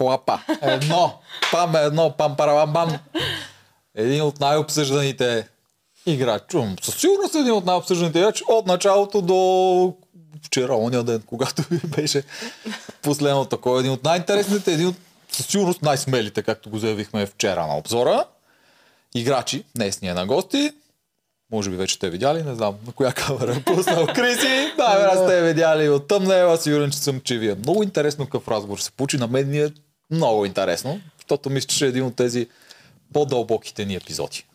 клапа. Едно. Пам едно. Пам парабам бам. Един от най-обсъжданите играч. Със сигурност един от най-обсъжданите играчи от началото до вчера, ония ден, когато беше последното такова. Един от най-интересните, един от със сигурност най-смелите, както го заявихме вчера на обзора. Играчи, днес ние на гости. Може би вече те видяли, не знам на коя камера е пуснал Криси. Раз сте видяли от тъмнева, сигурен, че съм, че ви е много интересно какъв разговор се получи. На мен ми е много интересно, защото мисля, че е един от тези по-дълбоките ни епизоди.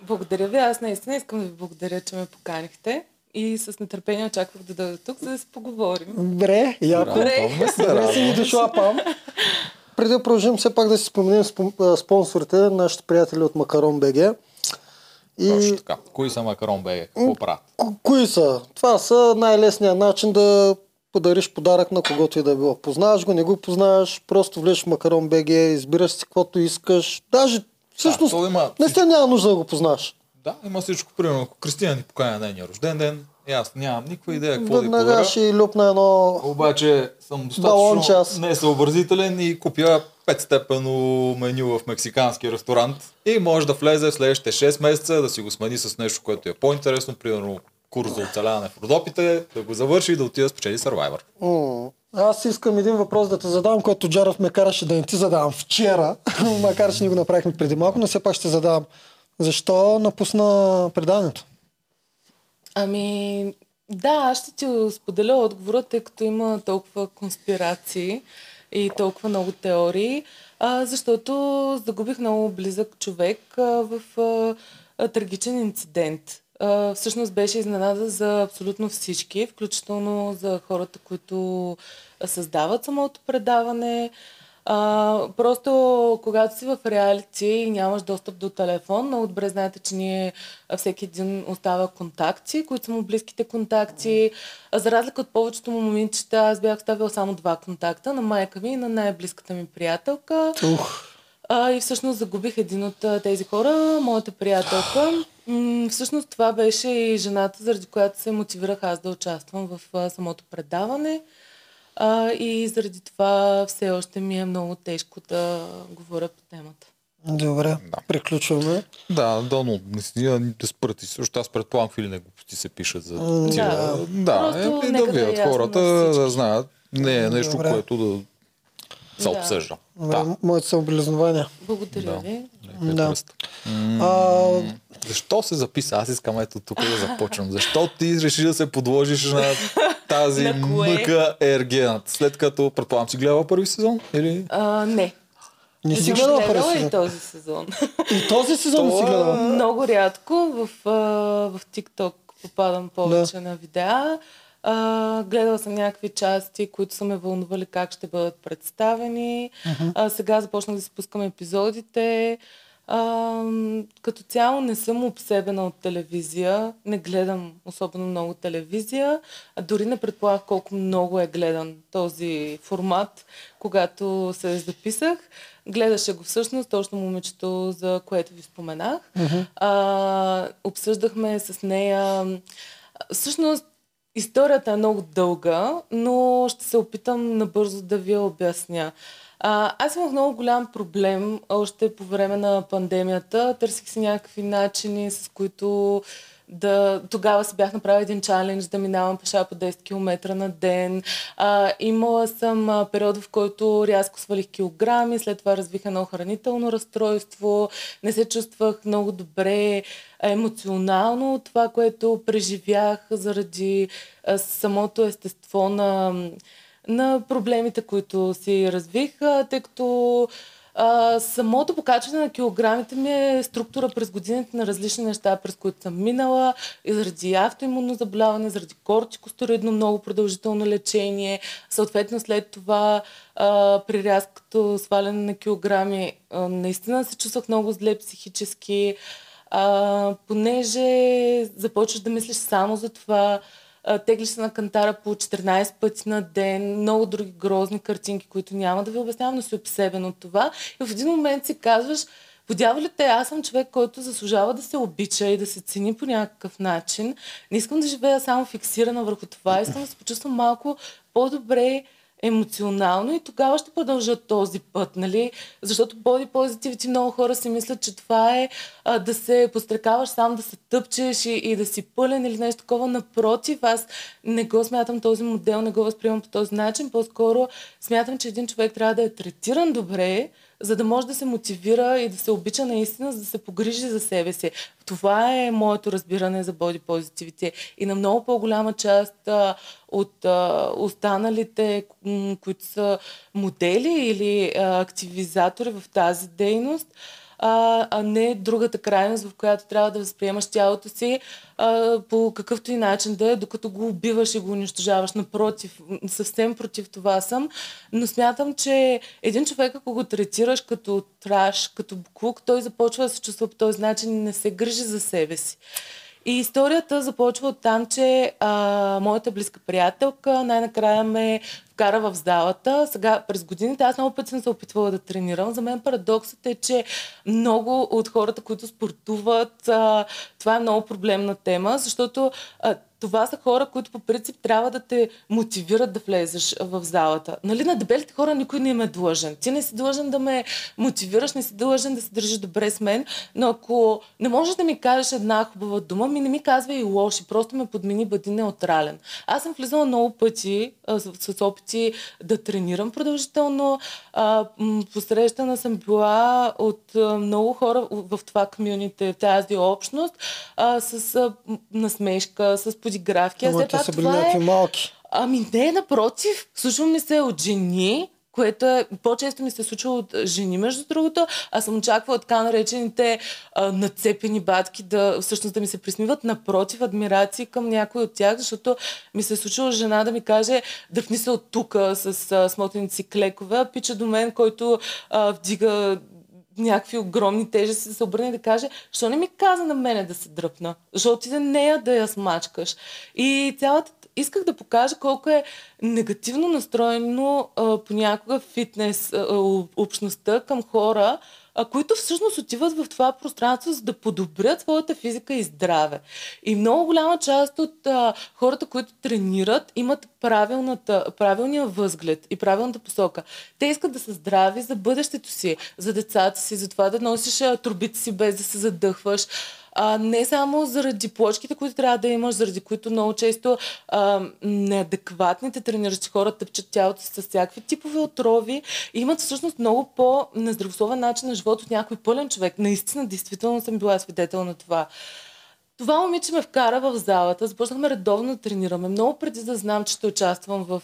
Благодаря ви. Аз наистина искам да ви благодаря, че ме поканихте и с нетърпение очаквах да дойда тук, за да си поговорим. Добре, яко. Добре. Добре си ни дошла, Пам. Преди да продължим, все пак да си споменем спонсорите, нашите приятели от Макарон БГ. И... Точно така. Кои са Макарон БГ? Какво правят? Ко- кои са? Това са най-лесният начин да подариш подарък на когото и да било. Познаваш го, не го познаваш, просто влезеш в Макарон БГ, избираш си каквото искаш. Даже всъщност да, има... не сте няма нужда да го познаваш. Да, има всичко. Примерно, ако Кристина ни поканя на нейния рожден ден, и аз нямам никаква идея какво Веднага да подаря. ще люпна едно... Обаче съм достатъчно несъобразителен и купя петстепенно меню в мексикански ресторант и може да влезе в следващите 6 месеца да си го смени с нещо, което е по-интересно, примерно курс за оцеляване в Родопите, да го завърши и да отида да спечели Survivor. М. Аз искам един въпрос да те задам, който Джаров ме караше да не ти задавам вчера, макар че ни го направихме преди малко, но все пак ще задавам. Защо напусна преданието? Ами, да, аз ще ти споделя отговора, тъй като има толкова конспирации и толкова много теории, а, защото загубих много близък човек а, в а, а, трагичен инцидент. Всъщност беше изненада за абсолютно всички, включително за хората, които създават самото предаване. А, просто когато си в реалити и нямаш достъп до телефон, много добре знаете, че ние всеки един остава контакти, които са му близките контакти. А, за разлика от повечето му момичета, аз бях оставила само два контакта на майка ми и на най-близката ми приятелка. Ух, А, и всъщност загубих един от а, тези хора, моята приятелка. М- всъщност това беше и жената, заради която се мотивирах аз да участвам в а, самото предаване. А, и заради това все още ми е много тежко да говоря по темата. добре, Да. приключваме. Да, да, но наистина да спрати. Също аз предполагам какви ли не глупости се пишат за тия. да. Да, е, и да нека да е видят хората, да знаят. Не е нещо, Добре. което да се Да. обсъжда. Добре, Да. Моите съболезнования. Благодаря Да. ви. Да. кръст. А, Защо се записа? Аз искам ето тук да започвам. Защо ти реши да се подложиш на тази На мъка ергенът? След като, предполагам, си гледала първи сезон? Или? А, не. не си гледала първи и сезон. този сезон. И този сезон не си Това- гледала. Много рядко в, в TikTok попадам повече на видеа. А, гледала съм някакви части, които са ме вълнували как ще бъдат представени. А, сега започнах да си пускам епизодите. А, като цяло не съм обсебена от телевизия. Не гледам особено много телевизия. А дори не предполагах колко много е гледан този формат, когато се записах. Гледаше го всъщност точно момичето, за което ви споменах. А, обсъждахме с нея. Всъщност, историята е много дълга, но ще се опитам набързо да ви я обясня. А, аз имах много голям проблем още по време на пандемията. Търсих си някакви начини, с които да... Тогава си бях направила един чалендж да минавам пеша по 10 км на ден. А, имала съм а, период, в който рязко свалих килограми, след това развих едно хранително разстройство, не се чувствах много добре емоционално от това, което преживях заради а, самото естество на, на проблемите, които си развих, тъй като самото покачване на килограмите ми е структура през годините на различни неща, през които съм минала, и заради автоимунно заболяване, заради кортикостероидно много продължително лечение. Съответно, след това а, при рязкото сваляне на килограми, а, наистина се чувствах много зле психически, а, понеже започваш да мислиш само за това, а, теглиш се на кантара по 14 пъти на ден, много други грозни картинки, които няма да ви обяснявам, но си обсебен от това. И в един момент си казваш, Подява ли те, аз съм човек, който заслужава да се обича и да се цени по някакъв начин. Не искам да живея само фиксирана върху това. Искам да се почувствам малко по-добре емоционално и тогава ще продължат този път, нали? Защото боди позитивите много хора си мислят, че това е а, да се пострекаваш сам, да се тъпчеш и, и да си пълен или нещо такова. Напротив, аз не го смятам този модел, не го възприемам по този начин. По-скоро смятам, че един човек трябва да е третиран добре, за да може да се мотивира и да се обича наистина, за да се погрижи за себе си. Това е моето разбиране за боди позитивите. И на много по-голяма част а, от а, останалите, които са модели или а, активизатори в тази дейност, а, а не другата крайност, в която трябва да възприемаш тялото си а, по какъвто и начин да е, докато го убиваш и го унищожаваш. Напротив, съвсем против това съм. Но смятам, че един човек, ако го третираш като траш, като буклук, той започва да се чувства по този начин и не се грижи за себе си. И историята започва от там, че а, моята близка приятелка най-накрая ме вкара в залата. Сега през годините аз много пъти съм се опитвала да тренирам. За мен парадоксът е, че много от хората, които спортуват, а, това е много проблемна тема, защото а, това са хора, които по принцип трябва да те мотивират да влезеш в залата. Нали, на дебелите хора никой не им е длъжен. Ти не си длъжен да ме мотивираш, не си длъжен да се държиш добре с мен, но ако не можеш да ми кажеш една хубава дума, ми не ми казва и лоши, просто ме подмени, бъди неутрален. Аз съм влизала много пъти а, с, опити да тренирам продължително. А, м- посрещана съм била от а, много хора в, това комюните, в тази общност, а, с а, насмешка, с подигравки. Ама те са били е... някакви малки. Ами не, напротив. Случва ми се от жени, което е, по-често ми се е случва от жени, между другото. Аз съм очаквала така наречените а, нацепени батки да всъщност да ми се присмиват. Напротив, адмирации към някой от тях, защото ми се е случила жена да ми каже дръпни се от тук с а, си клекове, пича до мен, който а, вдига някакви огромни тежести, да се обърне да каже, що не ми каза на мене да се дръпна? Защо ти за нея да я смачкаш? И цялата исках да покажа колко е негативно настроено а, понякога фитнес а, об- общността към хора, а, които всъщност отиват в това пространство, за да подобрят своята физика и здраве. И много голяма част от а, хората, които тренират, имат правилния възглед и правилната посока. Те искат да са здрави за бъдещето си, за децата си, за това да носиш трубите си без да се задъхваш. А, не само заради плочките, които трябва да имаш, заради които много често а, неадекватните трениращи хора тъпчат тялото си с всякакви типове отрови имат всъщност много по-нездравословен начин на живот от някой пълен човек. Наистина, действително съм била свидетел на това. Това момиче ме вкара в залата, започнахме редовно да тренираме, много преди да знам, че ще участвам в,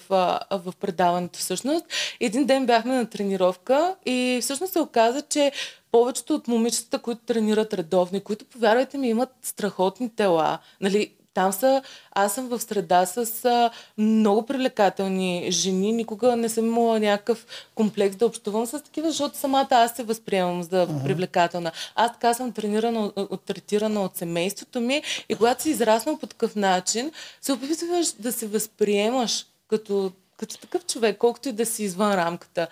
в предаването всъщност. Един ден бяхме на тренировка и всъщност се оказа, че повечето от момичетата, които тренират редовно и които, повярвайте ми, имат страхотни тела, нали, там са, аз съм в среда с а, много привлекателни жени. Никога не съм имала някакъв комплекс да общувам с такива, защото самата аз се възприемам за uh-huh. привлекателна. Аз така съм тренирана, от, третирана от семейството ми и когато си израснал по такъв начин, се опитваш да се възприемаш като, като такъв човек, колкото и да си извън рамката.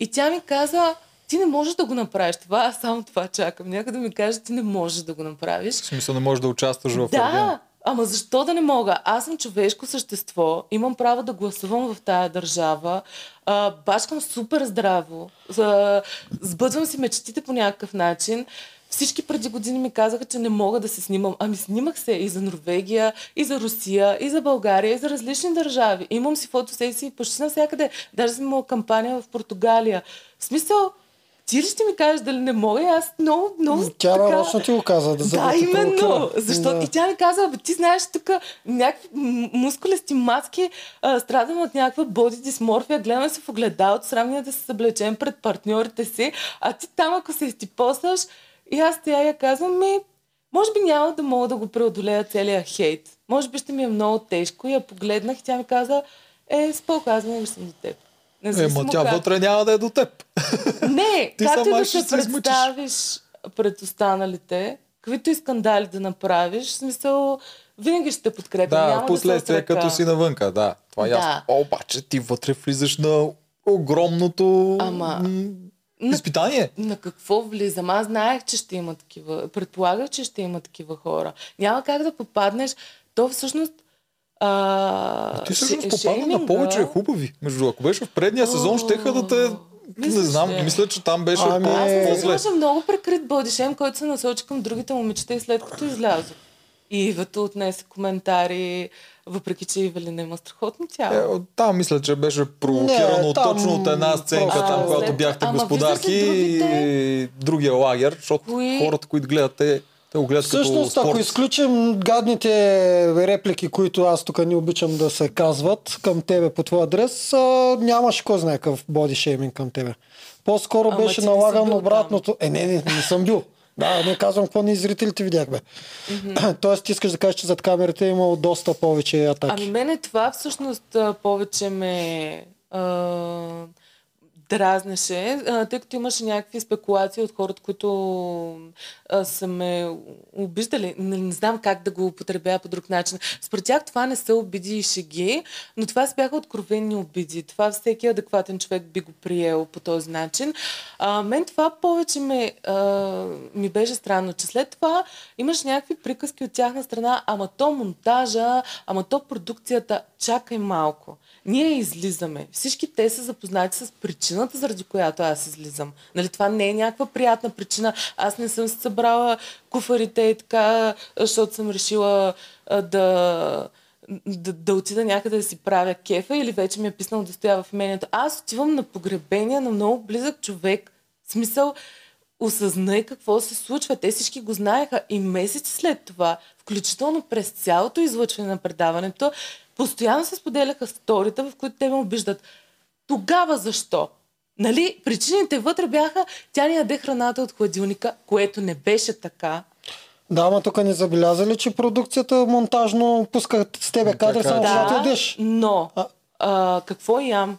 И тя ми каза, ти не можеш да го направиш това, аз само това чакам. Някъде да ми каже, ти не можеш да го направиш. В смисъл не можеш да участваш в Да, ама защо да не мога? Аз съм човешко същество, имам право да гласувам в тая държава, а, бачкам супер здраво, за, сбъдвам си мечтите по някакъв начин. Всички преди години ми казаха, че не мога да се снимам. Ами снимах се и за Норвегия, и за Русия, и за България, и за различни държави. Имам си фотосесии почти навсякъде. Даже съм имала кампания в Португалия. В смисъл, ти ли ще ми кажеш дали не мога? И аз много, много Тя така... нарочно ти го каза, да, Да, именно. провокира. Защото Да. и тя ми каза, бе, ти знаеш тук някакви мускулести маски, а, страдаме от някаква боди дисморфия, гледаме се в огледалото, срамния да се съблечем пред партньорите си, а ти там, ако се изтипосаш, и аз тя я казвам, ми, може би няма да мога да го преодолея целия хейт. Може би ще ми е много тежко. И я погледнах и тя ми каза, е, споко, аз винаги съм до теб. Е, Независимо ма тя как. вътре няма да е до теб. Не, Ти както и да се представиш пред останалите, каквито и скандали да направиш, в смисъл, винаги ще те подкрепя. Да, няма последствие да като си навънка, да. Това е Да. ясно. Обаче ти вътре влизаш на огромното Ама- м, На, изпитание. на какво влизам? Аз знаех, че ще има такива. Предполагах, че ще има такива хора. Няма как да попаднеш. То всъщност А, Ти всъщност попадна на повече хубави. Между ако беше в предния сезон, щеха да те... Не Мислиш знам, ли? мисля, че там беше Ами, по- Аз не по-зле. имаше много прекрит бодишем, който се насочи към другите момичета и след като излязох. И Ивето отнесе коментари, въпреки че Ивелина има страхотно тяло. Е, там мисля, че беше провокирано Не, там точно от една сценка, просто- там, А, когато след- бяхте ама господарки другите? и другия лагер, защото Кои? хората, които гледат, те, го гледат като Всъщност, ако спорт. изключим гадните реплики, които аз тук не обичам да се казват към тебе по твой адрес, а, нямаше кой знае какъв боди шейминг към тебе. По-скоро Ама беше бил обратното. Е, не, не, не съм бил. Да, не казвам какво ни зрителите видяхме. Тоест, ти искаш да кажеш, че зад камерите е имало доста повече атаки. Ами мене това всъщност повече ме а, дразнеше, тъй като имаше някакви спекулации от хората, които а, са ме обиждали. Не, не знам как да го употребя по друг начин. Според тях това не са обиди и шеги, но това си бяха откровенни обиди. Това всеки адекватен човек би го приел по този начин. А, мен това повече ме, а, ми беше странно, че след това имаш някакви приказки от тяхна страна, ама то монтажа, ама то продукцията, чакай малко. Ние излизаме. Всички те са запознати с причината, заради която аз излизам. Нали, това не е някаква приятна причина. Аз не съм събрала куфарите и така, защото съм решила а, да, да, да отида някъде да си правя кефа или вече ми е писнало да стоя в имението. Аз отивам на погребение на много близък човек. В смисъл, осъзнай какво се случва. Те всички го знаеха и месеци след това, включително през цялото излъчване на предаването, постоянно се споделяха сторита, в които те ме обиждат. Тогава защо? Нали, причините вътре бяха, тя ни яде храната от хладилника, което не беше така. Да, ама тук не забелязали, че продукцията монтажно пуска с тебе кадри, Така само е. когато Да, ядеш. но А- а, какво ям?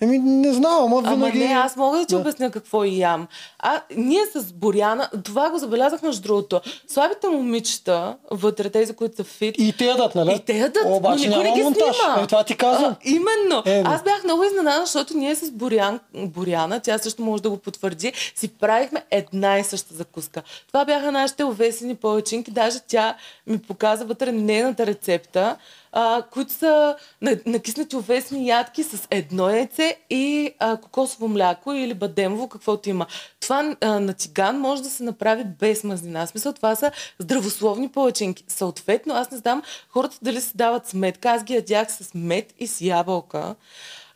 Еми, не знам, ама Ама винаги... не, аз мога да ти Да. обясня какво и ям. А ние с Боряна, това го забелязах между другото. Слабите момичета, вътре, тези, които са фит, И те ядат, нали? И те ядат, Обаче но никой не ги монтаж. снима. Е, това ти казвам. А, именно. Е. Аз бях много изненадана, защото ние с Борян, Боряна, тя също може да го потвърди, си правихме една и съща закуска. Това бяха нашите овесени палачинки. Даже тя ми показа вътре нейната рецепта, а, които са на- накиснати овесни ядки с едно яйце и а, кокосово мляко или бадемово, каквото има. Това а, на тиган може да се направи без мазнина. В смисъл, това са здравословни палачинки. Съответно, аз не знам хората дали си дават сметка. Аз ги ядях с мед и с ябълка.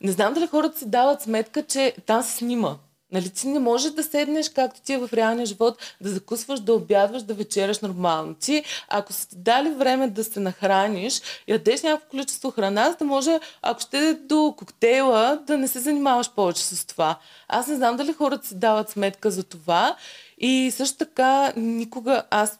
Не знам дали хората си дават сметка, че там се снима. Нали, ти не можеш да седнеш, както ти е в реалния живот, да закусваш, да обядваш, да вечеряш нормално. Ти, ако си ти дали време да се нахраниш, ядеш някакво количество храна, за да може, ако ще до коктейла, да не се занимаваш повече с това. Аз не знам дали хората си дават сметка за това. И също така, никога аз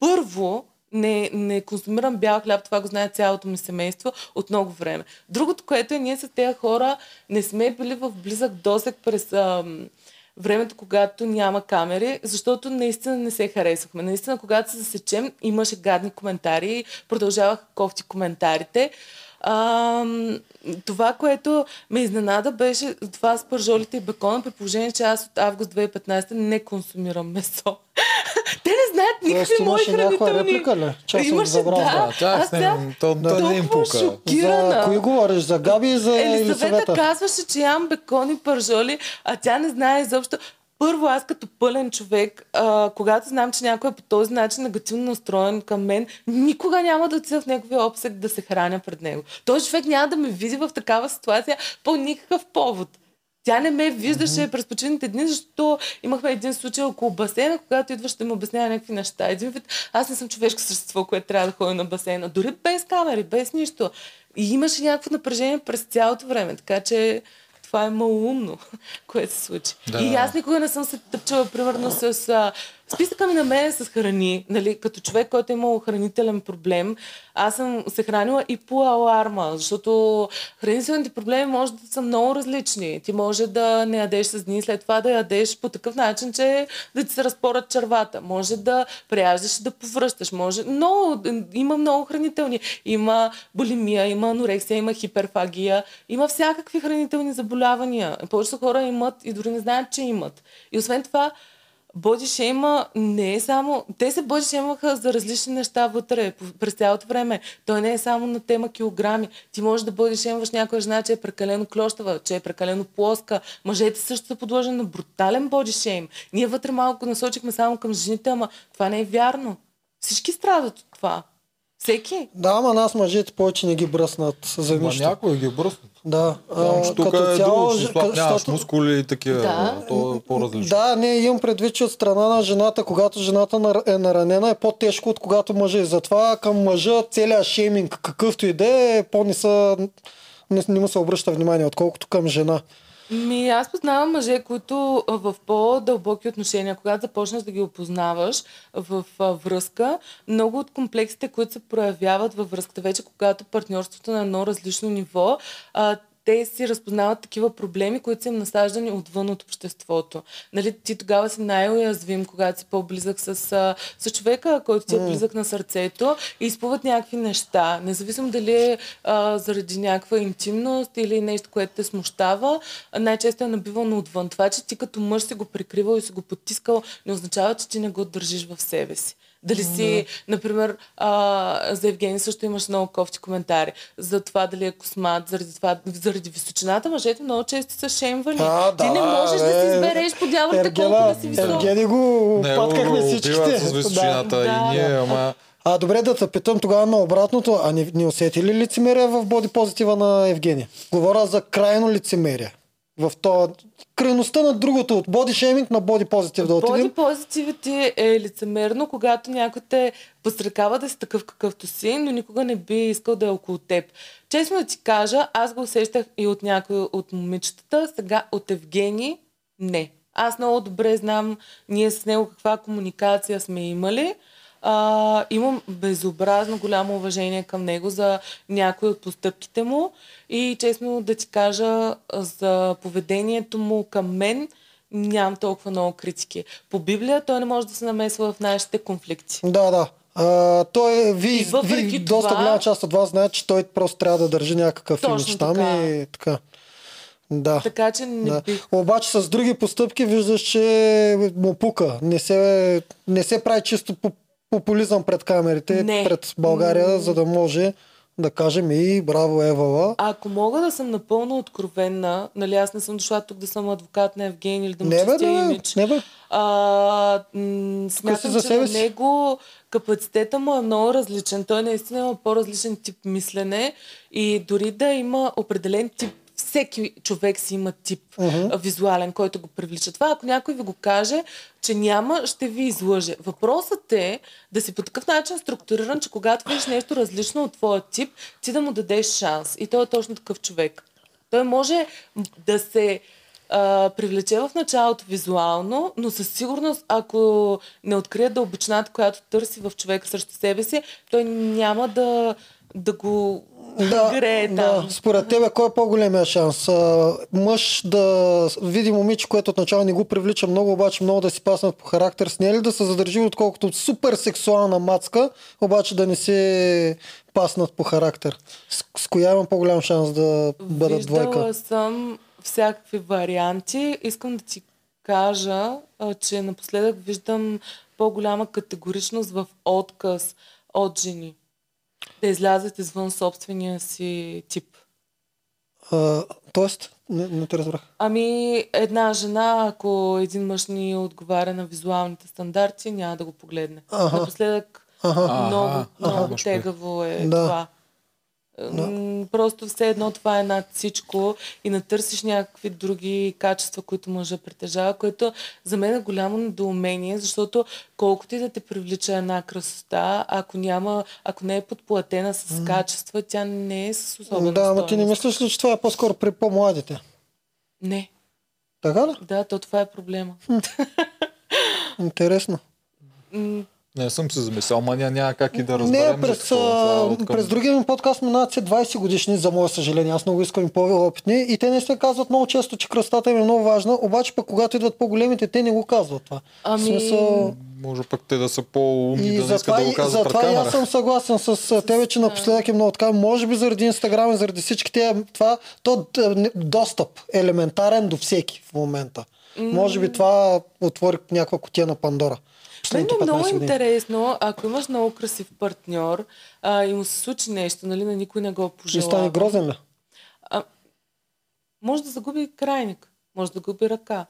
първо не, не консумирам бял хляб, това го знае цялото ми семейство от много време. Другото, което е, ние с тези хора не сме били в близък досек през ам, времето, когато няма камери, защото наистина не се харесвахме. Наистина, когато се засечем, имаше гадни коментари, продължаваха кофти коментарите. Ам, това, което ме изненада, беше това с пържолите и бекона, при положение, че аз от август 2015 не консумирам месо. Те не знаят никакви мои хранителни... реплика ли? Че Имаше, да. Да, тя аз бях то, то не им толкова пука. шокирана. За кои говориш? За Габи и за Елисавета Елисавета? казваше, че ям бекон и пържоли, а тя не знае изобщо. Първо, аз като пълен човек, а, когато знам, че някой е по този начин негативно настроен към мен, никога няма да отида в неговия обсек да се храня пред него. Този човек няма да ме види в такава ситуация по никакъв повод. Тя не ме виждаше mm-hmm. през почивните дни, защото имахме един случай около басейна, когато идваш да ми обяснява някакви неща. Един вид, аз не съм човешко същество, което трябва да ходи на басейна. Дори без камери, без нищо. И имаше някакво напрежение през цялото време, така че това е малумно, което се случи. Да. И аз никога не съм се тъпчала, примерно, с... А, списъка ми на мен с храни, нали, като човек, който е имал хранителен проблем, аз съм се хранила и по аларма, защото хранителните проблеми може да са много различни. Ти може да не ядеш с дни, след това да ядеш по такъв начин, че да ти се разпорят червата. Може да преяждаш и да повръщаш. Може... Но има много хранителни. Има булимия, има анорексия, има хиперфагия, има всякакви хранителни заболявания. Повечето хора имат и дори не знаят, че имат. И освен това, бодишейма не е само... Те се бодишеймаха за различни неща вътре през цялото време. Той не е само на тема килограми. Ти можеш да бодишеймваш някоя жена, че е прекалено клощава, че е прекалено плоска. Мъжете също са подложени на брутален бодишейм. Ние вътре малко насочихме само към жените, ама това не е вярно. Всички страдат от това. Всеки. Да, ама нас мъжете повече не ги бръснат за Ма нищо. някой ги бръснат. Да. Само, а, че тук като е цяло, друго, че слаб, ка- нямаш мускули и такива. Да. То е по-различно. Да, не, имам предвид, че от страна на жената, когато жената е наранена, е по-тежко от когато мъжа. И затова към мъжа целият шейминг, какъвто и да е, по-не са, не, не му се обръща внимание, отколкото към жена. Ми, аз познавам мъже, които в по-дълбоки отношения, когато започнеш да ги опознаваш в връзка, много от комплексите, които се проявяват във връзката, вече когато партньорството е на едно различно ниво, те си разпознават такива проблеми, които са им насаждани отвън от обществото. Нали, ти тогава си най-уязвим, когато си по-близък с, с човека, който ти е близък на сърцето и изплуват някакви неща. Независимо дали е а, заради някаква интимност или нещо, което те смущава, най-често е набивано отвън. Това, че ти като мъж си го прикривал и си го потискал, не означава, че ти не го държиш в себе си. Дали си, например, а, за Евгений също имаш много кофти коментари. За това дали е космат, заради, това, заради височината, мъжете много често са шемвани. А, Ти не можеш да си бе. избереш по дяволите колко да си висок. Ергени го Не, паткахме всичките. с височината Да. и ние, ама... А, добре да те питам тогава на обратното. А не, не усети ли лицемерие в боди позитива на Евгения? Говоря за крайно лицемерие. В то крайността на другото, от боди шейминг на боди позитив да Боди отидем. позитивът ти е лицемерно, когато някой те подстрекава да си такъв какъвто си, но никога не би искал да е около теб. Честно да ти кажа, аз го усещах и от някои от момичетата, сега от Евгений не. Аз много добре знам ние с него каква комуникация сме имали. А, имам безобразно голямо уважение към него за някои от постъпките му и честно да ти кажа за поведението му към мен нямам толкова много критики. По Библия той не може да се намесва в нашите конфликти. Да, да. А, той, ви, въпреки ви доста това- голяма част от вас знаят, че той просто трябва да държи някакъв имидж там така. и така. Да. Така че не Да. бих... Обаче с други постъпки виждаш, че му пука. Не се, не се прави чисто по- популизъм пред камерите, Не. пред България, за да може да кажем и браво Евала. Ако мога да съм напълно откровенна, нали аз не съм дошла тук да съм адвокат на Евгений или да му Не бе, не, имидж. не бе. А, м- смятам, за че себе на него капацитета му е много различен. Той наистина има по-различен тип мислене и дори да има определен тип всеки човек си има тип uh-huh. визуален, който го привлича. Това, ако някой ви го каже, че няма, ще ви излъже. Въпросът е да си по такъв начин структуриран, че когато видиш нещо различно от твоя тип, ти да му дадеш шанс. И той е точно такъв човек. Той може да се а, привлече в началото визуално, но със сигурност, ако не открие дълбочината, която търси в човека срещу себе си, той няма да, да го Да, грее да. там. Според тебе, кой е по-големия шанс? А, мъж да види момиче, което отначало не го привлича много, обаче много да си паснат по характер с нея, или да се задържи, отколкото супер сексуална мацка, обаче да не се паснат по характер. С, с коя имам по-голям шанс да бъдат Виждала двойка? съм всякакви варианти. Искам да ти кажа, а, че напоследък виждам по-голяма категоричност в отказ от жени. Да излязат извън собствения си тип. А, тоест, не, не те разбрах. Ами, една жена, ако един мъж ни отговаря на визуалните стандарти, няма да го погледне. Аха. Напоследък Ага. много, много предвид. тегаво е Да. това. М, Просто все едно това е над всичко и натърсиш някакви други качества, които мъжа притежава, което за мен е голямо недоумение, защото колкото и да те привлича една красота, ако няма, ако не е подплатена с качества, тя не е с особена Да, ама ти не мислиш ли, че това е по-скоро при по-младите? Не, Така ли? да, то това е проблема. Интересно. Не съм се замислял, ма ня- няма как и да разберем Не, през, какво. Това е а, откъм- през другия ми подкаст минават се 20 годишни, за мое съжаление. Аз много искам и по-опитни. И те не се казват много често, че красотата им е много важна, обаче пък когато идват по-големите, те не го казват това. Ами, смисъл... Може пък те да са по-умни, И да не искат затова, да го и, казват пред и аз камера. съм съгласен с тебе, че напоследък е много така. Може би заради Инстаграм и заради всички тези, това, то достъп елементарен до всеки в момента. Може би това отвори някаква котия на Пандора. Мен е много 15 години. интересно, ако имаш много красив партньор а, и му се случи нещо, нали, на никой не го Ще стане пожелава. грозен ли? Може да загуби крайник, може да загуби ръка.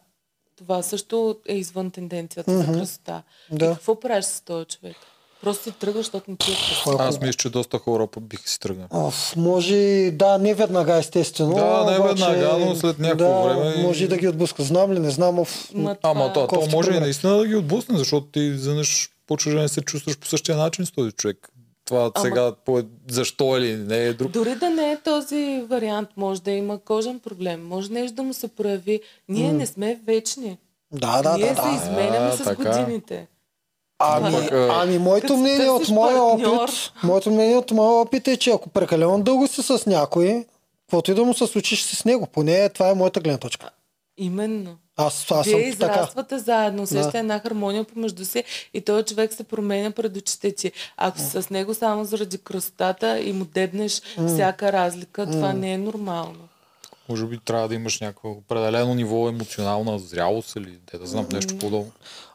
Това също е извън тенденцията Мгм. за красота. Да. И какво правиш с този човек? Просто си тръгваш, защото не ти е Аз мисля, че доста хора биха си тръгнали. Оф, може, и- да, не веднага естествено. Да, не обаче, веднага, но след някакво да, време Може и да ги отблъска. Знам ли, не знам. Оф, Ма Ама това- то, то може и наистина да ги отблъсне, защото ти изведнъж почваш да не се чувстваш по същия начин с този човек. Това Ама- сега по, защо или не е друг. Дори да не е този вариант, може да има кожен проблем, може нещо да му се прояви. Ние не сме вечни. да, да, Ние да, се да. изменяме А, с така. годините. Ами, Пък, а, ами моето мнение от моя опит, моето мнение от моя опит е, че ако прекалено дълго си с някой, каквото и да му се случи, ще си с него. Поне това е моята гледна точка. Именно. Аз, аз Вие съм така. израствате заедно, усещате Да. една хармония помежду си и този човек се променя пред очите ти. Ако си с него само заради красотата и му дебнеш всяка разлика, това не е нормално. Може би трябва да имаш някакво определено ниво емоционална зрялост или те да знам нещо подобно.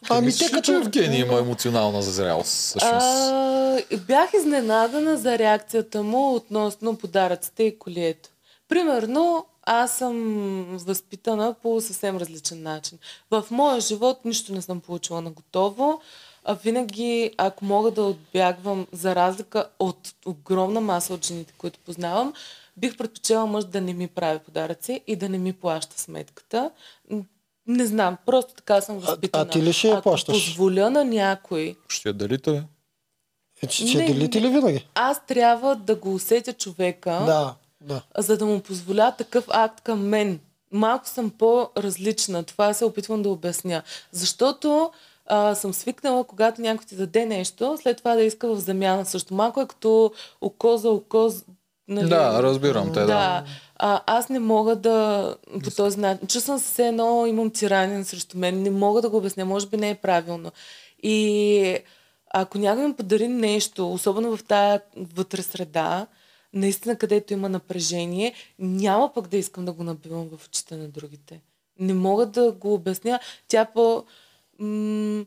Ами Мислиш те като- че Евгений има емоционална зрялост. Всъщност. А, бях изненадана за реакцията му относно подаръците и колието. Примерно, аз съм възпитана по съвсем различен начин. В моя живот нищо не съм получила на готово. А винаги, ако мога да отбягвам, за разлика от огромна маса от жените, които познавам, бих предпочела мъж да не ми прави подаръци и да не ми плаща сметката. Не знам, просто така съм възпитана. ти ли ще я Ако плащаш? позволя на някой Ще я делите, бе? Е, че, че Не, делите не. ли винаги? аз трябва да го усетя човека, Да, да. за да му позволя такъв акт към мен. Малко съм по-различна. Това се опитвам да обясня. Защото а, съм свикнала, когато някой ти даде нещо, след това да иска в замяна също. Малко е като око за око. Нали? Да, разбирам те, да. да. А, аз не мога да по този начин. Чувствам се едно, имам тиранин срещу мен. Не мога да го обясня. Може би не е правилно. И ако някой ми подари нещо, особено в тая вътре среда, наистина където има напрежение, няма пък да искам да го набивам в очите на другите. Не мога да го обясня. Тя по... М-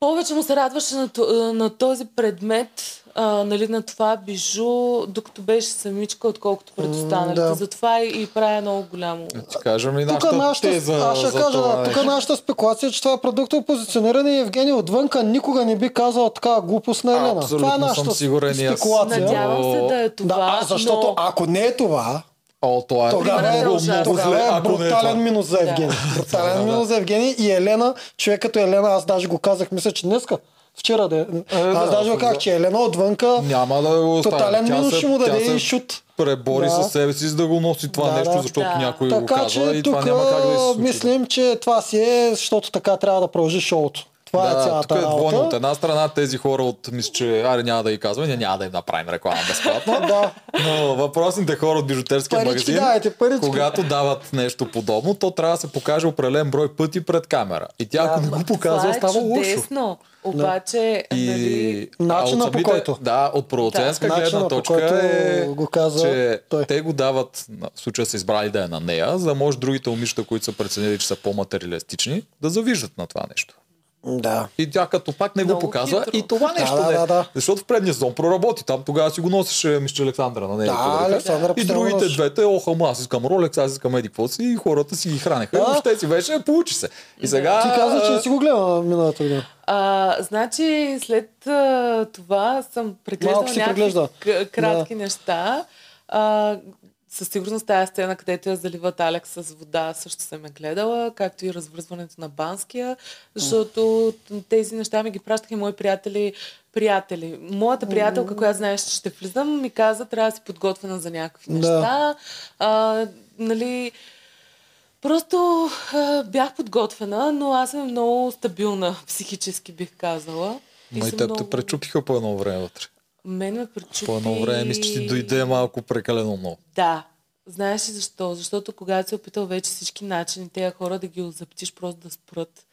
повече му се радваше на, на този предмет, а, нали, на това бижу, докато беше самичка, отколкото пред останалите. да. Затова и, и правя много голямо. Да ти кажем ли Тук нашата нашата, теза аз ще за кажа, това да, тук нещо? нашата спекулация, е, че това е продуктово позициониране и Евгений отвънка никога не би казал така глупост на Елена. Абсолютно това е съм нашата сигурен и аз. спекулация. Надявам се да е това, да, а защото но... ако не е това, О, това е тогава е, е много, тогава зле, е е брутален това. минус за. Евгений. Брутален Да, да. минус за Евгений и Елена, човек като Елена, аз даже го казах, мисля, че днеска, вчера да е. Аз да, даже го казах, да. че Елена отвънка Няма да го остави. тотален минус ще му даде и шут. пребори Да. със себе си, за да го носи това Да, нещо, защото Да. някой го Така казва че и това тук няма как да се случи. мислим, че това си е, защото така трябва да продължи шоуто. Това е да, цялата тук е двойно. От една страна тези хора от, мисля, че аре няма да ги казваме, ние няма да им направим реклама безплатно. Да. Но въпросните хора от бижутерския Парички магазин, парички. когато дават нещо подобно, то трябва да се покаже определен брой пъти пред камера. И тя, ако не го показва, това е става лошо. чудесно. Обаче, И нали, Начина от по който. Да, от продуцентска Да, гледна точка е, го каза че той. те го дават, в случая са избрали да е на нея, за да може другите момичета, които са преценили, че са по-материалистични, да завиждат на това нещо. Да. И тя като пак не го Много показва хитро. и това нещо да, не е. да, да. Защото в предния сезон проработи. Там тогава си го носеше Мисче Александра на нея. Да. Александра И другите двете, оха, ма, аз искам Ролекс, аз искам Еди си и хората си ги хранеха. И Да. въобще си беше, получи се. И сега... Ти каза, че не си го гледал миналата година. А, значи, след а, това съм си някакви преглежда. к- кратки неща. А, със сигурност тази сцена, където я заливат Алекс с вода, също съм я гледала, както и развързването на Банския, защото тези неща ми ги пращаха и мои приятели, приятели. Моята приятелка, която знаеш, че ще влизам, ми каза, трябва да си подготвена за някакви Да. неща. А, нали, Просто а, бях подготвена, но аз съм много стабилна психически, бих казала. Ма и теб те пречупиха по едно време вътре. Мен ме пречупи... По едно време мисля, че ти дойде малко прекалено много. Да. Знаеш ли защо? Защото когато се опитал вече всички начини тези хора да ги озаптиш просто да спрат.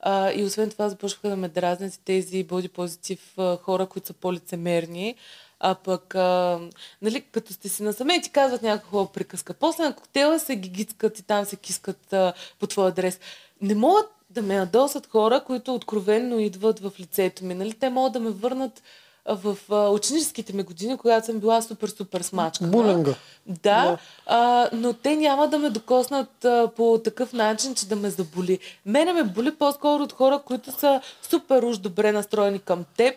А, и освен това започнаха да ме дразнят тези боди позитив хора, които са по-лицемерни. А пък, а, нали, като сте си насаме, ти казват някаква хубава приказка. После на коктейла се гигицкат и там се кискат а, по твой адрес. Не могат да ме ядосат хора, които откровенно идват в лицето ми. Нали? Те могат да ме върнат в а, ученическите ми години, когато съм била супер-супер смачка. Булинга. Да, Да. а, но те няма да ме докоснат а, по такъв начин, че да ме заболи. Мене ме боли по-скоро от хора, които са супер уж добре настроени към теб.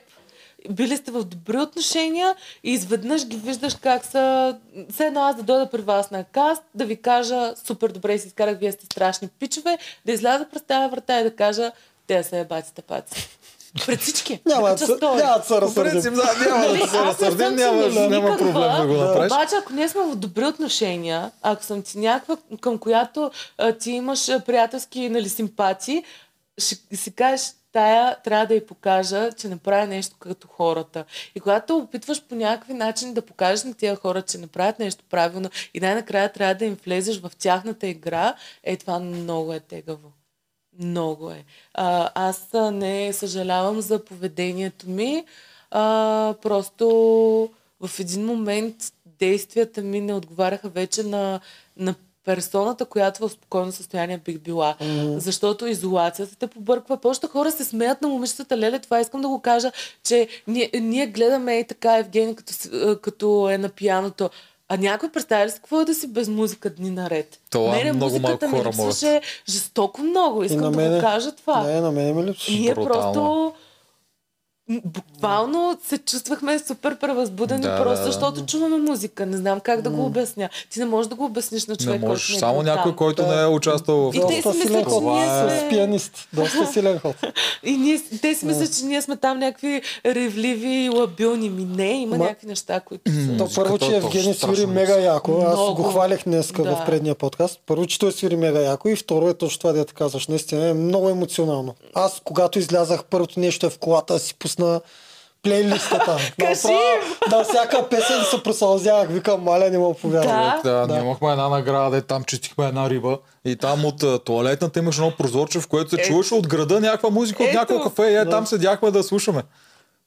Били сте в добри отношения и изведнъж ги виждаш как са... Все едно аз да дойда при вас на каст, да ви кажа супер добре си изкарах, вие сте страшни пичове, да изляза през тази врата и да кажа те са ебати тапаци. Пред всички. Няма да се- стори. няма да се По разсърдим. принцип, да, няма Нали, да се разсърдим, няма, проблем да го направиш. Обаче, ако ние сме в добри отношения, ако съм ти някаква, към която а, ти имаш приятелски нали, симпатии, ще си кажеш, тая трябва да й покажа, че не прави нещо като хората. И когато опитваш по някакви начин да покажеш на тия хора, че не правят нещо правилно и най-накрая трябва да им влезеш в тяхната игра, е това много е тегаво. Много е. А, аз не съжалявам за поведението ми. А, просто в един момент действията ми не отговаряха вече на, на персоната, която в спокойно състояние бих била. Mm-hmm. Защото изолацията те побърква. Повечето хора се смеят на момичетата. Леле, това искам да го кажа, че ние, ние гледаме и така Евгений, като, като е на пияното. А някой представя ли си какво е да си без музика дни наред? Това Мене много музиката малко ми хора могат. липсваше жестоко много. Искам на да мене- го кажа това. Не, на мен ми липсва. Ние Брутално. просто буквално се чувствахме супер превъзбудени, Да, просто да, да. защото чуваме музика. Не знам как да го обясня. Ти не можеш да го обясниш на Не човек, можеш, който не е само бил някой, там. който Да. не е участвал в И те Доста си силен мислят, че ние е- сме... С пианист. Доста силен ход. И ние, те си мислят, че ние сме там някакви ревливи и лабилни. Ми не, има Ма- някакви неща, които са... То първо, че е Евгений свири мега яко. Аз Много. го хвалях днес Да. в предния подкаст. Първо, че той свири мега яко и второ е точно това, дето казваш. Наистина е много емоционално. Аз, когато излязах, първото нещо е в колата, си пусна плейлистата. Кажи На всяка песен се просълзявах. Викам, маля, не мога повярвам. Да. Да, ние имахме една награда, де там чистихме една риба и там от а, туалетната имаше едно прозорче, в което се Ето. чуваше от града някаква музика от няколко кафе и е, там седяхме да слушаме.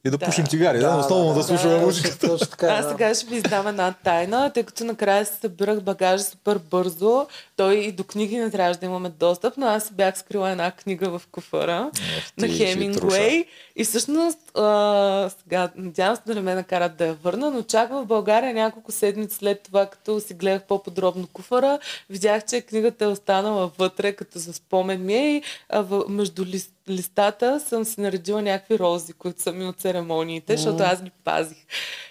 И да, Да. пушим цигари, да, основно да, слушаме да. музика. Точно, така, Аз да. сега ще ви издам една тайна, тъй като накрая се събирах багажа супер бързо. Той и до книги не трябваше да имаме достъп, но аз бях скрила една книга в куфара на Хемингуей. И всъщност, а, сега, надявам се да не ме накарат да я върна, но чак в България няколко седмици след това, като си гледах по-подробно куфара, видях, че книгата е останала вътре, като за спомен ми е и а, в, между лист, листата съм си наредила някакви рози, които са ми от церемониите, защото аз ги пазих.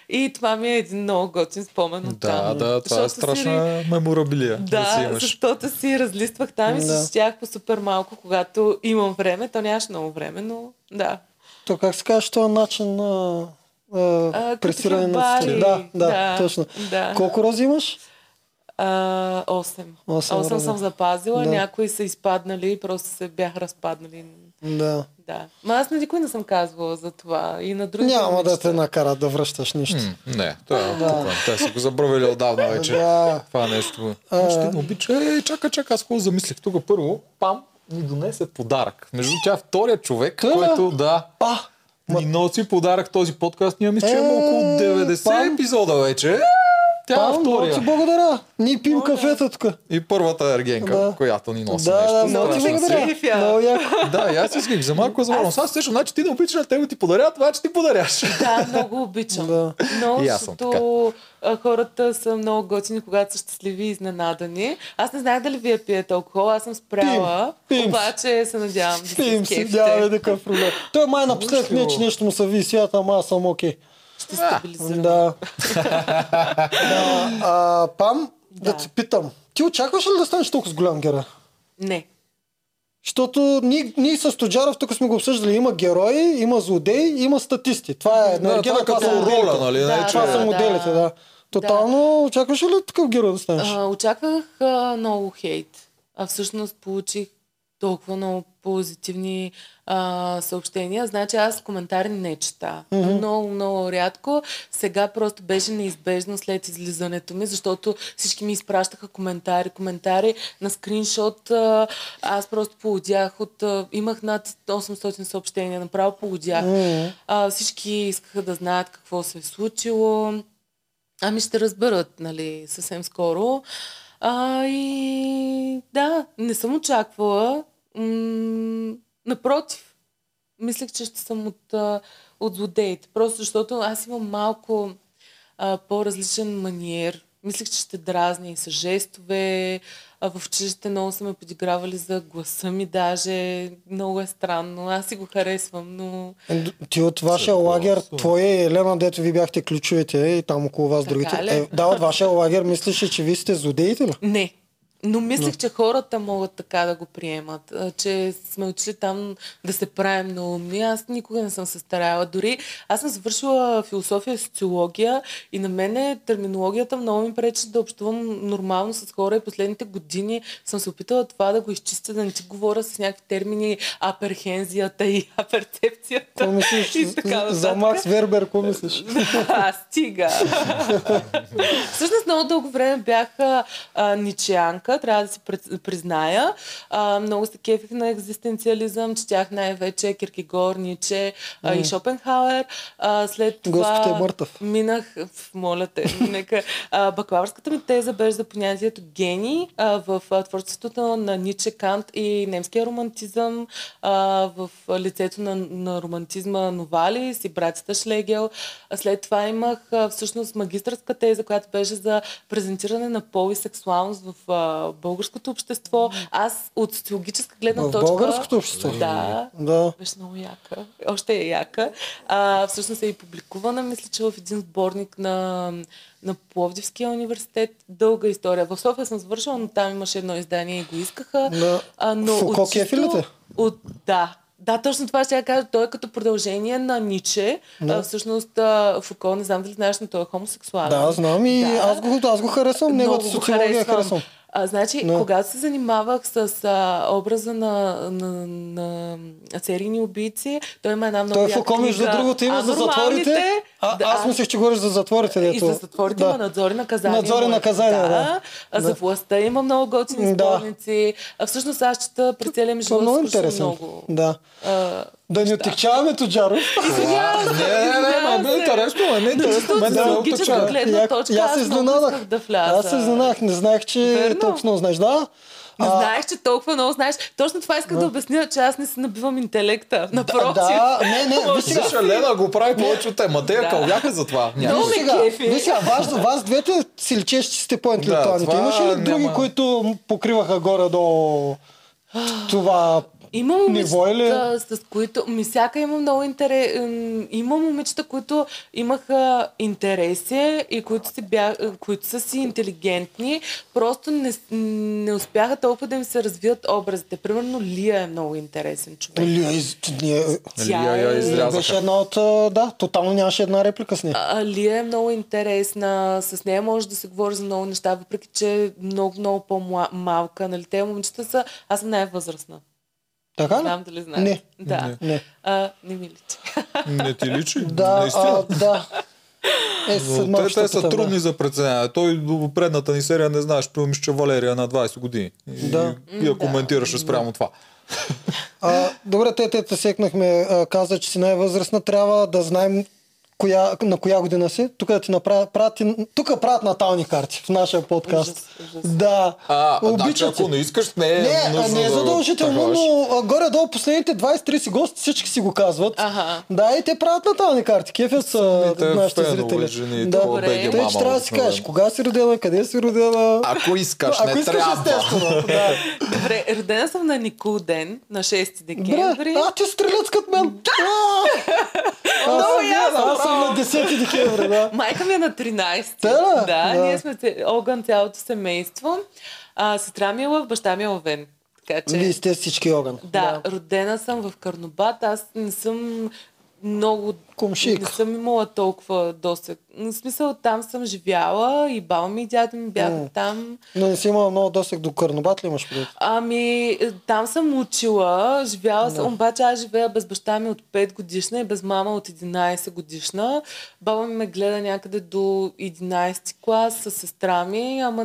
И това ми е един много готин спомен от Да, там. да, това е Защото си страшна меморабилия. Да, си да, имаш. защото си разлиствах там и Да. си четях по супер малко, когато имам време. То нямаше много време, но да. То как се казва, този начин на а, пресиране на цветя? Да, да, Да, точно. да. Колко рози имаш? А, 8. Осем 8 рози. съм запазила, Да. някои са изпаднали, просто се бяха разпаднали. Да. Да. Ма аз на никой не съм казвала за това. И на други. Няма да те накарат да връщаш нищо. М, не, това е да. Те са го забравили отдавна вече. Да. Това нещо. А. Ти не обича. Е, чакай, чакай, аз хубаво замислих. Тук първо, Пам ни донесе подарък. Между тя е втория човек, Да. който да А, ни носи подарък този подкаст. Ние мисля, че Е, около 90 Пам. епизода вече. Тя е Пам, много втория. ти благодаря. Ние пим кафета тук. И първата ергенка, Да. която ни носи Да, нещо. да, много ти благодаря. Много яко. Да, и аз исках за малко за малко. Аз сещам, значи ти не обичаш на тебе ти подаря, това че ти подаряш. Да, много обичам. Да. Много, И аз съм защото хората са много готини, когато са щастливи и изненадани. Аз не знаех дали вие пиете алкохол, аз съм спряла, Пим, пим. обаче се надявам да се Пим скефите. нямаме такъв проблем. Той май напоследък не, че нещо му се ви свята, ама аз съм окей. Ще стабилизирам. Да. да. А, Пам, да. Да. те питам. Ти очакваш ли да станеш толкова с голям герой? Не. Защото ние, ние с Тоджаров тук сме го обсъждали. Има герои, има злодеи, има статисти. Това е Да, енергия, това е като са моделите. роля, нали? Да, не, Това са да. моделите, да. Тотално очакваш ли такъв герой да станеш? А, очаквах а, много хейт, а всъщност получих толкова много позитивни а, съобщения. Значи аз коментари не чета. Mm-hmm. Много, много рядко. Сега просто беше неизбежно след излизането ми, защото всички ми изпращаха коментари, коментари на скриншот. А, аз просто полудях от... А, имах над 800 съобщения, направо полудях. Mm-hmm. А, всички искаха да знаят какво се е случило. Ами ще разберат, нали, съвсем скоро. А, и да, не съм очаквала. М- напротив, мислех, че ще съм от, от злодеите. Просто защото аз имам малко а, по-различен маниер. Мислех, че ще дразня и с жестове. А в училище много са ме подигравали за гласа ми даже. Много е странно. Аз си го харесвам, но... Е, ти от вашия лагер, твоя и Елена, дето ви бяхте ключовете и там около вас Така другите. ли? Е, да, от вашия лагер мислиш, че вие сте злодеите ли? Не. Но мислех, че хората могат така да го приемат, че сме учили там да се правим на умни. Аз никога не съм се старала. Дори аз съм завършила философия и социология и на мене терминологията много ми пречи да общувам нормално с хора и последните години съм се опитала това да го изчистя, да не ти говоря с някакви термини аперхензията и аперцепцията. Какво мислиш? И така за. Макс Вербер, какво мислиш? А, стига. Всъщност много дълго време бях а, а, ничеянка, трябва да си призная. А, много се кефих на екзистенциализъм, четях най-вече Киркегор, Ниче а, и Шопенхауер. А, след това Господ е мъртъв. минах, моля те, нека. А, бакалавърската ми теза беше за понятието гений а, в а, творчеството на Ниче, Кант и немския романтизъм, а, в лицето на, на романтизма Новалис и братята Шлегел. А след това имах а, всъщност магистърска теза, която беше за презентиране на пол и сексуалност в а, българското общество. Аз от социологическа гледна В точка... българското общество? Да. Да. Беше много яка. Още е яка. А, всъщност е и публикувана, мисля, че в един сборник на, на Пловдивския университет. Дълга история. В София съм завършила, но там имаше едно издание и го искаха. Да. А, но Фуко от чисто-? От, да. Да, точно това ще я кажа. Той е като продължение на Ниче. Да. А, всъщност а, Фуко, не знам дали знаеш, но той е хомосексуален. Да, знам и Да. аз, го, аз го харесвам, неговата социология я харесвам. харесвам. А, значи, Да. когато се занимавах с а, образа на, на, на серийни убийци, той има една много Той яка Фуко, между другото, има за затворите. А, Да, аз мислех, че говориш за затворите. и Дето. за затворите да. има надзори наказания. Надзори наказания, да. А за Да. властта има много готини Да. сборници. А всъщност аз чета през целия ми е живот много интересно. много. Да. А, Да ни отекчаваме Тоджаров. Извинявам се, Не, не, не, извинявам ме е се. интересно, ме е интересно. Мен не ме социологическа отъчава. гледна точка, аз се изненадах. да. Аз се изненадах, не знаех, че Верно. толкова много знаеш. Да, Не А, знаех, че толкова много знаеш. Точно това исках да обясня, че аз не си набивам интелекта. Напротив. да, не, не, виж сега. Виж, Лена го прави повече от тема. Те я Да. кълвяха за това. Много ме кефи. виж сега, вас, вас двете си личеш, че сте по-интелектуалните. Да, Имаше ли други, няма- които покриваха горе до това? Има или- момичета, с които... Ми всяка има много интерес... Има момичета, които имаха интереси и които, си бя... които са си интелигентни, просто не, не успяха толкова да им се развият образите. Примерно Лия е много интересен човек. Лия, из... ние... Тя Лия я е-. Беше една от... Да, тотално нямаше една реплика с нея. А, Лия е много интересна, с нея може да се говори за много неща, въпреки че е много, много по-малка. Нали? Те момичета са... Аз съм най-възрастна. Така Не ли? знам дали знаеш. Не. Да. Не. А, не ми личи. Не ти личи? Да, Наистина. а, да. Е, Но те, те са да. трудни за преценяване. Той до предната ни серия не знаеш, помниш, че Валерия на 20 години. И, Да. и я Да. коментираше спрямо това. А, добре, те, те те секнахме. А, каза, че си най-възрастна. Трябва да знаем коя, на коя година си. Тук да ти направят, прати, тук правят натални карти в нашия подкаст. Ужас, ужас. Да. А, Обичат ако не искаш, не е Не, а, нужно не е да задължително, таковаш. но горе-долу последните 20-30 гости всички си го казват. Аха. Да, и те правят натални карти. Кефят са Самите нашите зрители. жени, да. Добре. Тъй, мама че трябва да си кажеш кога си родена, къде си родена. Ако искаш, Ако не искаш, трябва. естествено. Да. Добре, родена съм на Никол ден, на 6 Бре, декември. а ти стрелец като мен. А! Аз съм- ясно, на 10 декември, да. Майка ми е на 13. Та ли? Да, Да. ние сме огън цялото семейство. А, сестра ми е лъв, баща ми е лъвен. Така че... Вие сте всички огън. Да, родена съм в Карнобат. Аз не съм много Не Комшик. съм имала толкова досег. В смисъл, там съм живяла и баба ми и дядо ми бяха М. там. Но не си имала много досег до Карнобат ли имаш предвид? Ами, там съм учила, живяла съм, обаче аз живея без баща ми от 5 годишна и без мама от 11 годишна. Баба ми ме гледа някъде до 11 клас с сестра ми, ама,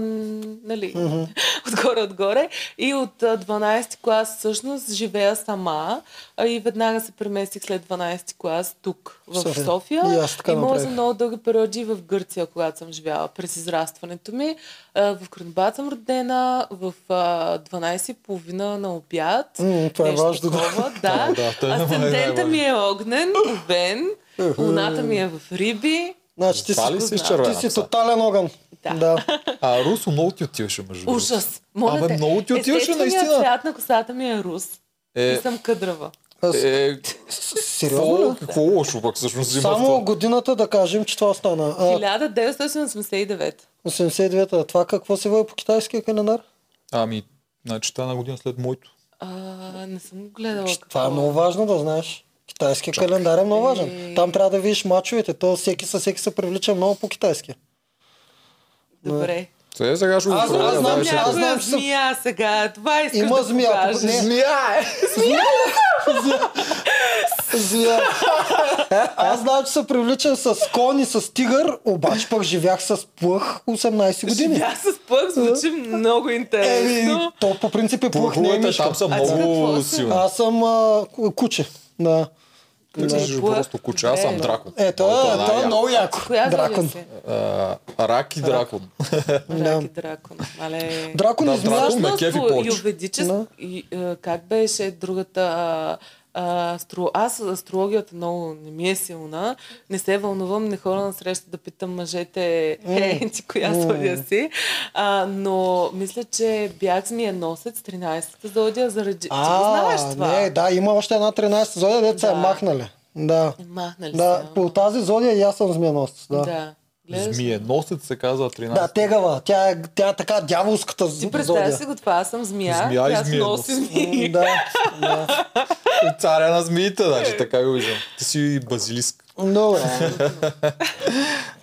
нали, отгоре, отгоре. И от а, 12 клас всъщност живея сама и веднага се преместих след 12 клас тук, в София. София. И аз така Имала съм много дълги периоди в Гърция, когато съм живяла през израстването ми. В Кранбат съм родена в а, 12.30 на обяд. М, това е важно, да. такова, да. Да, е Асцендента ми е огнен, овен. Луната ми е в риби. Значи ти си, си ти си тотален огън. Да. да. А Русо много ти отиваше между. Ужас. Моля Абе, много ти отиваше Естественият наистина. цвят на косата ми е рус. Е, И съм къдрава. Е, сериозно какво, ли? какво лошо пък всъщност има Само това? годината да кажем, че това остана. А, 1989. 89-та. Това какво се води по китайския календар? Ами, значи тази на година след моето. А, не съм го гледала. Това е много важно да знаеш. Китайския календар е много важен. Е. Там трябва да видиш мачовете. То всеки със всеки се привлича много по китайски. Добре. Сега, сега ще го Аз- аз знам, че- аз знам, че съм- змия сега. Това искаш Има да змия. покажеш. Не. Змия е! Змия. Аз знам, че се привличам с кон и с тигър, обаче пък живях с плъх 18 години. Живя с пък звучи много интересно. то по принцип е плъх, не е мишка. там са много си? силни. Аз съм а, ку- куче. Да. Ти Да. си Плъх. просто куче, аз съм Добре. дракон. Е, то, Много е, е много яко. Коя Дракон. Рак и дракон. Да. Раки дракон. Дракон Да, и змия. дракон. ме Всъщност, кефи по повече. юведически... И, Как беше другата... а, а, астро... Аз астрологията много не ми е силна. Не се вълнувам, не хора на среща да питам мъжете, е, ти коя зодия си. А, но мисля, че бях змиеносец, 13-та зодия, заради... Ти го знаеш това? не, да, има още една 13 зодия, деца Да. е махнали. Да. Махнали Да, се. по тази зодия и аз съм змиеносец. Да. да. Да. Гледаш ли? Змие носец се казва 13. Да, тегава. Тя е, тя е така дяволската з- Ти представя зодия. си го това, аз съм змия, Змия и змия носи носи. змии. да, да. Царя на змиите, значи така го виждам. Ти си базилиск. Добре.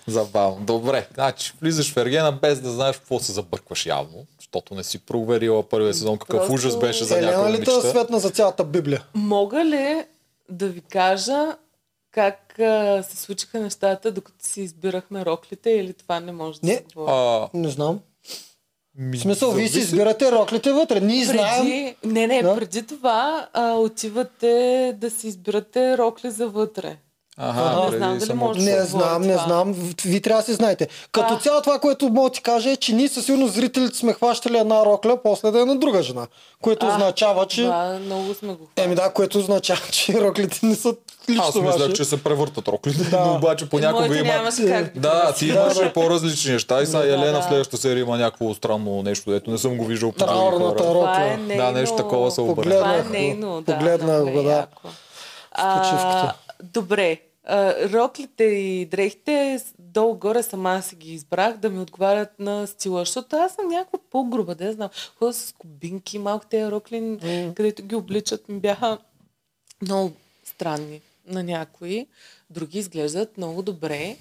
Забавно. Добре, значи влизаш в Ергена без да знаеш какво се забъркваш явно, защото не си проверила първия сезон какъв Просто- ужас беше за някои Елена ли те момичета. светна за цялата Библия? Мога ли да ви кажа как а, се случиха нещата, докато си избирахме роклите или това не може да Не. се говори? А, Не знам. ми, В смисъл, вие си избирате роклите вътре. Ние знаем. преди, не, не, Да. преди това а, отивате да си избирате рокли за вътре. Ага, Не знам дали може да Не знам, не това. знам. Вие трябва да си знаете. Като А. цяло това, което мога да ти кажа е, че ние със сигурност зрителите сме хващали една рокля, после да е на друга жена. Което А, означава, че... Това много сме го Еми да, което означава, че роклите не са лично Аз мислях, че се превъртат роклите, Да. но обаче понякога Моите има... как Да, ти Да, имаш да. по-различни неща и сега Да, Елена да. в следващата серия има някакво странно нещо, дето не съм го виждал по Траурната рокля. Е. Да, нещо такова се обърна. Е Погледнах го. да. Е да. почивката. Добре. Роклите и дрехите долу-горе сама си ги избрах да ми отговарят на стила, защото аз съм някаква по-груба, да я знам. Ходя с кубинки, малко тези рокли, където ги обличат, ми бяха много странни на някои. Други изглеждат много добре.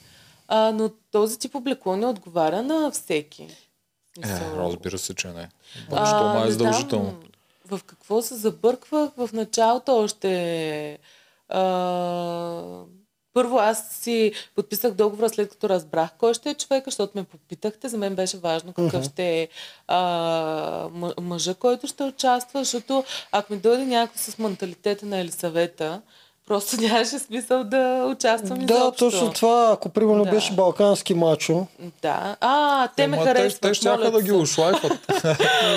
А, но този тип облекло не отговаря на всеки. Е, разбира се, че не. а, Защо май е задължително? знам, в какво се забърквах в началото още. А, първо аз си подписах договора след като разбрах кой ще е човека, защото ме попитахте. За мен беше важно какъв ще е а, мъ- мъжа, който ще участва, защото ако ми дойде някой с менталитета на Елисавета, просто нямаше смисъл да участвам Да, изобщо. точно това, ако примерно Да. беше балкански мачо, Да. А, те ме Ема, те, харесват. те ще да ги ушлайфат.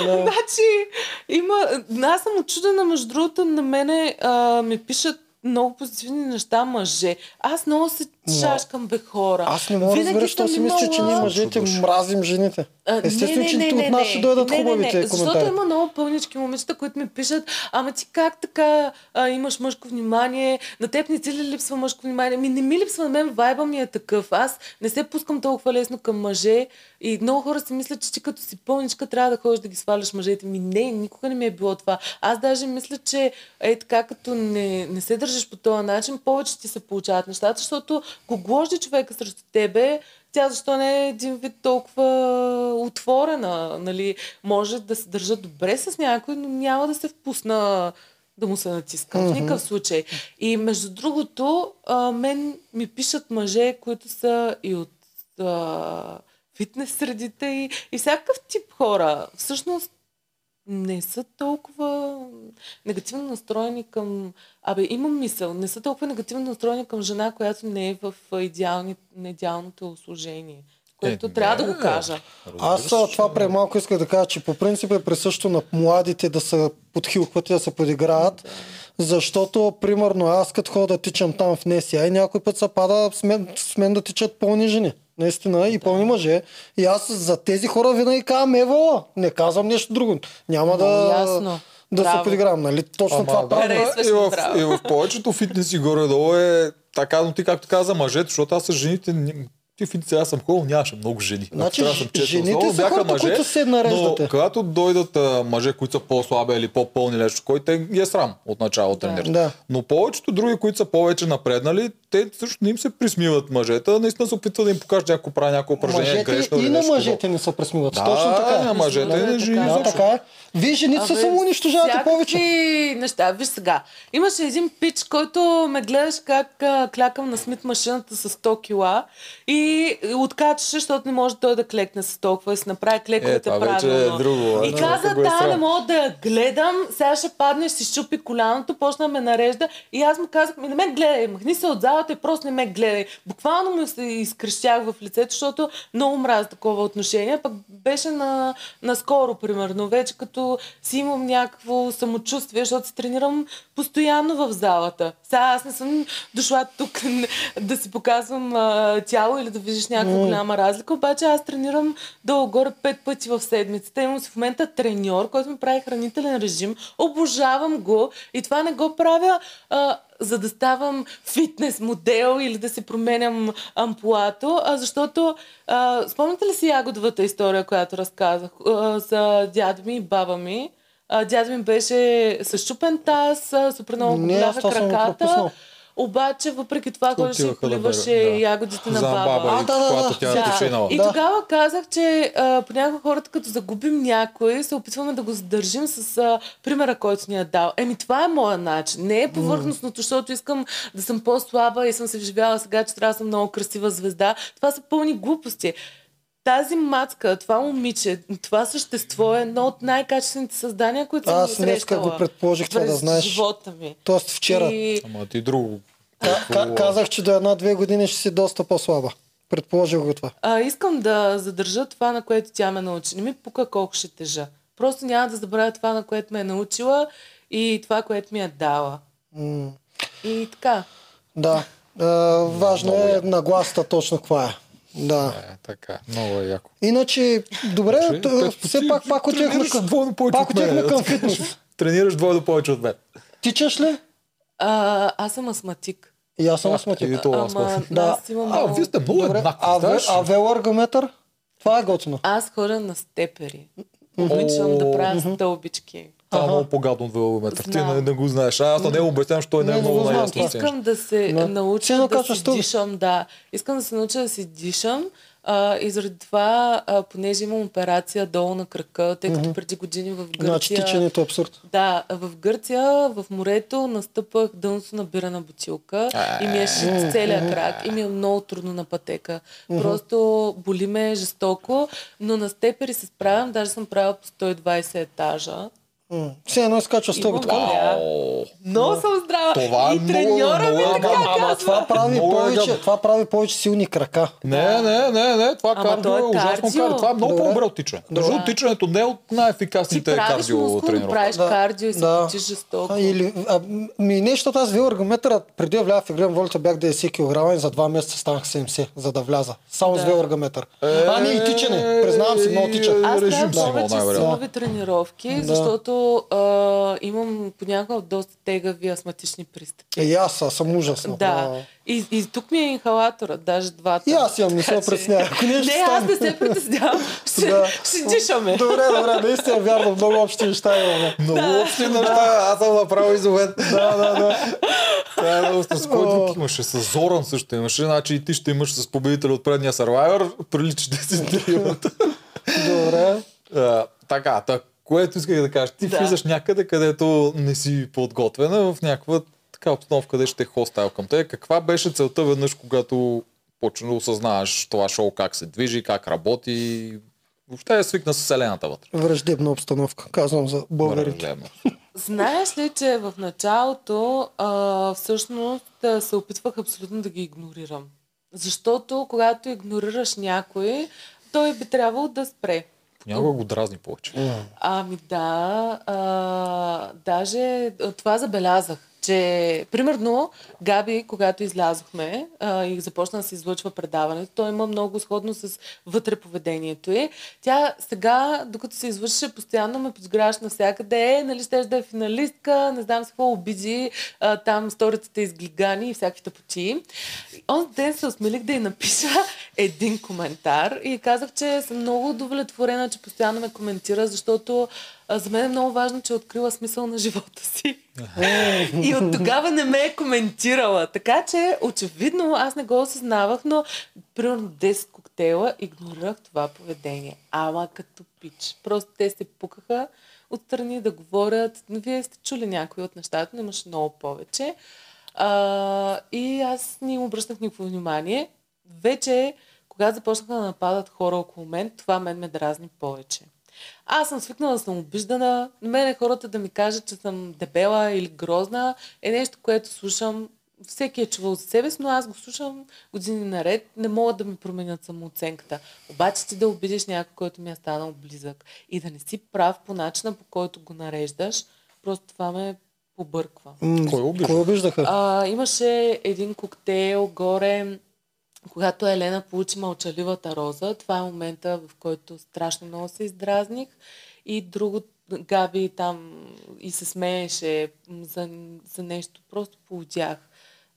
Значи, има... Аз съм очудена, между другото, на мене а, ми пишат много позитивни неща мъже. Аз много се шашкам бе хора. аз не мога да разбера, що съм си мисля, че ние мъжете мразим жените. Естествено, че от нас ще дойдат не, не, хубавите не, Защото коментари. има много пълнички момичета, които ми пишат, ама ти как така а, имаш мъжко внимание, на теб не ти ли липсва мъжко внимание? Ми не ми липсва, на мен вайба ми е такъв. Аз не се пускам толкова лесно към мъже и много хора си мислят, че ти като си пълничка трябва да ходиш да ги сваляш мъжете. Ми не, никога не ми е било това. Аз даже мисля, че е така, като не, не се държиш по този начин, повече ти се получават нещата, защото го гложди човека срещу тебе, тя защо не е един вид толкова отворена, нали? Може да се държа добре с някой, но няма да се впусна да му се натиска. В никакъв случай. И между другото, а, мен ми пишат мъже, които са и от а, фитнес средите и, и всякакъв тип хора. Всъщност не са толкова негативно настроени към... Абе, имам мисъл. Не са толкова негативно настроени към жена, която не е в идеални, идеалното служение. Което Е, трябва не, да го кажа. Аз а, това пре малко исках да кажа, че по принцип е присъщо на младите да се подхилкват и да се подиграят. Защото, примерно, аз като ходя да тичам там в Несия и някой път се пада с мен, с мен да тичат пълни жени. Наистина, и пълни мъже. И аз за тези хора винаги казвам Евала. Не казвам нещо друго. Няма Много да, ясно. да се подигравам. Нали? Точно това да, правя. И, в, браво. и в повечето фитнеси горе-долу е така, но ти както каза мъжете, защото аз с жените ни- ти в фитнес аз съм ходил, нямаше много жени. Значи, да съм честен, жените основно са бяха хората, които се нареждате. Но когато дойдат а, мъже, които са по-слаби или по-пълни нещо, кой те ги е срам от начало да. тренират. Да. Но повечето други, които са повече напреднали, те също не им се присмиват мъжете, наистина се опитват да им покажат някой прави някакво упражнение Мъжете грешно и на мъжете не се пресмиват. Да, Точно така. на мъжете Да, не е жени така. Да, така е. Вие жените се само унищожавате повече. неща. Виж сега. Имаше един пич, който ме гледаш как а, клякам на смит машината с 100 кила и откачаше, защото не може той да клекне с толкова и се направи клековете Е, е правилно. друго, И каза, е да, срам." не мога да я гледам, сега ще падне, ще си щупи коляното, почна да ме нарежда и аз му казах, ми не ме гледай, махни се от залата и просто не ме гледай. Буквално му се изкрещях в лицето, защото много мразя такова отношение, пък беше на, наскоро, примерно, вече като си имам някакво самочувствие, защото се тренирам постоянно в залата. Сега аз не съм дошла тук да си показвам а, тяло или да виждаш някаква голяма разлика, обаче аз тренирам долу-горе пет пъти в седмицата. Имам си в момента треньор, който ми прави хранителен режим. Обожавам го и това не го правя а, за да ставам фитнес модел или да се променям ампулато, а защото а, спомняте ли си ягодовата история, която разказах а, за дядо ми и баба ми? А, дядо ми беше с щупен таз, супер много го Не, аз боляха това съм го краката. пропуснал. Обаче, въпреки това, ходеше и да поливаше да. ягодите на баба. баба, А, и да, да, да. тя Да. е. И Да. тогава казах, че а, понякога хората, като загубим някой, се опитваме да го задържим с а, примера, който ни е дал. Еми, това е моя начин. Не е повърхностното, защото искам да съм по-слаба и съм се вживяла сега, че трябва да съм много красива звезда. Това са пълни глупости. Тази мацка, това момиче, това същество е едно от най-качествените създания, които съм Аз днеска срещала го предположих това да знаеш. живота ми. Тоест вчера. И... Ама ти друго. Ка- ка- казах, че до една-две години ще си доста по-слаба. Предположих го това. А, искам да задържа това, на което тя ме научи. Не ми пука колко ще тежа. Просто няма да забравя това, на което ме е научила и това, което ми е дала. М, И така. Да. А, важно е нагласата точно каква е. Да. Е, така. Много е яко. Иначе, добре, Значи, все пак пак отивахме тренираш към, двойно повече пак от мен, отивахме да към кажа. фитнес. Тренираш двойно повече от мен. Тичаш ли? А, аз съм астматик. И аз съм А, астматик. и това аз Ама. Да. аз имам А, много... вие сте много Добре, еднакви. а, ве, знаеш. а велоаргометър? Това е готино. Аз ходя на степери. Обичам да правя стълбички. Това е много по-гадно от велометър. Ти не, не го знаеш. А, Аз на него обяснявам, че той не е Не, не много наясно. Искам да се Да. науча да качваш си стълб. дишам, да. Искам да се науча да си дишам а, и заради това, а, понеже имам операция долу на крака, тъй като преди години в Значи Гърция... тичането е абсурд. Да, в Гърция, в морето, настъпах дънсо набирана бутилка и ми е шит целият крак и ми е много трудно на пътека. Просто боли ме жестоко, но на степери се справям, даже съм правила по 120 етажа. М. Все едно изкачва? Да. Вау. Много съм здрава. Това е и много- треньора много ми е така. Ама казва. това прави, Много е повече, това прави повече силни крака. Не, не, не, не. Това Ама кардио е е ужасно кардио. кардио. Това е много Добре. по-добре от тичане. Между другото, тичането не е от най-ефикасните кардио тренировки. правиш Да. кардио и се Да. потиш жестоко. А, или, а, ми не, защото аз велоаргометъра, преди да вляза в Иглен Волта бях 90 кг и за два месеца станах 70, за да вляза. Само с Да. велоаргометър. а, не, и тичане. Признавам си, много тича. Аз правя повече силови тренировки, Да. Защото а, имам понякога доста тегави астматични пристъпи. И аз а, съм ужасно. Да. И, и тук ми е инхалатора, даже двата. И аз имам, не се притеснявам. Ако нещо Не, аз не се притеснявам. Ще, Да. ще дишаме. Добре, добре, наистина вярвам, много общи неща имаме. Много общи неща. Аз съм направил изовет. Да, да, да. Това е много с кой друг имаше? С Зоран също имаше. Значи и ти ще имаш с победителя от предния Survivor. Прилича да си тримата. Добре. А, така, так, което исках да кажа. Ти Да. влизаш някъде, където не си подготвена, в някаква така обстановка, където ще е хостайл към те. Каква беше целта веднъж, когато почна да осъзнаваш това шоу, как се движи, как работи, въобще е свикна с вселената вътре. Враждебна обстановка, казвам за българите. Знаеш ли, че в началото а, всъщност а, се опитвах абсолютно да ги игнорирам. Защото когато игнорираш някой, той би трябвало да спре. Понякога го дразни повече. Ами да, а, даже това забелязах, че примерно Габи, когато излязохме а, и започна да се излъчва предаването, той има много сходно с вътре поведението й. Тя сега, докато се извърши, постоянно ме подгряваш навсякъде, е, нали ще да е финалистка, не знам с какво обиди, а, там сториците изглигани и всякакви тъпочи. Он ден се осмелих да й напиша един коментар и казах, че съм много удовлетворена, че постоянно ме коментира, защото а, за мен е много важно, че е открила смисъл на живота си. и от тогава не ме е коментирала. Така че, очевидно, аз не го осъзнавах, но примерно 10 коктейла игнорирах това поведение. Ама като пич. Просто те се пукаха отстрани да говорят. Вие сте чули някои от нещата, но имаше много повече. А, и аз не им обръщах никакво внимание. Вече, когато започнаха да нападат хора около мен, това мен ме дразни повече. Аз съм свикнала да съм обиждана. На мен хората да ми кажат, че съм дебела или грозна е нещо, което слушам. Всеки е чувал за себе си, но аз го слушам години наред. Не могат да ми променят самооценката. Обаче ти да обидиш някой, който ми е станал близък и да не си прав по начина, по който го нареждаш, просто това ме побърква. М, Кой обижда? Кой обиждаха? А, имаше един коктейл горе, когато Елена получи мълчаливата роза. Това е момента, в който страшно много се издразних. И друго, Габи там и се смееше за, за нещо. Просто полудях.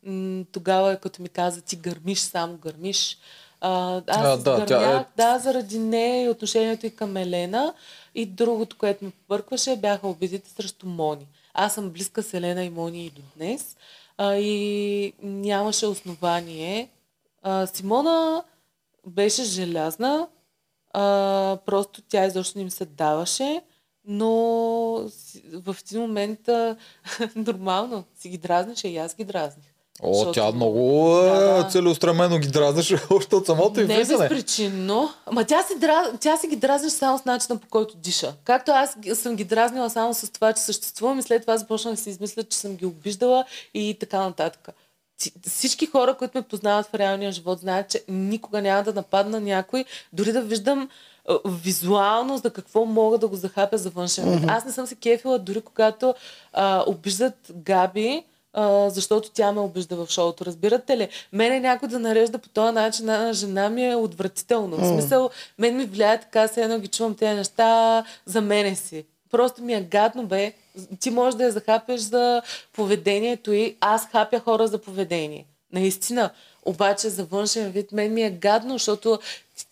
М, Тогава, като ми каза, ти гърмиш, само гърмиш. А, аз А, да, тя е- гърмях, да, заради нея и отношението и към Елена. И другото, което ме побъркваше, бяха обидите срещу Мони. Аз съм близка с Елена и Мони и до днес. А, и нямаше основание. А, Симона беше желязна, а, просто тя изобщо не ми се даваше, но в един момент а, нормално си ги дразнеше и аз ги дразних. О, Защото- тя много Да, целеустремено ги дразнеше още от самото и Не влизане. безпричинно. Ама тя си, дра... тя си ги дразниш само с начина по който диша. Както аз съм ги дразнила само с това, че съществувам и след това започнах да си измисля, че съм ги обиждала и така нататък. Си- Всички хора, които ме познават в реалния живот, знаят, че никога няма да нападна някой, дори да виждам визуално за какво мога да го захапя за външен вид. Аз не съм се кефила дори когато а, обиждат Габи, а, защото тя ме обижда в шоуто. Разбирате ли? Мене някой да нарежда по този начин на жена ми е отвратително. В смисъл, мен ми влияе така, се едно ги чувам тези неща за мене си. Просто ми е гадно, бе. Ти можеш да я захапеш за поведението и аз хапя хора за поведение. Наистина. Обаче за външен вид мен ми е гадно, защото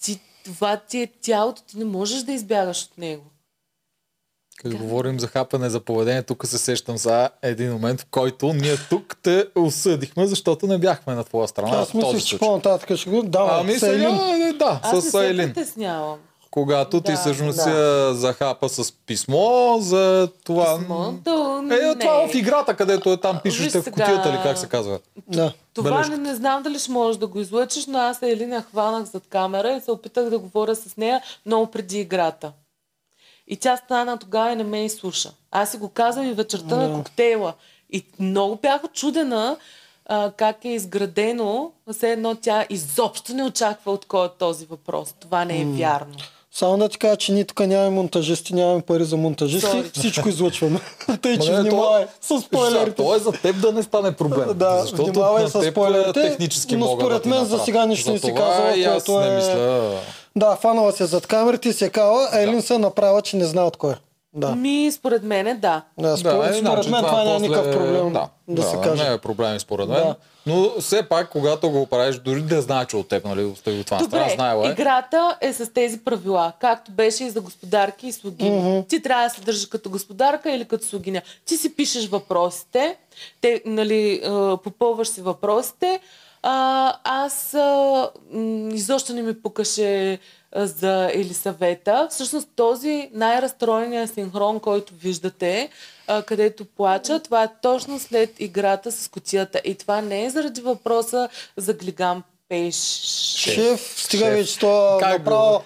ти, това ти е тялото, ти не можеш да избягаш от него. Като говорим за хапане за поведение, тук се сещам за един момент, в който ние тук те осъдихме, защото не бяхме на твоя страна. Аз мислих, че по-нататък ще го давай. Ами сега, да, Аз не с се Айлин. притеснявам. Когато ти Да, всъщност да. я захапа с писмо за това... Писмото Е, не. това в играта, където е там пишеш в кутията или как се казва. Да. Това не, не знам дали ще можеш да го излъчиш, но аз Елина хванах зад камера и се опитах да говоря с нея много преди играта. И тя стана тогава и не ме изслуша. Аз си го казвам и вечерта на коктейла. И много бях чудена а, как е изградено. Все едно тя изобщо не очаква от кой е този въпрос. Това не е вярно. Само да ти кажа, че ние тук нямаме монтажисти, нямаме пари за монтажисти. Sorry. Всичко излъчваме. Тъй, че внимавай с спойлерите. То е за теб да не стане проблем. Да, защото внимавай с теб, спойлерите, технически но според да мен за сега нищо не си казала, аз което е- мисля... Да, фанала се зад камерите и се кава, а Елин се направя, че не знае от кой. е. Да. Ми, според мене, да. Да, според, е, според значи мен това няма после- никакъв проблем да, да, да, се каже. Не е проблем според мен. Да. Но все пак, когато го правиш, дори да знае, че от теб, нали, остави от това страна, Добре, знаела е. играта е с тези правила, както беше и за господарки и слугини. Ти трябва да се държиш като господарка или като слугиня. Ти си пишеш въпросите, те, нали, попълваш си въпросите. А, аз а, м, изобщо не ми пукаше а, за Елисавета. Всъщност този най-разстроения синхрон, който виждате, а, където плача, това е точно след играта с котията. И това не е заради въпроса за глигам пеш. Шеф, стига вече Как направо.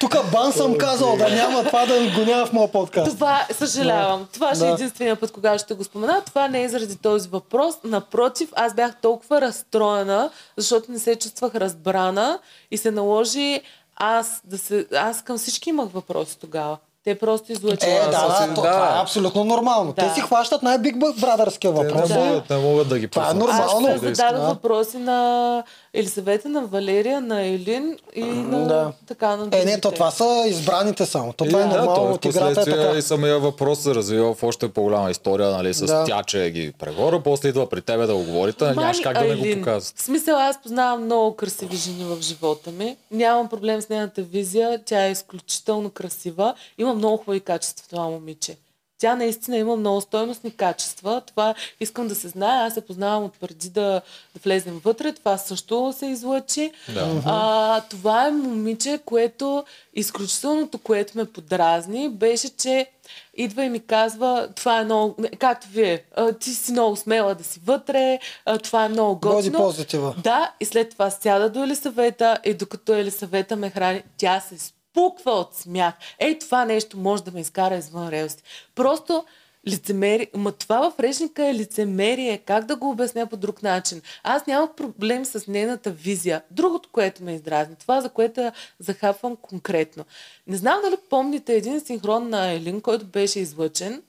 Тук бан съм казал да няма това да го няма в моя подкаст. Това, съжалявам, това ще е Да. единствения път, когато ще го спомена. Това не е заради този въпрос. Напротив, аз бях толкова разстроена, защото не се чувствах разбрана и се наложи аз да се... Аз към всички имах въпроси тогава. Те просто Е, излъчваха. да, да, то, да. това е абсолютно нормално. Да. Те си хващат най-биг брадърския Те въпрос. не, могат, не могат да ги Това е пуснат. нормално. Аз да, зададох да. въпроси на Елисавета, на Валерия, на Елин и на Да. така на Е, не, другите. то това са избраните само. То това е да, нормално той от играта е така. и самия въпрос се развива в още по-голяма история, нали, с Да. тя, че ги прегора, после идва при тебе да го говорите, нали, нямаш как да не Айлин. го показват. В смисъл, аз познавам много красиви жени в живота ми. Нямам проблем с нейната визия. Тя е изключително красива. Има много хубави качества това момиче. Тя наистина има много стойностни качества. Това искам да се знае. Аз се познавам от преди да, да влезем вътре. Това също се излъчи. Да. А, това е момиче, което изключителното, което ме подразни, беше, че идва и ми казва, това е много, както вие, а, ти си много смела да си вътре, а, това е много готино. позитива. Да, и след това сяда до Елисавета и докато Елисавета ме храни, тя се спуква от смях. Ей, това нещо може да ме изкара извън релси. Просто лицемери... Ма това в речника е лицемерие. Как да го обясня по друг начин? Аз нямах проблем с нейната визия. Другото, което ме издразни, това, за което захапвам конкретно. Не знам дали помните един синхрон на Елин, който беше излъчен.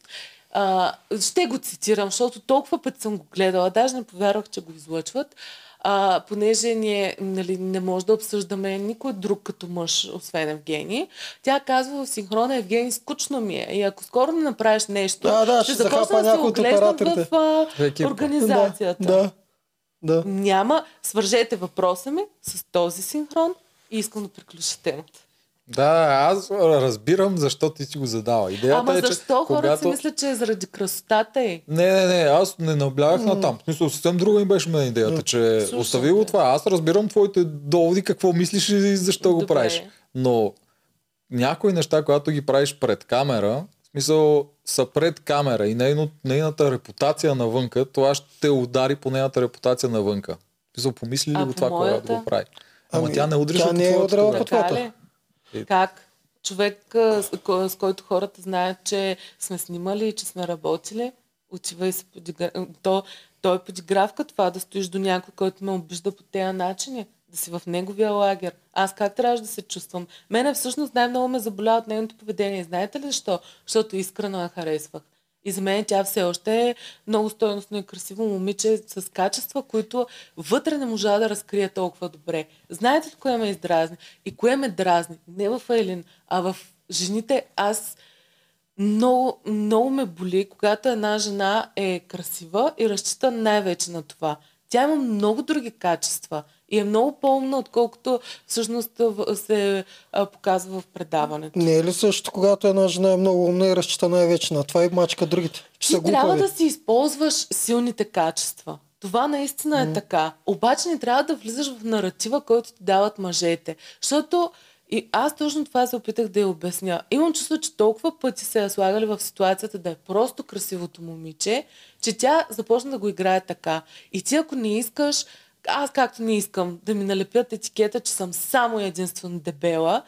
А, ще го цитирам, защото толкова път съм го гледала, даже не повярвах, че го излъчват. А, понеже ние нали, не може да обсъждаме никой друг като мъж, освен Евгений. Тя казва в синхрона Евгений, скучно ми е. И ако скоро не направиш нещо, Да, да, ще ще започна да се оглеждам в а, организацията. Да, да. Няма, свържете въпроса ми с този синхрон и искам да приключа темата. Да, аз разбирам защо ти си го задава. Идеята Ама е, че защо хората когато... си мислят, че е заради красотата й? Не, не, не, аз не наблягах на там. В смисъл, съвсем друга ми беше мен идеята, че Слушам остави го това. Аз разбирам твоите доводи, какво мислиш и защо го Добре. правиш. Но някои неща, когато ги правиш пред камера, в смисъл са пред камера и нейно, нейната репутация навънка, това ще удари по нейната репутация навънка. В смисъл, помисли ли А го това, когато моята? го прави? Ама Ами, тя не удря тя не е удрала по твоята. Как? Човек, с, ко- с който хората знаят, че сме снимали и че сме работили, отива и се подигра... То, той е подигравка това, да стоиш до някой, който ме обижда по тези начини, да си в неговия лагер. Аз как трябваше да се чувствам? Мене всъщност най-много ме заболя от нейното поведение. Знаете ли защо? Защото искрено я харесвах. И за мен тя все още е много стойностно и красиво момиче с качества, които вътре не можа да разкрие толкова добре. Знаете ли кое ме издразни? И кое ме дразни? Не в Елин, а в жените. Аз много, много ме боли, когато една жена е красива и разчита най-вече на това. Тя има много други качества и е много по-умна, отколкото всъщност се показва в предаването. Не е ли също, когато една жена е много умна и разчита най-вече на това и мачка другите? Че са Ти трябва глупави. да си използваш силните качества. Това наистина е така. Обаче не трябва да влизаш в наратива, който ти дават мъжете. Защото и аз точно това се опитах да я обясня. Имам чувство, че толкова пъти се я слагали в ситуацията да е просто красивото момиче, че тя започна да го играе така. И ти ако не искаш, аз както не искам да ми налепят етикета, че съм само единствено дебела,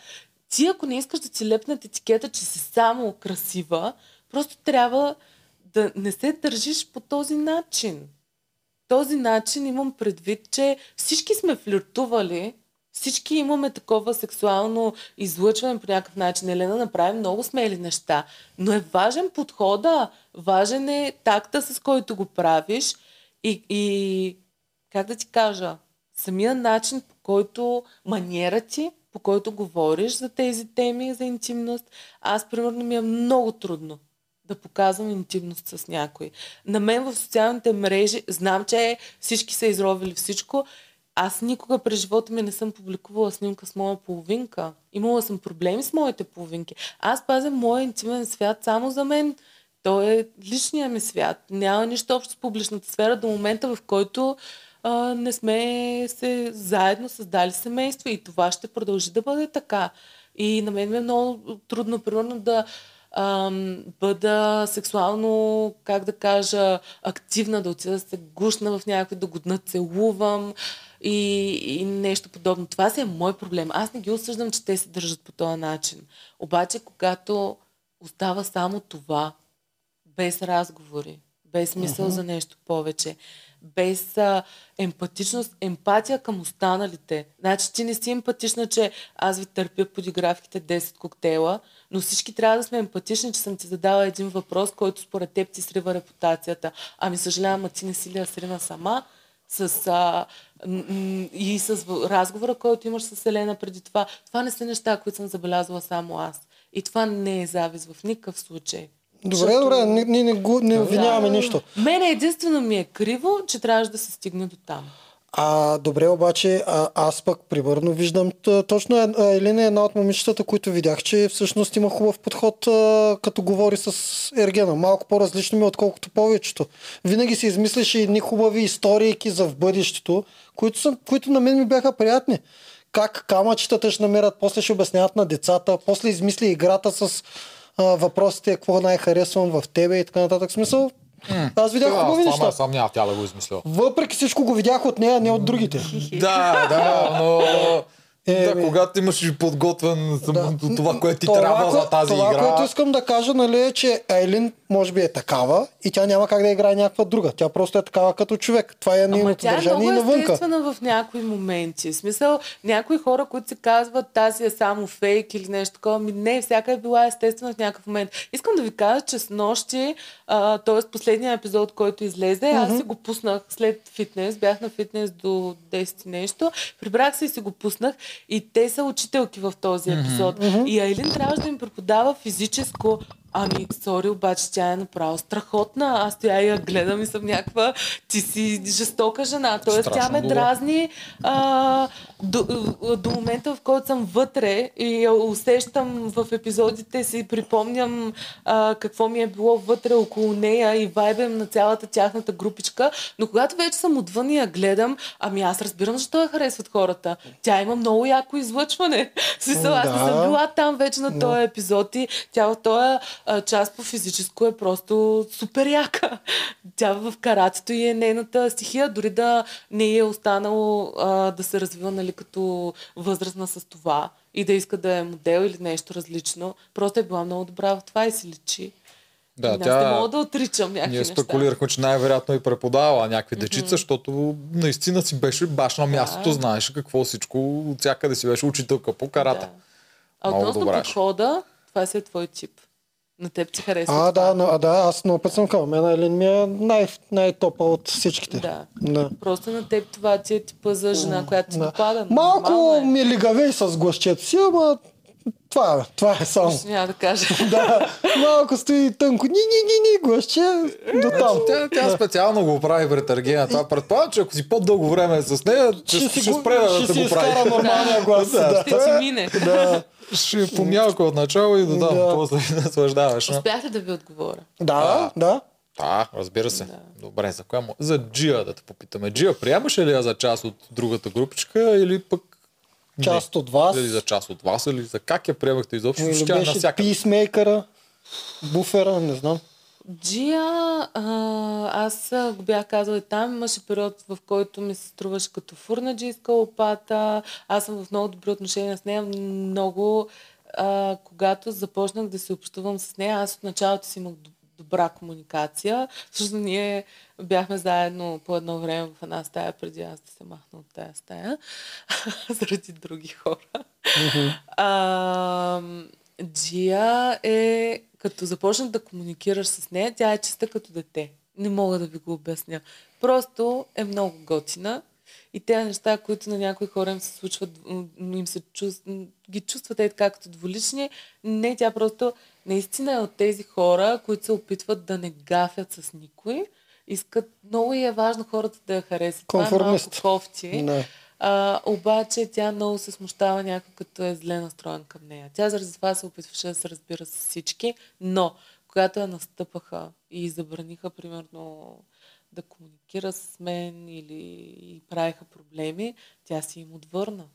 ти ако не искаш да ти лепнат етикета, че си само красива, просто трябва да не се държиш по този начин. Този начин имам предвид, че всички сме флиртували, всички имаме такова сексуално излъчване по някакъв начин. Елена направи много смели неща, но е важен подхода, важен е такта, с който го правиш и, и как да ти кажа, самия начин по който маниера ти по който говориш за тези теми, за интимност. Аз, примерно, ми е много трудно да показвам интимност с някой. На мен в социалните мрежи, знам, че всички са изровили всичко, аз никога през живота ми не съм публикувала снимка с моя половинка. Имала съм проблеми с моите половинки. Аз пазя моя интимен свят само за мен. Той е личния ми свят. Няма нищо общо с публичната сфера до момента, в който а, не сме се заедно създали семейство и това ще продължи да бъде така. И на мен ми е много трудно, примерно, да ам, бъда сексуално, как да кажа, активна, да отида да се гушна в някакви, да го нацелувам и, и нещо подобно. Това си е мой проблем. Аз не ги осъждам, че те се държат по този начин. Обаче, когато остава само това, без разговори, без мисъл uh-huh. за нещо повече, без а, емпатичност, емпатия към останалите. Значи ти не си емпатична, че аз ви търпя подигравките 10 коктейла, но всички трябва да сме емпатични, че съм ти задала един въпрос, който според теб ти срива репутацията. Ами съжалявам, а ти не си ли я срина сама? с, а, и с разговора, който имаш с Елена преди това. Това не са неща, които съм забелязала само аз. И това не е завис в никакъв случай. Добре, Защото... добре, ние не, не, не обвиняваме да, нищо. Мене единствено ми е криво, че трябваше да се стигне до там. А, добре, обаче а, аз пък примерно виждам точно е, Елина е една от момичетата, които видях, че всъщност има хубав подход а, като говори с Ергена. Малко по-различно ми, отколкото повечето. Винаги се измисляше едни хубави истории за в бъдещето, които, са, които на мен ми бяха приятни. Как камъчетата ще намерят, после ще обясняват на децата, после измисли играта с а, въпросите, какво най-харесвам в тебе и така нататък. Смисъл, М, Аз видях това- хубави това неща. ме съмнява тя да го измисля. Въпреки всичко го видях от нея, не от другите. Да, да, но... Е, да, ми- когато имаш подготвен Да. това, което ти Това, трябва за тази това, игра. което искам да кажа, нали, е, че Айлин може би е такава и тя няма как да играе някаква друга. Тя просто е такава като човек. Това е нейното тя е държание и много навънка. естествена в някои моменти. В смисъл, някои хора, които се казват тази е само фейк или нещо такова, ми не, всяка е била естествена в някакъв момент. Искам да ви кажа, че с нощи, т.е. последния епизод, който излезе, аз си го пуснах след фитнес, бях на фитнес до 10 и нещо, прибрах се и си го пуснах и те са учителки в този епизод. И Айлин трябваше да им преподава физическо Ами, сори, обаче тя е направо страхотна. Аз стоя и я гледам и съм някаква... Ти си жестока жена. Тоест, тя Страшно ме добре. дразни а, до, до момента, в който съм вътре и я усещам в епизодите си, припомням а, какво ми е било вътре около нея и вайбем на цялата тяхната групичка. Но когато вече съм отвън и я гледам, ами аз разбирам защо я харесват хората. Тя има много яко излъчване. Смисъл, аз не съм била там вече на този епизод и тя в този а, част по физическо е просто супер яка. Тя в каратето и е нейната стихия, дори да не е останало а, да се развива нали, като възрастна с това и да иска да е модел или нещо различно. Просто е била много добра в това и си личи. Да, И аз тя... не мога да отричам някакви Ние спекулирахме, че най-вероятно и преподавала някакви дечица, защото наистина си беше баш на мястото, знаеше какво всичко, от всякъде си беше учителка по карата. Да. А относно е. подхода, това си е твой тип. На теб ти харесва. А, това. да, но, а, да, аз много път съм казал. Мен Айлин ми е най- най-топа от всичките. Да. да. Просто на теб това ти е типа за жена, която ти Да. допада. Малко е. ми лигавей с гласчето си, ама това е, това е само. Нищо Няма да кажа. да, малко стои тънко. Ни, ни, ни, ни, гласче, до там. Тя, тя специално го прави пред Ергена. Това предполага, че ако си по-дълго време с нея, ще, ще, ще го- спре да ще си го прави. изкара нормалния глас. Да, да. Ще ти мине. да. Ще е помялка от начало и до там, Да. после се наслаждаваш. Успяхте да ви отговоря. Да, да. Да, разбира се. Добре, за коя му... За Джия да те попитаме. Джия, приемаше ли я за част от другата групичка или пък... не? Част от вас. Или за част от вас, или за как я приемахте изобщо? Или беше навсякъде. писмейкъра, буфера, не знам. Джия, а, аз го бях казала и там, имаше период, в който ми се струваше като фурнаджийска лопата. Аз съм в много добри отношения с нея. Много, а, когато започнах да се общувам с нея, аз от началото си имах добра комуникация. Всъщност ние бяхме заедно по едно време в една стая, преди аз да се махна от тая стая, заради други хора. А, Джия е, като започнах да комуникираш с нея, тя е чиста като дете. Не мога да ви го обясня. Просто е много готина И тези неща, които на някои хора им се случват, м, им се чувств, ги чувстват е така като дволични. Не, тя просто наистина е от тези хора, които се опитват да не гафят с никой. Искат, много и е важно хората да я харесат. Това е малко Конформист. кофти. Да. А, обаче тя много се смущава някой, като е зле настроен към нея. Тя заради това се опитваше да се разбира с всички, но когато я настъпаха и забраниха, примерно, да комуникира с мен или и правиха проблеми, тя си им отвърна.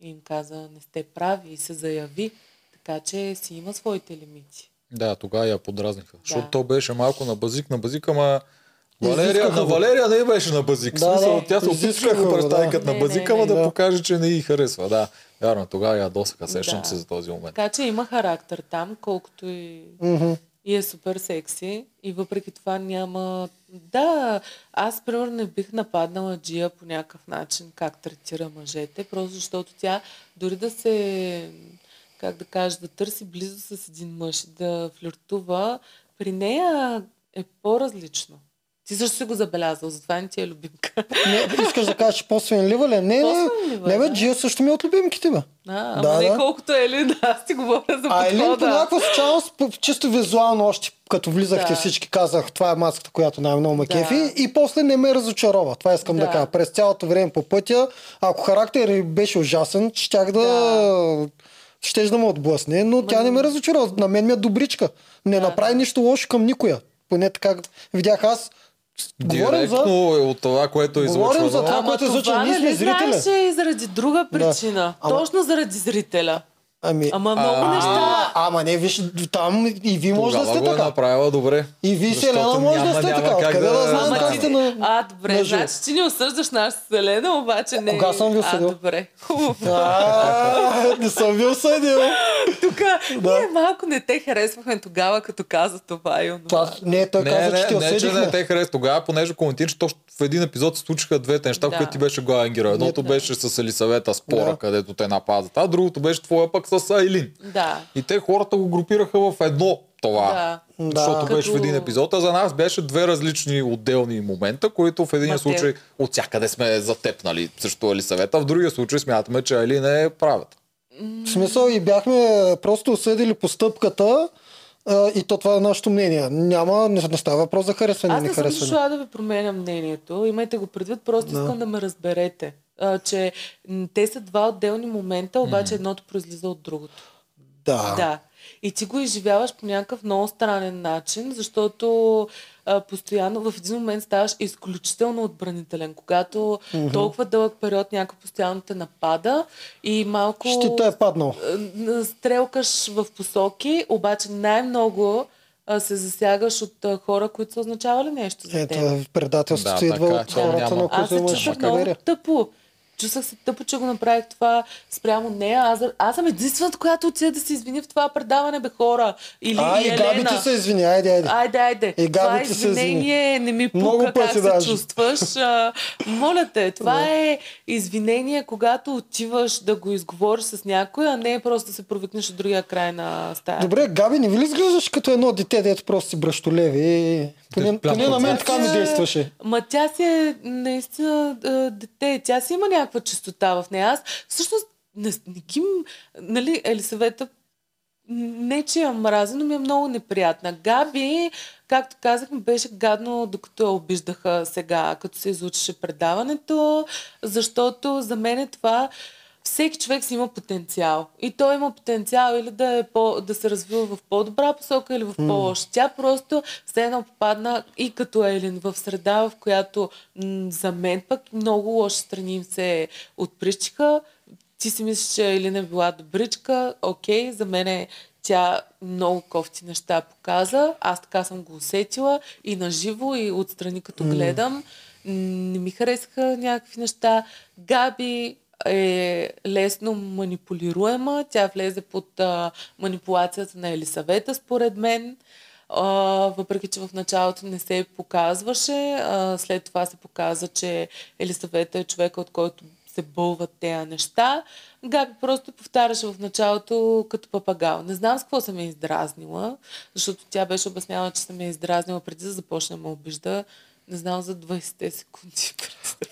И им каза, не сте прави и се заяви. Така че си има своите лимити. Да, тогава я подразниха. Защото Да. то беше малко на базик, на базик, ама Валерия, Изискаха на. Валерия не беше на базик. Да, смисъл, да, тя се опитваше да го представи да. като на Не, базик, ама да Да. покаже, че не ги харесва. Да, вярно, тогава я досъка. Сещам Да. се за този момент. Така че има характер там, колкото и Мгм. и е супер секси и въпреки това няма... Да, аз примерно не бих нападнала Джия по някакъв начин как третира мъжете, просто защото тя дори да се, как да кажа, да търси близо с един мъж и да флиртува, при нея е по-различно. Ти също си го забелязал, затова не ти е любимка. Не, искаш да кажеш, че по-свенлива ли? е? Не, не, По-свенлива, не, бе, да. Джия също ми е от любимките, бе. А, ама Да, не да. колкото Елин, аз ти говоря за А Елин по подхода. някаква случайност, чисто визуално още като влизахте Да. всички, казах, това е маската, която най-много ме Да. кефи и после не ме разочарова. Това искам да, Да. кажа. През цялото време по пътя, ако характер беше ужасен, щях да... Да. Щеш да ме отблъсне, но тя не ме разочарова. На мен ми е добричка. Не Да. направи нищо лошо към никоя. Поне така видях аз. Говорим за... Директно е от това, което е Говорим за излъчвано. това, което излъчва. това Ние сме нали зрители. знаеш е и заради друга причина. Ама- Точно заради зрителя. Ами, Ама много А, неща. а, ама не, виж, там и ви може да Тогава сте го е така. направила добре. И вие, Защото Селена, може да няма- сте няма така. как Откъде да, да- знаем Ама как ти- сте на... А, добре, на значи ти не осъждаш нашата Селена, обаче не. кога съм ви А, осъдил? добре. Хубаво. А, не съм ви осъдил. Тук Да. ние малко не те харесвахме тогава, като каза това и онова. Това, не, той Не, каза, че не, ти не, че осъдихме. не те хареса. Тогава, понеже коментираш, че точно в един епизод се случиха двете неща, Да. в които ти беше главен герой. Едното Не, беше с Елисавета спора, където те нападат, а другото беше твоя пък с Айлин. Да. И те хората го групираха в едно това. Да. Да. Защото Като- беше в един епизод, а за нас беше две различни отделни момента, които в един Ма те- случай от всякъде сме затепнали срещу Елисавета, в другия случай смятаме, че Айлин е правата. В смисъл и бяхме просто осъдили постъпката а, и то това е нашето мнение. Няма, не, не става въпрос за харесване, Аз не не съм дошла да ви променя мнението. Имайте го предвид, просто Да. искам да ме разберете. А, че те са два отделни момента, обаче едното произлиза от другото. Да. Да. И ти го изживяваш по някакъв много странен начин, защото а, постоянно в един момент ставаш изключително отбранителен. Когато толкова дълъг период някой постоянно те напада и малко Щита е паднал. стрелкаш в посоки, обаче най-много а, се засягаш от а, хора, които са означавали нещо за Ето, теб. предателството Да, идва така, от хората, на Аз които се имаш чувствах много тъпо. Чувствах се тъпо, че го направих това спрямо нея. Аз, аз съм единствената, която отиде да се извини в това предаване, бе хора. Или А, и и Габи Елена. ти се извини, айде, айде. Айде, айде. И това се извинение не ми Много пука как пъти се даже. чувстваш. А, моля те, това е извинение, когато отиваш да го изговориш с някой, а не просто да се провикнеш от другия край на стая. Добре, Габи, не ви ли изглеждаш като едно дете, дето просто си бръщолеви? Поне, плям поне на мен така ми действаше. Ма тя си е наистина дете. Тя си има някаква чистота в нея. Аз всъщност не, не ги... Нали, Елисавета не, че я мрази, но ми е много неприятна. Габи, както казахме, беше гадно, докато я обиждаха сега, като се излучеше предаването, защото за мен е това всеки човек си има потенциал. И той има потенциал или да, е по, да се развива в по-добра посока или в по-лоша. Тя просто все едно попадна и като Елин в среда, в която м- за мен пък много лоши страни им се отприщиха. Ти си мислиш, че Елин е била добричка. Окей, за мен е тя много кофти неща показа. Аз така съм го усетила и наживо, и отстрани като гледам. Не ми харесаха някакви неща. Габи е лесно манипулируема. Тя влезе под а, манипулацията на Елисавета, според мен. А, въпреки, че в началото не се показваше, а, след това се показа, че Елисавета е човека, от който се бълват тези неща. Габи просто повтаряше в началото като папагал. Не знам с какво съм я издразнила, защото тя беше обяснявала, че съм я издразнила преди да започне да ме обижда. Не знам за 20 секунди.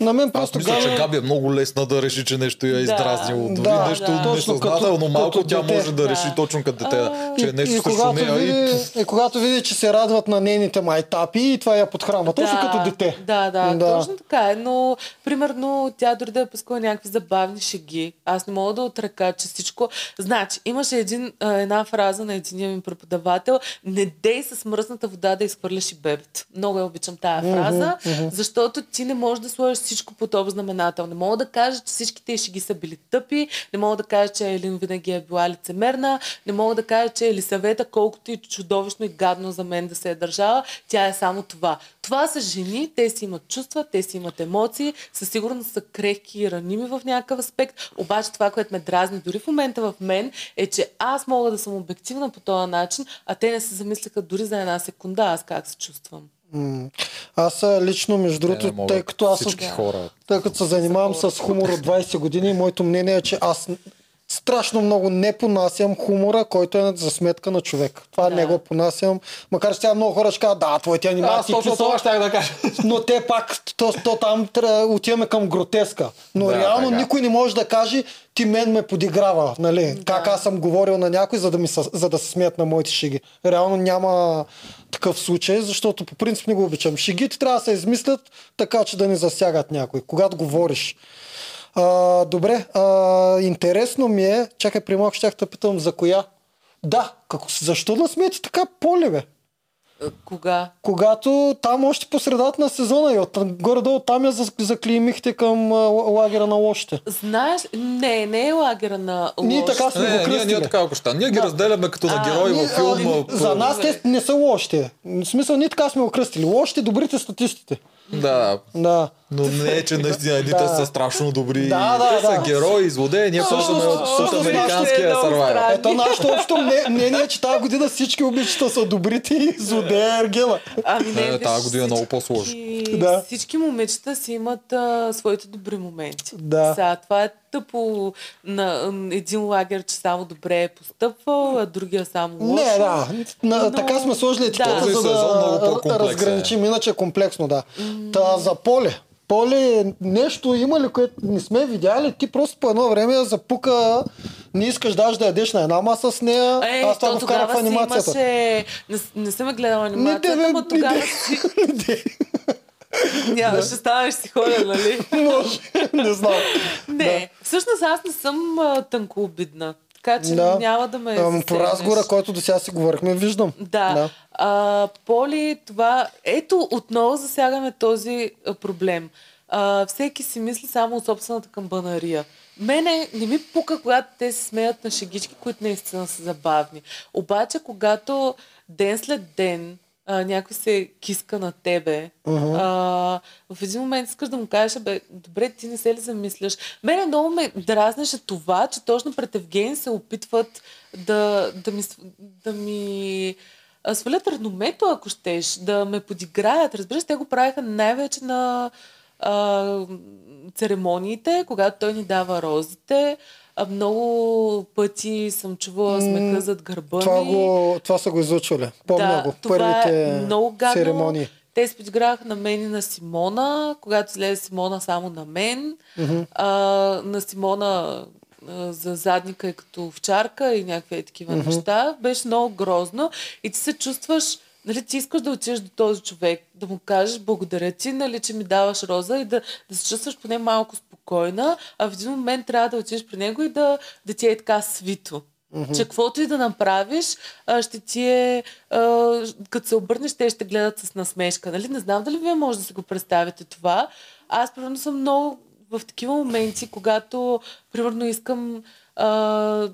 На мен Аз просто мисля, че Габи... Е много лесна да реши, че нещо я е Да. издразнило. Дори Да, нещо да. Несъзнателно, малко като тя дете. може да Да. реши точно като дете, А, че е И, нещо и, срещу когато нея и... види, и когато види, че се радват на нейните майтапи и това я подхранва. Точно да, като дете. Да, да, Да. точно така е. Но, примерно, тя дори да е пускала някакви забавни шеги. Аз не мога да отрека, че всичко... Значи, имаше един, една фраза на един ми преподавател. Не дей с мръсната вода да изхвърляш и бебето. Много я обичам тая фраза, защото ти не можеш да сложиш всичко под общ знаменател. Не мога да кажа, че всичките шеги са били тъпи, не мога да кажа, че Елин винаги е била лицемерна, не мога да кажа, че Елисавета, колкото и чудовищно и гадно за мен да се е държала, тя е само това. Това са жени, те си имат чувства, те си имат емоции, със сигурност са крехки и раними в някакъв аспект. Обаче това, което ме дразни дори в момента в мен, е, че аз мога да съм обективна по този начин, а те не се замислиха дори за една секунда аз как се чувствам. Аз лично, между другото, тъй като аз хора. тъй като се занимавам с хумор от 20 години, моето мнение е, че аз страшно много не понасям хумора, който е за сметка на човек. Това Да. не го понасям. Макар че тя много хора ще кажат, да, твоите анимации какви са, щях да кажа. но те пак, то, то там трябва, отиваме към гротеска. Но Да, реално така. никой не може да каже, ти мен ме подиграва, нали? Да. Как аз съм говорил на някой, за да, ми, са- за да се смеят на моите шеги. Реално няма такъв случай, защото по принцип не го обичам. Шегите трябва да се измислят така, че да не засягат някой, когато говориш. А, добре, а, интересно ми е, чакай при малко щях да питам за коя. Да, како, защо да смеете така поле, бе? Е, Кога? Когато там още по средата на сезона и от, горе-долу там я за- заклеймихте към лагера на лошите. Знаеш, не, не е лагера на Ние лошите. така сме Не, го ние, ние кръстили. така ще. Ние ги Да. разделяме като на герои Ние, във филм. а, по- за нас те не са лошите. В смисъл, ние така сме го кръстили. Лошите, добрите статистите. Да, Да. но не е, че наистина едните Да. са страшно добри. Да, да, Те са да. герои, злодеи, ние ползваме от, американския сървайвър. Ето нашето общо мне- мнение че тази година всички обичата са добрите и злодея Ергела. Ами не, Не, тази година е много по-сложно. Да. Всички момичета си имат а, своите добри моменти. Да. Сега, това е тъпо на един лагер, че само добре е постъпвал, а другия само лошо. Не, да. На, Но- Така сме сложили етикета, Този за много да по-комплексен е. разграничим. Иначе е комплексно, да. Та за поле. Поле, нещо има ли, което не сме видяли? Ти просто по едно време запука, не искаш даже да ядеш на една маса с нея. Е, Аз това то го вкарах в анимацията. имаше... Не, не съм я гледала Не, анимацията, но тогава. Не, Няма, ще станеш си ходя, нали? Може, не знам. Не, всъщност аз не съм тънкообидна. Така че Да. няма да ме Ам, По разговора, който до сега си говорихме, виждам. Да. да. А, Поли, това... Ето, отново засягаме този а, проблем. А, всеки си мисли само от собствената камбанария. Мене не ми пука, когато те се смеят на шегички, които наистина са забавни. Обаче, когато ден след ден а, някой се киска на тебе, uh-huh. а, в един момент искаш да му кажеш, бе, добре, ти не се ли замисляш? Мене много ме дразнеше това, че точно пред Евгений се опитват да, да ми, да ми свалят реномето, ако щеш, да ме подиграят. Разбираш, те го правиха най-вече на а, церемониите, когато той ни дава розите. А, много пъти съм чувала смеха зад гърба Това, ми. го, това са го излучвали. Помня го. това Първите е много гадно. церемонии. Те се подиграха на мен и на Симона, когато излезе Симона само на мен. Mm-hmm. А, на Симона за задника е като овчарка и някакви е такива mm-hmm. неща. Беше много грозно и ти се чувстваш, нали, ти искаш да отидеш до този човек, да му кажеш благодаря ти, нали, че ми даваш роза и да, да се чувстваш поне малко спокойна, а в един момент трябва да отидеш при него и да, да ти е така свито. Mm-hmm. Че каквото и да направиш, ще ти е... Като се обърнеш, те ще гледат с насмешка. Нали? Не знам дали вие може да си го представите това. Аз, примерно, съм много в такива моменти, когато, примерно, искам... А,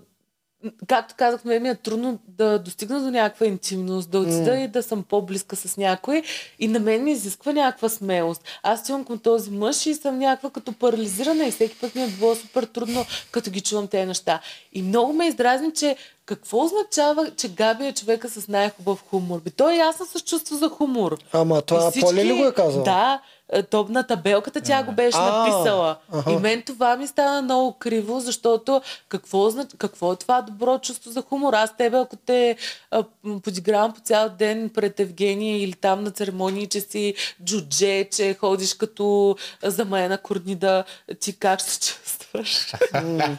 както казах, мен ми е трудно да достигна до някаква интимност, да отида mm. и да съм по-близка с някой. И на мен ми изисква някаква смелост. Аз отивам към този мъж и съм някаква като парализирана и всеки път ми е било супер трудно, като ги чувам тези неща. И много ме издразни, че какво означава, че Габи е човека с най-хубав хумор? Би той е ясно с чувство за хумор. Ама това И Поли ли го е казал? Да, е, то на табелката тя го беше написала. И мен това ми стана много криво, защото какво, зна- какво е това добро чувство за хумор? Аз тебе, ако те а, подигравам по цял ден пред Евгения или там на церемонии, че си джудже, че ходиш като замаяна корнида, ти как ще се чувстваш? Ами,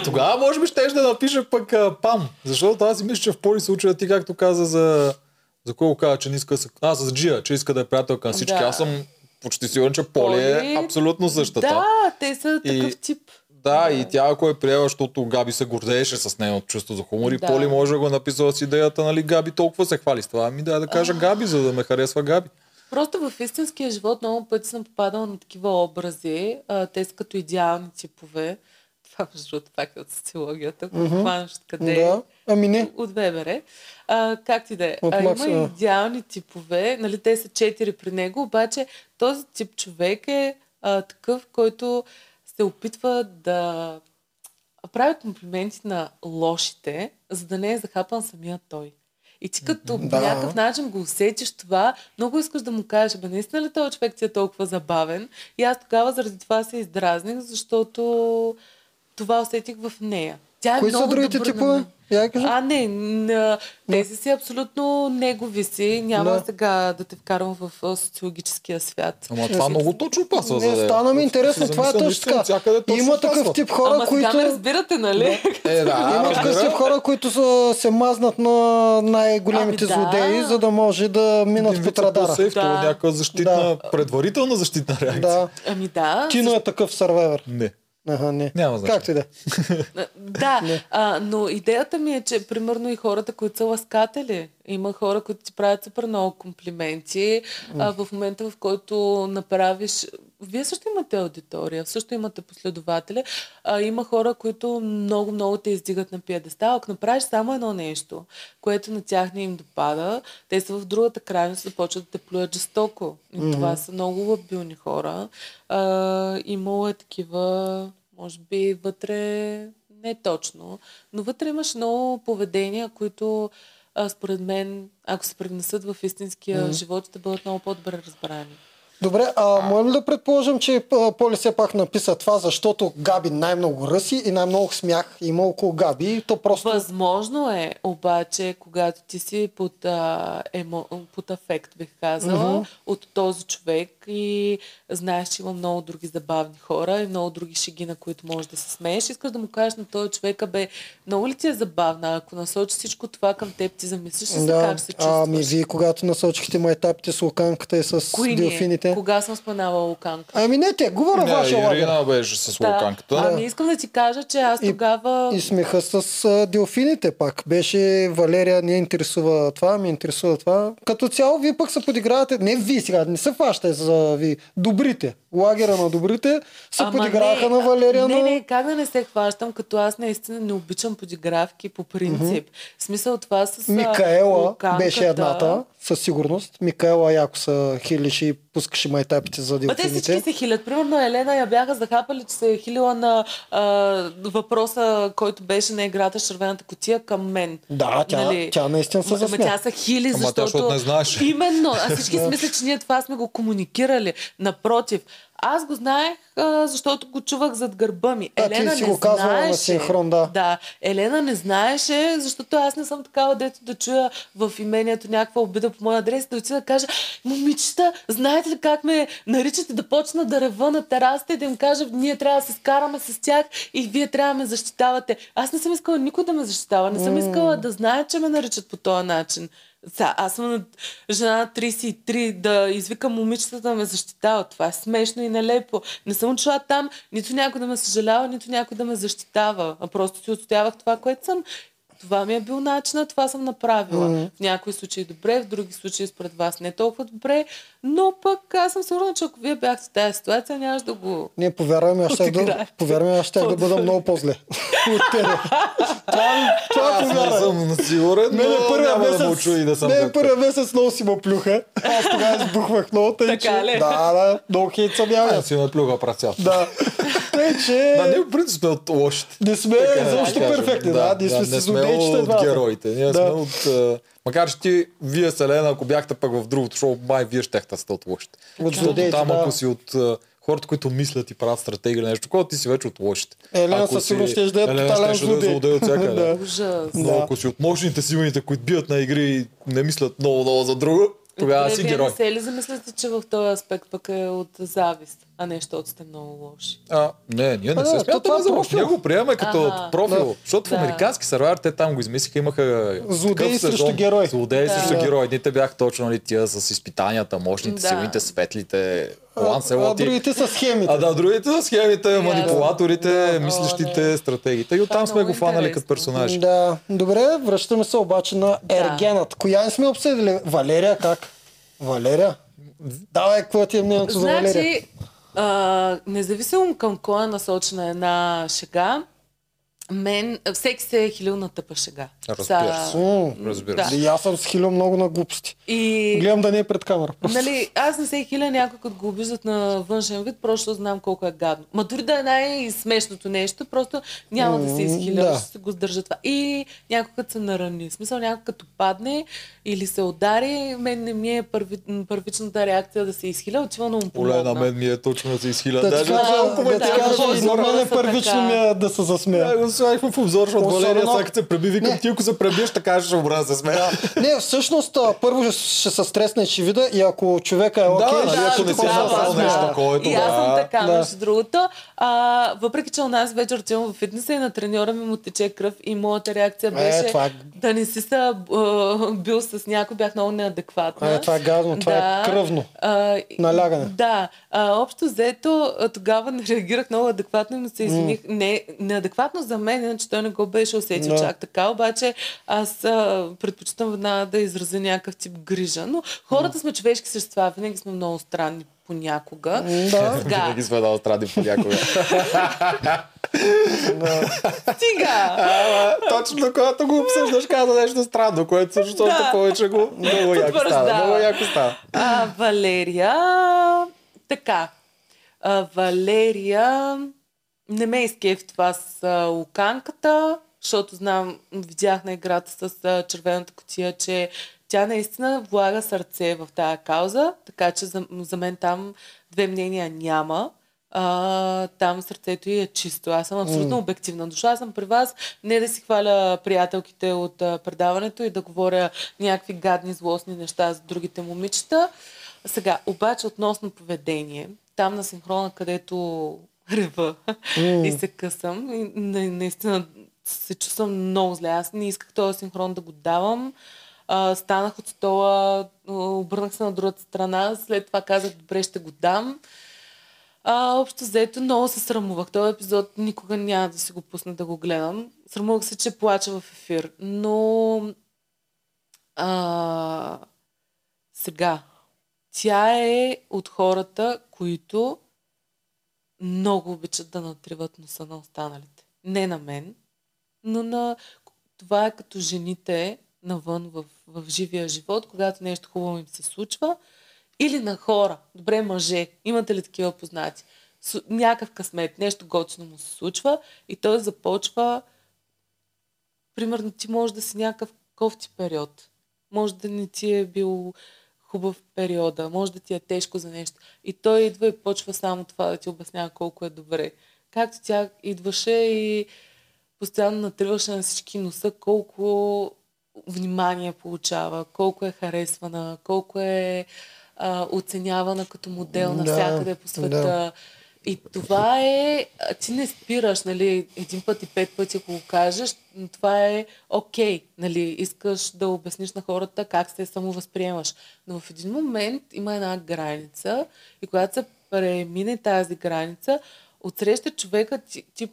тогава може би щеш да напиша пък пам. Защото аз си мисля, че в Поли случая ти както каза за... За кой го каза, че не иска да се... А, за Джия, че иска да е приятелка на всички. Да. Аз съм почти сигурен, че Поли е абсолютно същата. Да, те са И- такъв тип. Да, и тя ако е приела, защото Габи се гордееше с нейното чувство за хумор и Да. Поли може да го е написала с идеята, нали, Габи толкова се хвали с това. Ами да, да кажа Габи, за да ме харесва Габи. Просто в истинския живот много пъти съм попадала на такива образи. А, те са като идеални типове. Това, между другото, пак е от социологията. Ако mm-hmm. хванеш откъде е. Да. Ами не. От ВБР. А, как ти да е? А, има идеални типове. Нали, те са четири при него, обаче този тип човек е а, такъв, който се опитва да прави комплименти на лошите, за да не е захапан самия той. И ти като по Да. някакъв начин го усетиш това, много искаш да му кажеш, бе, наистина ли този човек ти е толкова забавен? И аз тогава заради това се издразних, защото това усетих в нея. Тя е Кои са много другите добър на типове? Я кажа. А, не, н- тези си абсолютно негови си. Няма Да. сега да те вкарам в социологическия свят. Ама това много точно пасва за Не, стана ми интересно, това е точно така. Има такъв тип хора, Ама които... ме разбирате, нали? Е, да, Има такъв тип хора, които са, се мазнат на най-големите Ами да. злодеи, за да може да минат под вид са радара. по-сейф, това е Да. някаква защитна, предварителна защитна реакция. Да. Ами да. Тино е такъв сървайвер. Не. Ага, не. Няма значение. Както и да. е. Да, а, но идеята ми е, че примерно и хората, които са ласкатели, има хора, които ти правят супер много комплименти. А, в момента, в който направиш... Вие също имате аудитория, също имате последователи. А, има хора, които много-много те издигат на пиедестал. Ако направиш само едно нещо, което на тях не им допада, те са в другата крайност, започват да те плюят жестоко. И това са много лабилни хора. А, имало е такива може би вътре не точно, но вътре имаш много поведения, които а, според мен, ако се привнесат в истинския mm. живот, ще бъдат много по-добре разбрани. Добре, а можем да предположим, че Поли все пак написа това, защото Габи най-много ръси и най-много смях има около Габи и то просто... Възможно е, обаче, когато ти си под, а, емо, под афект, бих казала, от този човек и знаеш, че има много други забавни хора и много други шеги, на които можеш да се смееш, искаш да му кажеш на този човек, бе, много ли ти е забавна? Ако насочи всичко това към теб, ти замислиш ли се Да, как се чувстваш? ами вие когато насочихте майтапите с луканката и с Кои ние? Делфините. Кога съм споменала Луканка? Ами не те, говоря Не, вашия лагер. Ирина беше с Да. луканката. Ами искам да ти кажа, че аз И- тогава... И смеха с а, делфините пак. Беше Валерия, не интересува това, ми интересува това. Като цяло, вие пък се подигравате. Не ви сега, не се фащате за ви. Добрите. Лагера на добрите се Ама подиграваха не, на Валерия Не, на... не, как да не се хващам, като аз наистина не обичам подигравки по принцип. В смисъл това с Микаела луканката. беше едната, със сигурност. Микаела яко са и пускаше майтапите за Ма те всички делфините. се хилят. Примерно Елена я бяха захапали, че се е хилила на а, въпроса, който беше на играта с червената котия към мен. Да, тя, тя наистина се засмя. тя са хили, Ама защото... не знаеше. Именно. А всички си мислят, че ние това сме го комуникирали. Напротив. Аз го знаех, а, защото го чувах зад гърба ми. А, ти Елена си не го казвала на синхрон, да. Да. Елена не знаеше, защото аз не съм такава, дето да чуя в имението някаква обида по моя адрес, да отида да кажа, момичета, знаете ли как ме наричате да почна да рева на терасата и да им кажа, ние трябва да се скараме с тях и вие трябва да ме защитавате. Аз не съм искала никой да ме защитава. Не съм искала да знае, че ме наричат по този начин. Са, аз съм на жена на 33, да извикам момичета да ме защитава. Това е смешно и нелепо. Не съм отшла там, нито някой да ме съжалява, нито някой да ме защитава. А просто си отстоявах това, което съм. Това ми е бил начинът, това съм направила. Mm-hmm. В някои случаи добре, в други случаи според вас не толкова добре, но пък аз съм сигурна, че ако вие бяхте в тази ситуация, нямаш да го... Не, повярвай ми, аз щях да, ми, аз щях да бъда много по-зле. Това, това Аз не повярвай. съм сигурен, Мене но първия няма да месец, му чуя и да съм мене както. първия месец много си ме плюха. Аз тогава избухвах много, тъй Така че... ли? Да, да, много хейт съм ял. Аз си ме плюга праця. Да. Тъй, че... Да, ние в принцип сме от лошите. Не сме да кажем. перфектни, да, ние сме не си сме от двата. героите. Ние Да. сме от... а, Макар че ти, вие Селена, ако бяхте пък в другото шоу, май вие щехте да сте от лошите. От Защото злодеите, там, да. ако си от хората, които мислят и правят стратегия или нещо, такова, ти си вече от лошите. Елена със си- сигурност щеше да е Елена тотален е злодей. от всякъде. Да. Но ако си от мощните силните, които бият на игри и не мислят много-много за друго, тогава Добре, си герой. не се ли замисляте, че в този аспект пък е от завист, а не защото сте много лоши? А, не, ние не А, се да, смятаме това е за лош. профил. Ние го приемаме като Ага. профил. Да. Защото в Да. американски сервер те там го измислиха, имаха Злодеи срещу герой. Злодеи Да. срещу герой. Едните бяха точно нали, тия с изпитанията, мощните, Да. силните, светлите, А, а другите са схемите. А да, другите са схемите, Ясно. манипулаторите, Да. мислещите, не. стратегите. И оттам е сме го фанали като персонажи. Да, добре, връщаме се обаче на Да. Ергенът. Коя не сме обсъдили? Валерия как? Валерия? Давай, какво ти е мнението за Валерия? Значи, а, независимо към кой е насочена една шега, мен, всеки се е хилил на тъпа шега. Разбира се. М, Разбира се. Да. И аз съм схилил много на глупости. И Гледам да не е пред камера. Просто. Нали, аз не се хиля някой, като го обиждат на външен вид, просто знам колко е гадно. Ма дори да е най-смешното нещо, просто няма да се изхиля, да. ще се го сдържа това. И някой като се нарани. В смисъл някой като падне или се удари, мен не ми е първи, първичната реакция да се изхиля, отива да му Оле, на мен ми е точно да се изхиля. Да Даже да да, да, на е са първично ми е да се засмея. Да, слагах в обзор, защото Валерия сега като се преби, викам ти, ако се пребиеш, така ще умра да се смея. Не, всъщност, първо ще, се стресне и ще видя и ако човека е окей, нали, ще ако се не си да направил смея. нещо такова, И аз съм така, Да. между другото. А, въпреки, че у нас вече отивам в фитнеса и на треньора ми му тече кръв и моята реакция беше Е, това е- да не си са бил с някой, бях много неадекватна. Е, това е гадно, това е кръвно. А, Налягане. Да. А, общо взето, тогава не реагирах много адекватно и му се извиних. Не, неадекватно за мен, иначе той не го беше усетил Да. чак така, обаче аз а, предпочитам веднага да изразя някакъв тип грижа. Но хората сме човешки същества, винаги сме много странни понякога. Да. Сега, Винаги сме дал стради понякога. стига! Точно когато го обсъждаш, каза нещо странно, което също още повече го много яко става. Много яко става. А, Валерия... Така. А, Валерия... Не ме изкеф това с луканката, защото знам, видях на играта с а, червената котия, че тя наистина влага сърце в тая кауза, така че за, за мен там две мнения няма. А, там сърцето й е чисто. Аз съм абсолютно обективна. Дошла съм при вас не да си хваля приятелките от а, предаването и да говоря някакви гадни, злостни неща за другите момичета. Сега, обаче относно поведение, там на синхрона, където рева и се късам, и на- наистина се чувствам много зле. Аз не исках този синхрон да го давам. А, станах от стола, обърнах се на другата страна, след това казах, добре, ще го дам. А, общо взето много се срамувах. Този епизод никога няма да си го пусна да го гледам. Срамувах се, че плача в ефир. Но а, сега, тя е от хората, които много обичат да натриват носа на останалите. Не на мен, но на... Това е като жените навън в, в живия живот, когато нещо хубаво им се случва, или на хора. Добре, мъже. Имате ли такива познати? Някакъв късмет, нещо готино му се случва и той започва примерно ти може да си някакъв кофти период. Може да не ти е бил хубав периода, може да ти е тежко за нещо. И той идва и почва само това да ти обяснява колко е добре. Както тя идваше и постоянно натриваше на всички носа колко внимание получава, колко е харесвана, колко е а, оценявана като модел навсякъде по света. да. И това е, ти не спираш, нали, един път и пет пъти, ако го кажеш, това е окей, нали, искаш да обясниш на хората как се самовъзприемаш. Но в един момент има една граница и когато се премине тази граница, отсреща човека ти, ти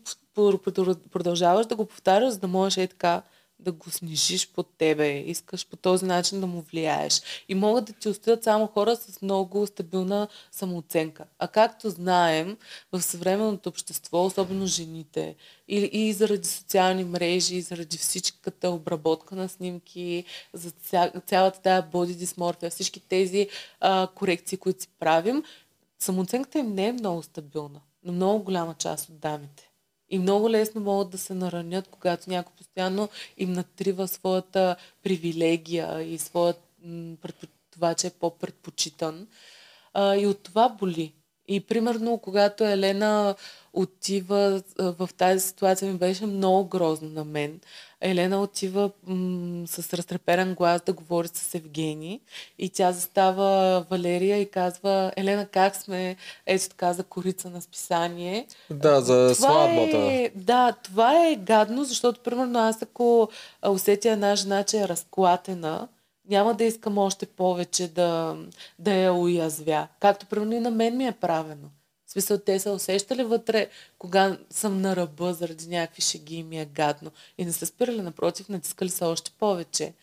продължаваш да го повтаряш, за да можеш е така да го снижиш под тебе. Искаш по този начин да му влияеш. И могат да ти оставят само хора с много стабилна самооценка. А както знаем, в съвременното общество, особено жените, и, и заради социални мрежи, и заради всичката обработка на снимки, за ця, цялата тая боди дисморфия, всички тези а, корекции, които си правим, самооценката им не е много стабилна. но много голяма част от дамите. И много лесно могат да се наранят, когато някой постоянно им натрива своята привилегия и своят, това, че е по-предпочитан. А, и от това боли. И примерно, когато Елена отива в тази ситуация, ми беше много грозно на мен. Елена отива м- с разтреперен глас да говори с Евгений и тя застава Валерия и казва Елена, как сме? Ето така за корица на списание. Да, за сватбата. Е, да, това е гадно, защото, примерно, аз ако усетя една жена, че е разклатена, няма да искам още повече да, да я уязвя. Както, примерно, и на мен ми е правено. В смисъл, те са усещали вътре, кога съм на ръба заради някакви шеги и ми е гадно. И не са спирали, напротив, натискали са още повече.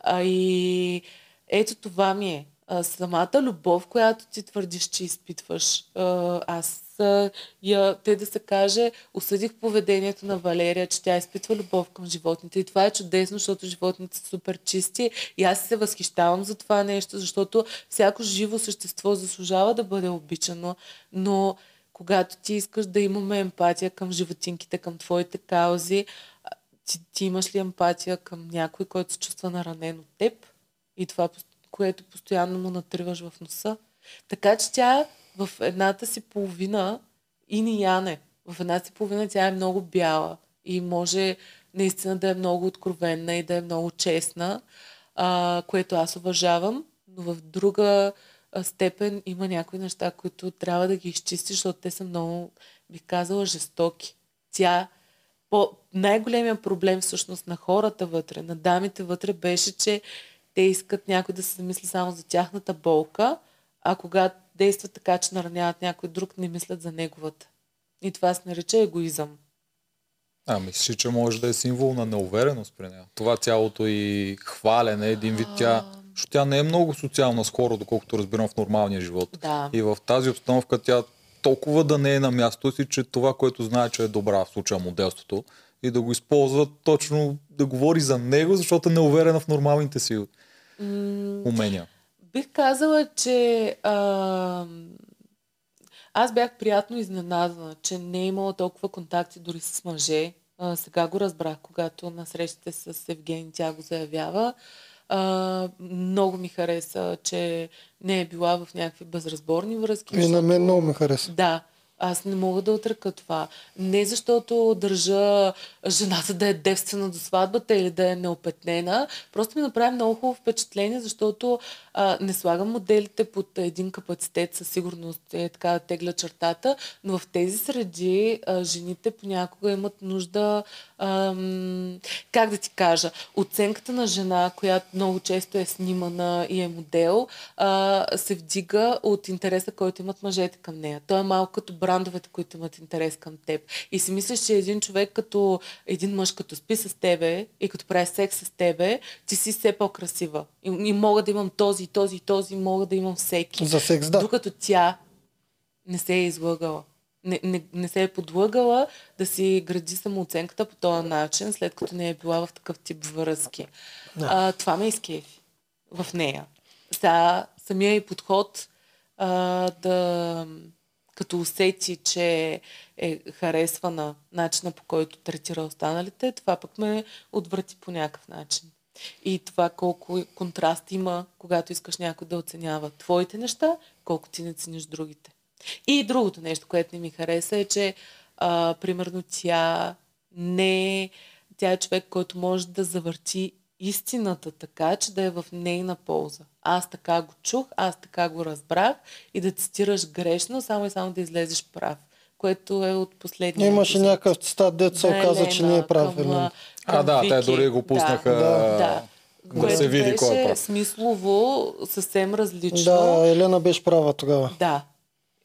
А, и ето това ми е. А, самата любов, която ти твърдиш, че изпитваш. А, аз а, я, те да се каже, осъдих поведението на Валерия, че тя изпитва любов към животните. И това е чудесно, защото животните са супер чисти. И аз се възхищавам за това нещо, защото всяко живо същество заслужава да бъде обичано. Но когато ти искаш да имаме емпатия към животинките, към твоите каузи, ти, ти имаш ли емпатия към някой, който се чувства наранен от теб? И това, което постоянно му натриваш в носа. Така че тя в едната си половина и ни яне. В едната си половина тя е много бяла и може наистина да е много откровенна и да е много честна, а, което аз уважавам, но в друга степен има някои неща, които трябва да ги изчистиш, защото те са много, бих казала, жестоки. Тя по, най-големия проблем всъщност на хората вътре, на дамите вътре беше, че те искат някой да се замисли само за тяхната болка, а когато действат така, че нараняват някой друг, не мислят за неговата. И това се нарича егоизъм. А, мислиш, че може да е символ на неувереност при нея. Това цялото и хвалене, един вид тя, защото тя не е много социална скоро, доколкото разбирам в нормалния живот. Да. И в тази обстановка тя толкова да не е на мястото си, че това, което знае, че е добра в случая моделството, и да го използва точно да говори за него, защото е неуверена в нормалните си умения. Бих казала, че а, аз бях приятно изненадана, че не е имала толкова контакти дори с мъже. А, сега го разбрах, когато на срещите с Евгений тя го заявява. А, много ми хареса, че не е била в някакви безразборни връзки. И на защото- мен много ми хареса. Да, аз не мога да отръка това. Не защото държа жената да е девствена до сватбата или да е неопетнена. Просто ми направи много хубаво впечатление, защото а, не слагам моделите под един капацитет, със сигурност е така да тегля чертата, но в тези среди а, жените понякога имат нужда, ам, как да ти кажа, оценката на жена, която много често е снимана и е модел, а, се вдига от интереса, който имат мъжете към нея. Той е малко като брандовете, които имат интерес към теб. И си мислиш, че един човек като един мъж, като спи с тебе и като прави секс с тебе, ти си все по-красива. И, и мога да имам този, този, този, мога да имам всеки. За секс, да. Докато тя не се е излъгала. Не, не, не се е подлъгала да си гради самооценката по този начин, след като не е била в такъв тип връзки. Да. А, това ме изкефи в нея. Сега, самия и подход а, да като усети, че е харесвана начина по който третира останалите, това пък ме отврати по някакъв начин. И това колко контраст има, когато искаш някой да оценява твоите неща, колко ти не цениш другите. И другото нещо, което не ми хареса е, че а, примерно тя не е, тя е човек, който може да завърти истината така, че да е в нейна полза. Аз така го чух, аз така го разбрах и да цитираш грешно, само и само да излезеш прав. Което е от последния. Имаше епизод. някакъв цитат, дето се оказа, че не е прав. към, Елена. А, към да, те Вики. дори го пуснаха Да. Да. да Което се види беше кой е прав. смислово съвсем различно. Да, Елена беше права тогава. Да.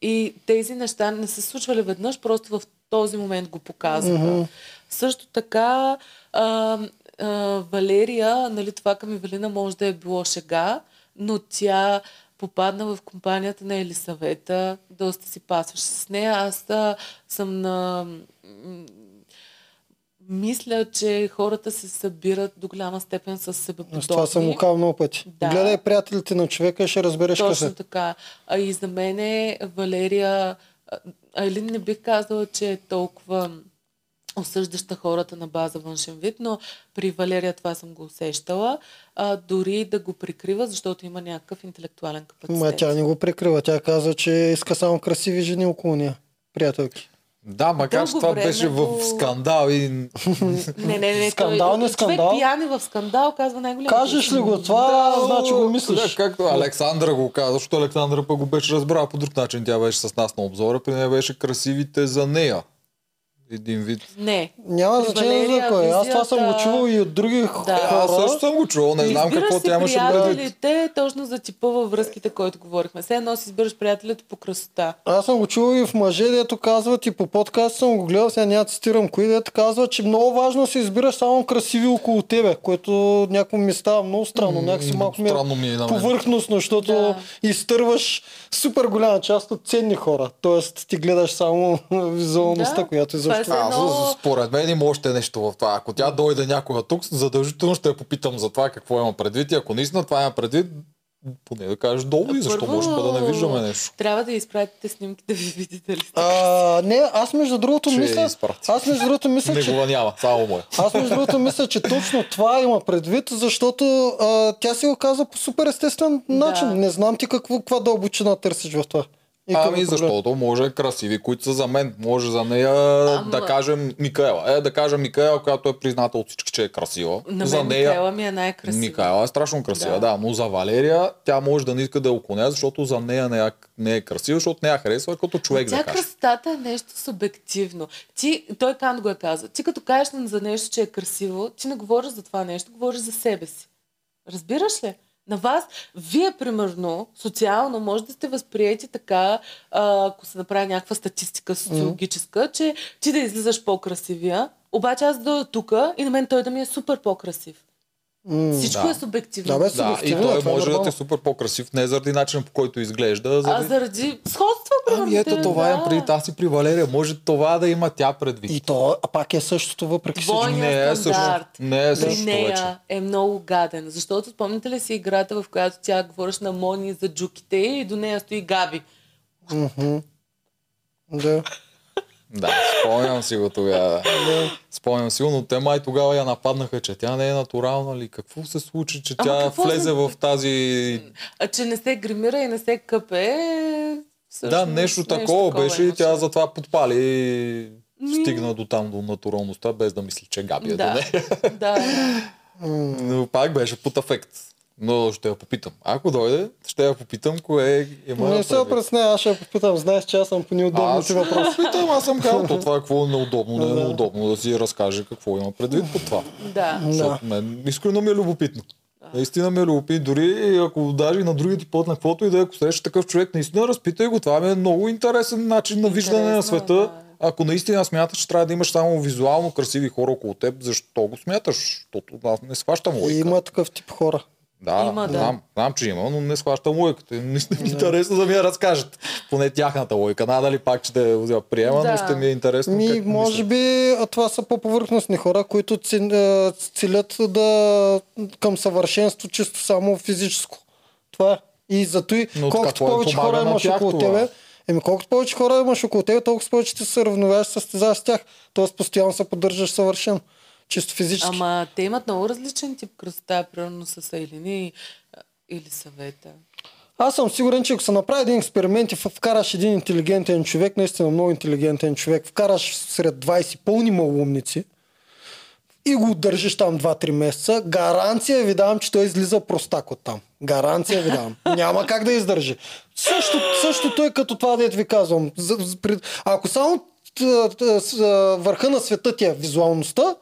И тези неща не се случвали веднъж, просто в този момент го показваха. Мгм. Също така, а, а, Валерия, нали, това към Евелина може да е било шега, но тя попадна в компанията на Елисавета, доста си пасваше с нея. Аз а, съм на... Мисля, че хората се събират до голяма степен с себеподобни. С това съм го казал много пъти. Да. Гледай приятелите на човека ще разбереш Точно къде. така. А и за мен Валерия Айлин не бих казала, че е толкова осъждаща хората на база външен вид, но при Валерия това съм го усещала, а, дори да го прикрива, защото има някакъв интелектуален капацитет. Ма тя не го прикрива. Тя казва, че иска само красиви жени около нея. Приятелки. Да, макар че това време беше в скандал и Скандал, Не, не, не. той, не Човек скандал. пиян е в скандал, казва най-голям. Кажеш ли го това, значи го мислиш. Да, както Александра го каза, защото Александра пък го беше разбрала по друг начин. Тя беше с нас на обзора, при нея беше красивите за нея. Един вид. Не. Няма значение за кой. Аз това съм го чувал и от други Да. Аз хора. също съм го чувал, не знам Избираш какво тя имаше предвид. приятелите точно за типа във връзките, който говорихме. Все едно си избираш приятелите по красота. Аз съм го чувал и в мъже, дето казват и по подкаст съм го гледал, сега няма цитирам кои, дето казва, че много важно да се избираш само красиви около тебе, което някакво ми става много странно, някакси малко ми е Странно ми е повърхностно, защото Да. изтърваш супер голяма част от ценни хора. Тоест ти гледаш само визуалността, Да, която това е Аз, според мен има още нещо в това. Ако тя дойде някога тук, задължително ще я попитам за това какво има предвид и ако наистина това има предвид, поне да кажеш долу и защо Първо, може да не виждаме нещо. Трябва да изпратите снимки да ви видите ли сте. А, не, аз между другото Ще мисля... изпрати. Аз между другото мисля, че Негова няма, само моя. Аз между другото мисля, че точно това има предвид, защото а, тя си го каза по супер естествен начин. Не знам ти какво, каква дълбочина търсиш в това. И Ами е защото може красиви, които са за мен. Може за нея Ама- да кажем Микаела. Е, да кажем Микаела, която е призната от всички, че е красива. На за мен нея Микаела ми е най-красива. Микаела е страшно красива, да. Да. но за Валерия тя може да не иска да я оконя, защото за нея не е, не е красива, защото не я харесва като човек Тя да красотата е нещо субективно. Ти, той Кант го е казал. Ти като кажеш за нещо, че е красиво, ти не говориш за това нещо, говориш за себе си. Разбираш ли? На вас, вие примерно, социално, може да сте възприети така, ако се направи някаква статистика социологическа, че ти да излизаш по-красивия, обаче аз да тук и на мен той да ми е супер по-красив. М, Всичко да. е субективно. Да, бе, Да, и Субективно е, той това е може да ти е супер по-красив, не заради начина по който изглежда, а а заради... заради сходства. Ами ето това да. е преди аз и при Валерия. Може това да има тя предвид. И то а пак е същото въпреки всичко. Двойния Не е също. стандарт Не е при същото нея вече. е много гаден. Защото спомняте ли си играта, в която тя говориш на Мони за джуките и до нея стои Габи? Мгм. Да. Да, спомням си го тогава. Спомням си го, но те май тогава я нападнаха, че тя не е натурална ли. Какво се случи, че Ама тя влезе за- в тази... А че не се гримира и не се къпе. всъщност Да, нещо такова беше и имаше. тя затова подпали и Ми. стигна до там, до натуралността, без да мисли, че Габи е до Да, нея. да. Но пак беше под афект. Но ще я попитам. Ако дойде, ще я попитам кое има Не се пресне, аз ще я попитам. Знаеш, че аз съм по неудобните Аз ще въпроси. питам, аз съм казал то това какво е неудобно, не е неудобно да си разкаже какво има предвид по това. да. Защото мен искрено ми е любопитно. Наистина ми е любопитно. Дори ако даже и на другия ти път на каквото и да е, ако срещаш такъв човек, наистина разпитай го. Това ми е много интересен начин на виждане на Интересно е, света. да. Ако наистина смяташ, че трябва да имаш само визуално красиви хора около теб, защо го смяташ? Защото аз не схващам И логика. има такъв тип хора. Да, Има, да. Знам, знам, че има, но не схващам логиката. Наистина ми е интересно да ми я разкажат. Поне тяхната логика. Надали пак ще я приема, но Да. ще ми е интересно. Ми, как може мислят. би а, това са по-повърхностни хора, които целят да към съвършенство чисто само физическо. Това е. И зато и Но колкото им повече хора имаш тях около това? тебе, еми колкото повече хора имаш около тебе, толкова повече ти се равновяваш, състезаваш с тях. Тоест постоянно се поддържаш съвършен. Чисто физически. Ама те имат много различен тип красота, примерно с Айлини а, или съвета. Аз съм сигурен, че ако се направи един експеримент и вкараш един интелигентен човек, наистина много интелигентен човек, вкараш сред 20 пълни малумници и го държиш там 2-3 месеца, гаранция ви давам, че той излиза простак от там. Гаранция ви давам. Няма как да издържи. Също, същото е като това, дето ви казвам. Ако само върха на света ти е визуалността,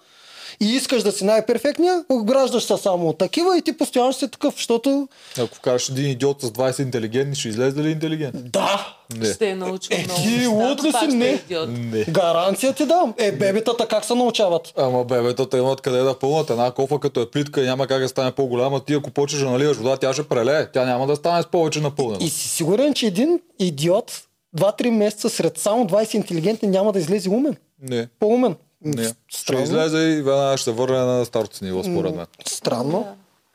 и искаш да си най-перфектния, ограждаш се само от такива и ти постоянно ще си такъв, защото Ако вкараш един идиот с 20 интелигентни, ще излезе ли интелигент? да, Не. Ще е научил Е, много ти неща, луд ли си? ще е Не. Не. Гаранция ти дам. Е, бебетата как се научават? Ама бебетата имат къде да пълнат. Една кофа като е плитка и няма как да стане по-голяма. Ти ако почнеш да наливаш вода, тя ще прелее. Тя няма да стане с повече напълнена. И си сигурен, че един идиот 2-3 месеца сред само 20 интелигентни няма да излезе умен. Не. По-умен. Не. Ще излезе и веднага ще се върне на старото ниво, според мен. Странно.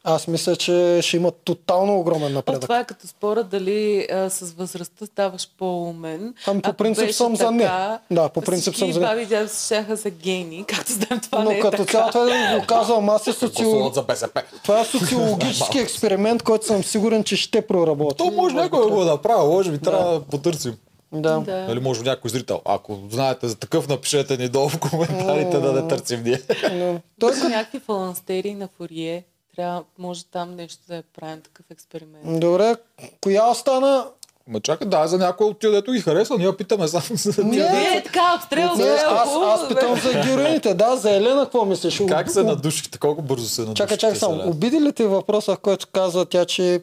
Аз мисля, че ще има тотално огромен напредък. това е като спора дали а, с възрастта ставаш по-умен. Ами по принцип съм за не. така, Да, по принцип съм за не. баби дядо се щяха за гени, както знаем това Но не е като така. цяло това да го казвам, аз е социолог... Гласуват за БСП. Това е социологически експеримент, който съм сигурен, че ще проработи. То може някой да го направи, може би трябва да потърсим. Да. Да. Нали, може някой зрител. Ако знаете за такъв, напишете ни долу в коментарите да не търсим ние. Но Той Има някакви фаланстерии на Фурие. Трябва, може там нещо да е правим такъв експеримент. Добре, коя остана? Ма чакай, да, за някой от тия, дето ги харесва, ние питаме само за Не, тия. Не, е така, обстрел, Не, аз, аз питам за героините. Да, за Елена какво мислиш? Как се надушихте? Колко бързо се надушихте? Чакай, чакай само. Обиди ли те въпроса, в който каза тя, че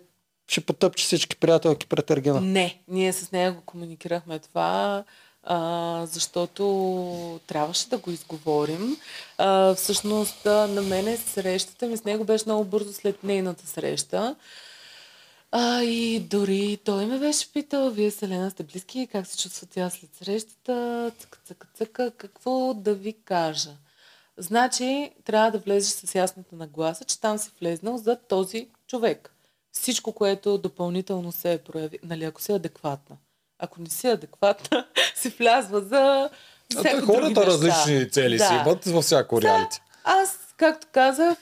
ще потъпче всички приятелки пред Ергена? Не, ние с нея го комуникирахме това, а, защото трябваше да го изговорим. А, всъщност, а, на мене срещата ми с него беше много бързо след нейната среща. А, и дори той ме беше питал, вие Селена сте близки, как се чувства тя след срещата, цъка, цъка, цъка, какво да ви кажа. Значи, трябва да влезеш с ясната нагласа, че там си влезнал за този човек. Всичко, което допълнително се е прояви, нали, ако си адекватна. Ако не си адекватна, си влязва за А, всякакви други хората неща. различни цели си Да. имат във всяко реалити. Аз, както казах,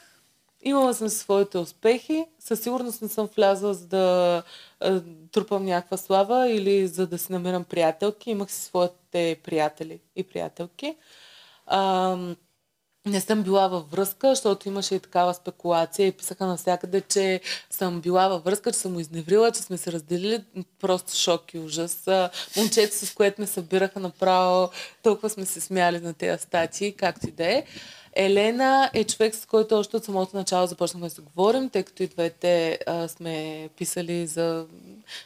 имала съм своите успехи. Със сигурност не съм влязла за да а, трупам някаква слава или за да си намирам приятелки. Имах си своите приятели и приятелки. А, не съм била във връзка, защото имаше и такава спекулация и писаха навсякъде, че съм била във връзка, че съм изневрила, че сме се разделили. Просто шок и ужас. Момчето, с което ме събираха направо, толкова сме се смяли на тези статии, както и да е. Елена е човек, с който още от самото начало започнахме да се говорим, тъй като и двете а, сме писали за,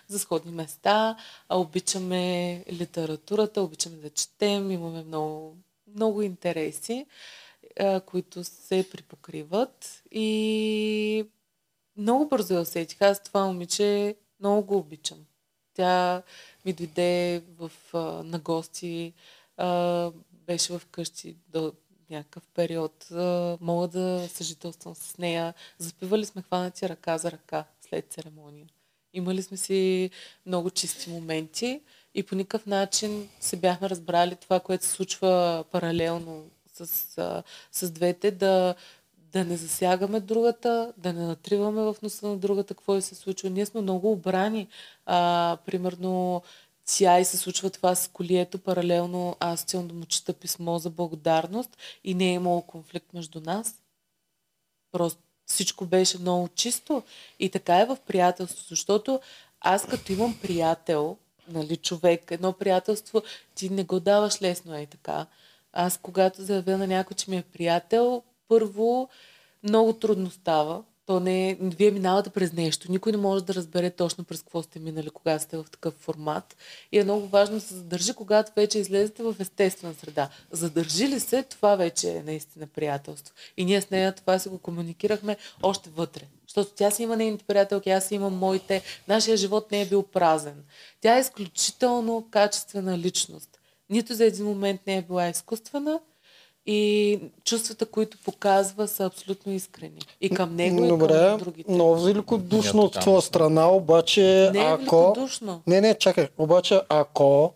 за сходни места, а обичаме литературата, обичаме да четем, имаме много, много интереси, които се припокриват и много бързо я усетих. Аз това момиче много го обичам. Тя ми дойде в, на гости, беше в къщи до някакъв период. Мога да съжителствам с нея. Заспивали сме хванати ръка за ръка след церемония. Имали сме си много чисти моменти и по никакъв начин се бяхме разбрали това, което се случва паралелно с, с двете, да, да не засягаме другата, да не натриваме в носа на другата какво е се случва. Ние сме много обрани. А, примерно, тя и се случва това с колието паралелно. Аз цяло да му чета писмо за благодарност и не е имало конфликт между нас. Просто всичко беше много чисто. И така е в приятелство, защото аз като имам приятел, нали, човек, едно приятелство, ти не го даваш лесно, е така. Аз когато заявя на някой, че ми е приятел, първо много трудно става. То не вие минавате през нещо. Никой не може да разбере точно през какво сте минали, когато сте в такъв формат. И е много важно да се задържи, когато вече излезете в естествена среда. Задържи ли се, това вече е наистина приятелство. И ние с нея това си го комуникирахме още вътре. Защото тя си има нейните приятелки, аз си имам моите. Нашия живот не е бил празен. Тя е изключително качествена личност. Нито за един момент не е била изкуствена и чувствата, които показва, са абсолютно искрени. И към него, и Добре, към другите. много великодушно от твоя страна, обаче Не е ако... Не, не, чакай. Обаче ако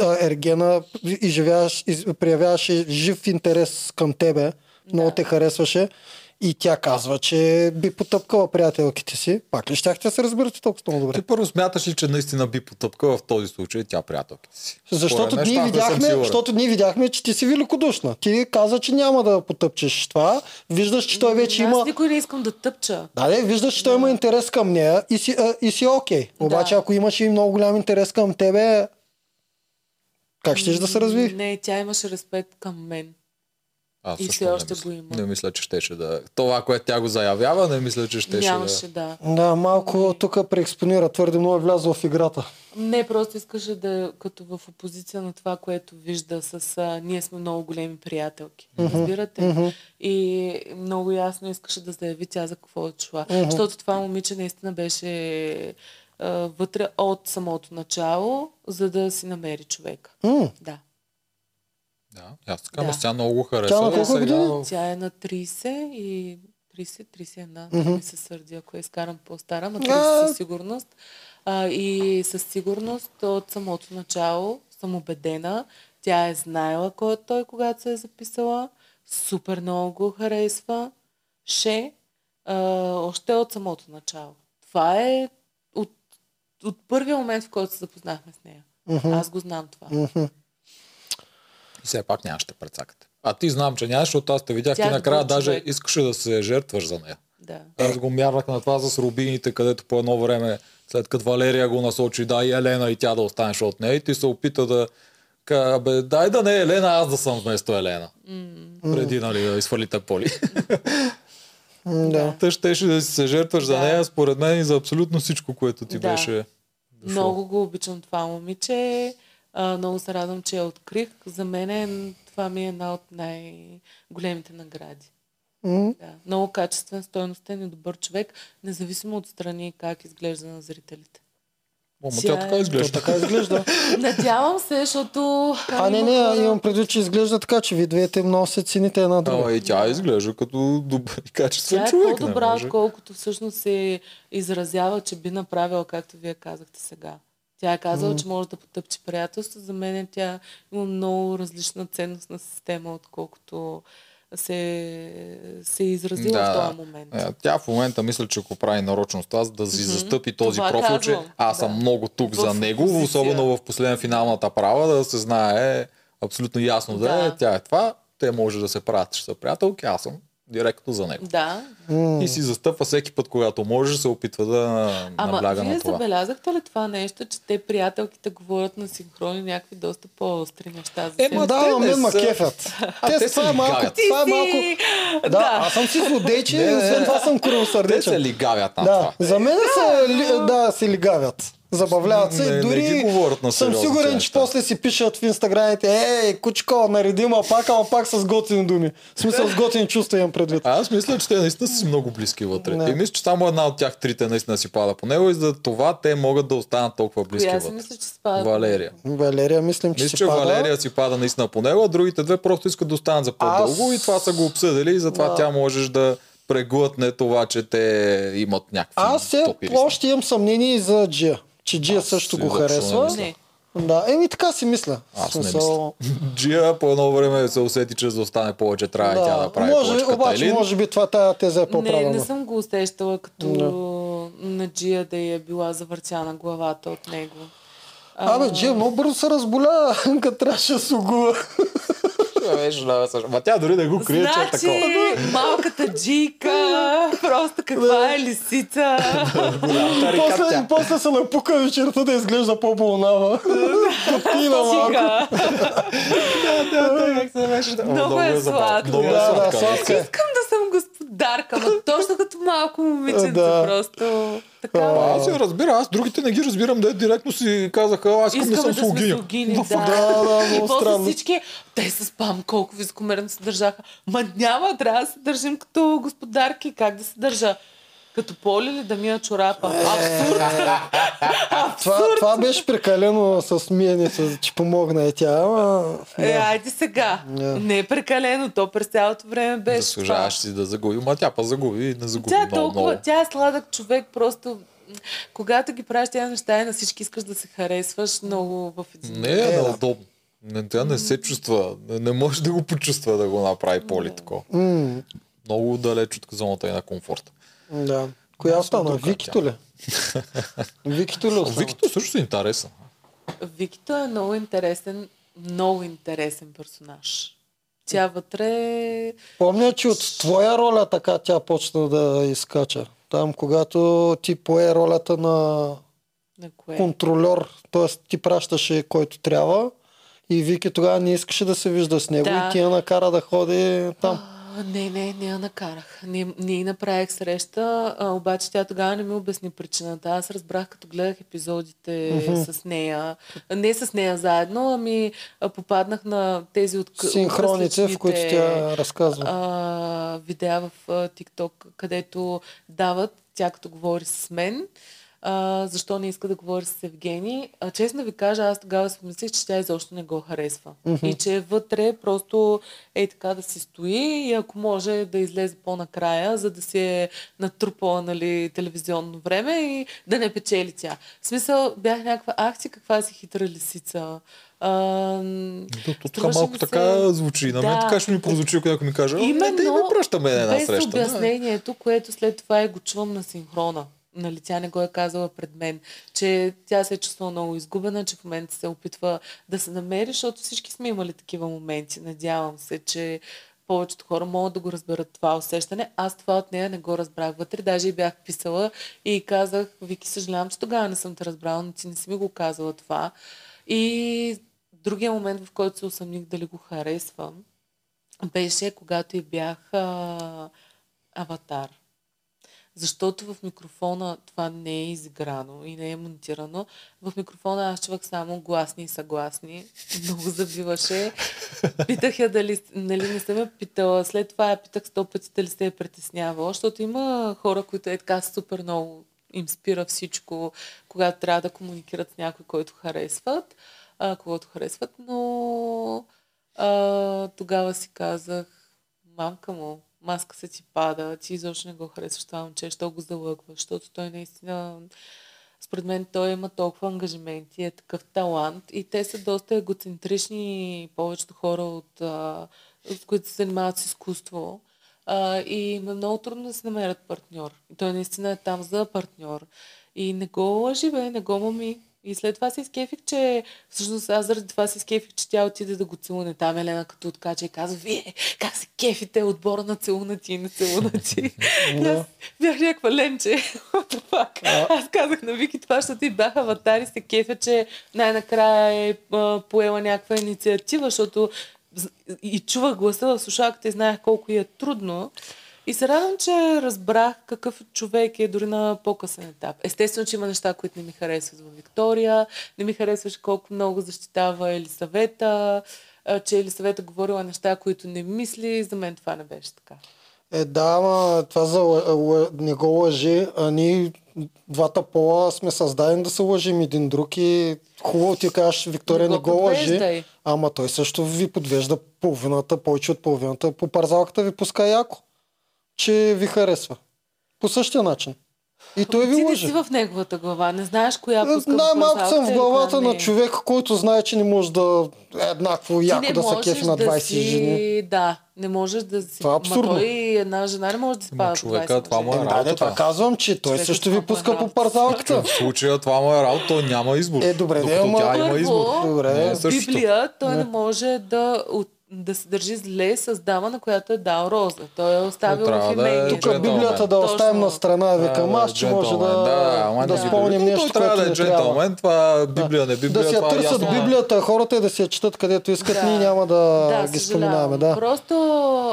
а, Ергена изживяваш, из, проявяваше жив интерес към тебе, много Да. те харесваше и тя казва, че би потъпкала приятелките си, пак ли щяхте да се разберете толкова много добре? Ти първо смяташ ли, че наистина би потъпка в този случай тя приятелките си? Защото Според мен ние, видяхме, защото ние видяхме, че ти си великодушна. Ти каза, че няма да потъпчеш това. Виждаш, че той вече Аз има... никой не искам да тъпча. Да, не, виждаш, че той има интерес към нея и си, а, и си окей. Обаче, Да. ако имаше и много голям интерес към тебе, как щеш да се разви? Не, тя имаше респект към мен. Аз И все не още мисля. го има. Не мисля, че щеше да... Това, което тя го заявява, не мисля, че щеше Нямаше, да... да. Да, малко тук преекспонира, твърде много е влязъл в играта. Не, просто искаше да е като в опозиция на това, което вижда с а, ние сме много големи приятелки. Разбирате? И много ясно искаше да заяви тя за какво е чула. Защото това момиче наистина беше а, вътре от самото начало, за да си намери човека. М, Да. Да, аз така, Да. тя много го харесва. Тя на колко сега- години? Тя е на 30 и 30, 31, mm-hmm. ми се сърди, ако я изкарам по-стара, но 30 А. със сигурност. А, и със сигурност от самото начало съм убедена, тя е знаела кой е той, когато се е записала. Супер много го харесва. Ше, а, още от самото начало. Това е от, от първия момент, в който се запознахме с нея. Мгм. Аз го знам това. Мгм. И все пак нямаш да прецакате. А ти знам, че нямаш, защото аз те видях, Тя ти е накрая добър даже човек. искаше да се жертваш за нея. Да. Аз го мярнах на това с рубините, където по едно време, след като Валерия го насочи, да и Елена и тя да останеш от нея, и ти се опита да ка, бе, дай да не е Елена, аз да съм вместо Елена. Преди, нали, да изфалите поли. М, Да. Та щеше да си се жертваш за Да. нея, според мен и за абсолютно всичко, което ти Да. беше дошло. Много го обичам това момиче. А, много се радвам, че я открих. За мен е, това ми е една от най-големите награди. М, Да. Много качествен, стойностен и добър човек, независимо от страни как изглежда на зрителите. О, ма Тя тя така е- изглежда. така изглежда. Надявам се, защото... А не, не, имам предвид, че изглежда така, че ви двете се цените една друга. Ама и тя изглежда като добър и качествен Тя е човек. не по-добра, може. отколкото всъщност се изразява, че би направила, както вие казахте сега. Тя е казала, че може да потъпчи приятелство. За мен тя има много различна ценностна система, отколкото се, се е изразила Да, в този момент. Е, Тя в момента мисля, че го прави нарочно това, за да си Мгм. застъпи този Това профил, че казвам, аз съм да. много тук В за него, позиция. особено в последен финалната права, да се знае абсолютно ясно да, е, Да. тя е това, те може да се правят, че са приятелки, аз съм директно за него. Да. И си застъпва всеки път, когато може, се опитва да Ама набляга вие на това. забелязахте ли това нещо, че те приятелките говорят на синхрони някакви доста по-остри неща за себе ма си? Да, те ама мен ма са- кефят. А, Те те са това се е малко. Това е малко. Да, Да. аз съм си злодейче и освен това съм Те се кръвосърдечен. лигавят на Да, това. за мен са, ли- да, се лигавят. Забавляват се Не, и не дори ги говорят на съм сигурен, че неща. после си пишат в инстаграмите, ей, кучко, нареди ма пак, ама пак с готини думи. В смисъл с готини чувства имам предвид. А аз мисля, че те наистина са си много близки вътре. Не. И мисля, че само една от тях трите наистина си пада по него и за това те могат да останат толкова близки Коя си вътре. мисля, че спада? Валерия. Валерия, мислим, че Мисля, си че пада. Валерия си пада наистина по него, а другите две просто искат да останат за по-дълго Аз- и това са го обсъдили и затова Да. тя можеш да преглътне това, че те имат някакви Аз се топи още имам съмнение за Джия. Че Джия също го не харесва. мисля. Не. Да, еми така си мисля. Аз не смисъл, Джия по едно време се усети, че за да остане повече трябва и тя да прави може, обаче, Катайлин. може би това тази теза е Не, по-правилна. не съм го усещала като на Джия да е била завъртяна главата от него. Абе, Джия много бързо се разболя, като трябваше да се огула. Беше, да, също. Ма тя дори да го крие, че е Значи, такова. малката джийка, просто каква е лисица. После, после се напука вечерта да изглежда по-болнава. Подпина малко. Чика. Как се беше? Много е е Да, да, сладка. сладка е. Искам да съм господарка, но точно като малко момиченце, Да. просто така. Ама Аз я разбира, аз другите не ги разбирам, да директно си казаха, аз искам да Искаме съм да слугиня. В- да. Да, да, и после всички, те с спам колко високомерно се държаха. Ма няма, трябва да се държим като господарки. Как да се държа? Като поли ли да мия чорапа? Е. Абсурд! Това, това беше прекалено с миене, че помогна и тя. Ама, Е, айде сега. Да. Не е прекалено. То през цялото време беше Заслужаваш си да загуби, ма тя па загуби и не загуби Тя е много, толкова, много. тя е сладък човек, просто когато ги правиш тези неща и на всички искаш да се харесваш много в един. Не е неудобно. Не, тя не се чувства, не, не може да го почувства да го направи поли такова. Много далеч от зоната и на комфорт. Да. Коя остана? друга Викито ли? Викито ли остана? Викито също е интересен. Викито е много интересен, много интересен персонаж. Тя вътре... Помня, че от твоя роля така тя почна да изкача. Там, когато ти пое ролята на На кое? контролер, т.е. ти пращаше който трябва и Вики тогава не искаше да се вижда с него Да. и ти я накара да ходи там. Не, не, не я накарах. Не, не й направих среща, а, обаче тя тогава не ми обясни причината. Аз разбрах, като гледах епизодите с нея. Не с нея заедно, ами попаднах на тези от Синхроните, в които тя разказва. а, видеа в TikTok, където дават, тя като говори с мен, а, защо не иска да говори с Евгений. А, честно ви кажа, аз тогава си мислех, че тя изобщо не го харесва. Mm-hmm. И че вътре просто е така да си стои и ако може да излезе по-накрая, за да си е натрупала нали, телевизионно време и да не печели тя. В смисъл, бях някаква, ах ти каква си хитра лисица. А, То, струваше малко ми така звучи. На мен Да. така ще ми прозвучи, ако ми каже, Именно... Именно, да ме пращаме на една без среща. обяснението, което след това и го чувам на синхрона. Нали, тя не го е казала пред мен, че тя се е чувствала много изгубена, че в момента се опитва да се намери, защото всички сме имали такива моменти. Надявам се, че повечето хора могат да го разберат това усещане. Аз това от нея не го разбрах вътре. Даже и бях писала и казах, Вики, съжалявам, че тогава не съм те разбрала, но ти не си ми го казала това. И другия момент, в който се усъмних дали го харесвам, беше когато и бях а, аватар. Защото в микрофона това не е изиграно и не е монтирано. В микрофона аз чувах само гласни и съгласни. Много забиваше. Питах я дали нали, не съм я питала. След това я питах сто пъти дали се е притеснявала, защото има хора, които е така супер много им спира всичко, когато трябва да комуникират с някой, който харесват, а, когато харесват, но а, тогава си казах, мамка му, маска се ти пада, ти изобщо не го харесваш това момче, що го залъгваш, защото той наистина, според мен той има толкова ангажименти, е такъв талант и те са доста егоцентрични, повечето хора, от, с които се занимават с изкуство. И е много трудно да се намерят партньор. И той наистина е там за партньор. И не го лъжи, бе, не го мами. И след това се изкефих, че всъщност аз заради това се изкефих, че тя отиде да го целуне. Там Елена като откача и казва, вие как се кефите отбора на целунати и не целунати. Аз бях някаква ленче. Аз казах на Вики това, защото и бях аватар и се кефя, че най-накрая е поела някаква инициатива, защото и чувах гласа в слушалката и знаех колко е трудно. И се радвам, че разбрах какъв човек е дори на по-късен етап. Естествено, че има неща, които не ми харесват в Виктория. Не ми харесваше колко много защитава Елисавета, че Елисавета говорила неща, които не мисли. За мен това не беше така. Е, да, ама това за лъ- не го лъжи, а ние двата пола сме създадени да се лъжим един друг и хубаво ти кажеш, Виктория Не не го го лъжи, ама той също ви подвежда половината, повече от половината, по парзалката ви пуска яко, че ви харесва. По същия начин. И той ви Ти не лъжи. си в неговата глава. Не знаеш коя Е, пуска в Най-малко съм в главата коя на е. човек, който знае, че не може да е еднакво Ти яко да се кефи на 20 си... жени. Да, не можеш да си... Това е абсурдно. Ма той една жена не може да си пада човека, 20 това му е мъже. Еми, да, това казвам, че той Човека, също ви му е пуска по парзалката. В случая това му е работа, той няма избор. Е, добре, не, ама- тя има избор. Добре. Е. Библия той Не. не може да, от, да се държи зле с дама, на която е дал роза. Той е оставил в да е имение. Тук. Библията да Точно. оставим на страна, викам Да, аз, че може да, да, да спомним нещо, Той трябва да е джентълмен, това Библия, не Библия, Да си я е търсят ясно. Библията хората и да си я четат където искат, Да. ние няма да, Да, ги споменаваме. Да. Просто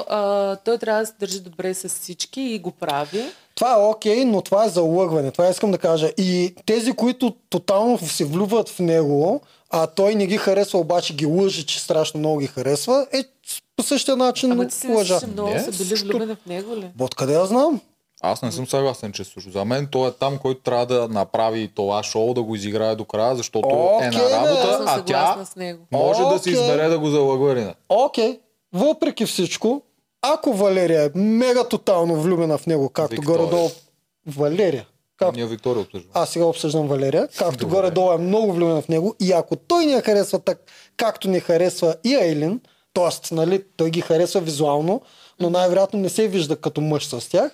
а, той трябва да се държи добре с всички и го прави. Това е окей, но това е залъгване. Това искам да кажа. И тези, които тотално се влюбват в него, а той не ги харесва, обаче ги лъжи, че страшно много ги харесва, е по същия начин Ама ти си лъжа. че много са били също- влюбени в него ли? Откъде я знам? Аз не съм съгласен, че също. За мен той е там, който трябва да направи това шоу, да го изиграе до края, защото Окей, е на работа, съм а съгласна тя с него. може да си Окей. избере да го не. Окей, въпреки всичко, ако Валерия е мега тотално влюбена в него, както горе-долу... Валерия. Как... Ние Виктория обсъждаме. Аз сега обсъждам Валерия, както Добре. горе-долу е много влюбена в него и ако той не я харесва так, както не харесва и Айлин, т.е. Нали, той ги харесва визуално, но най-вероятно не се вижда като мъж с тях,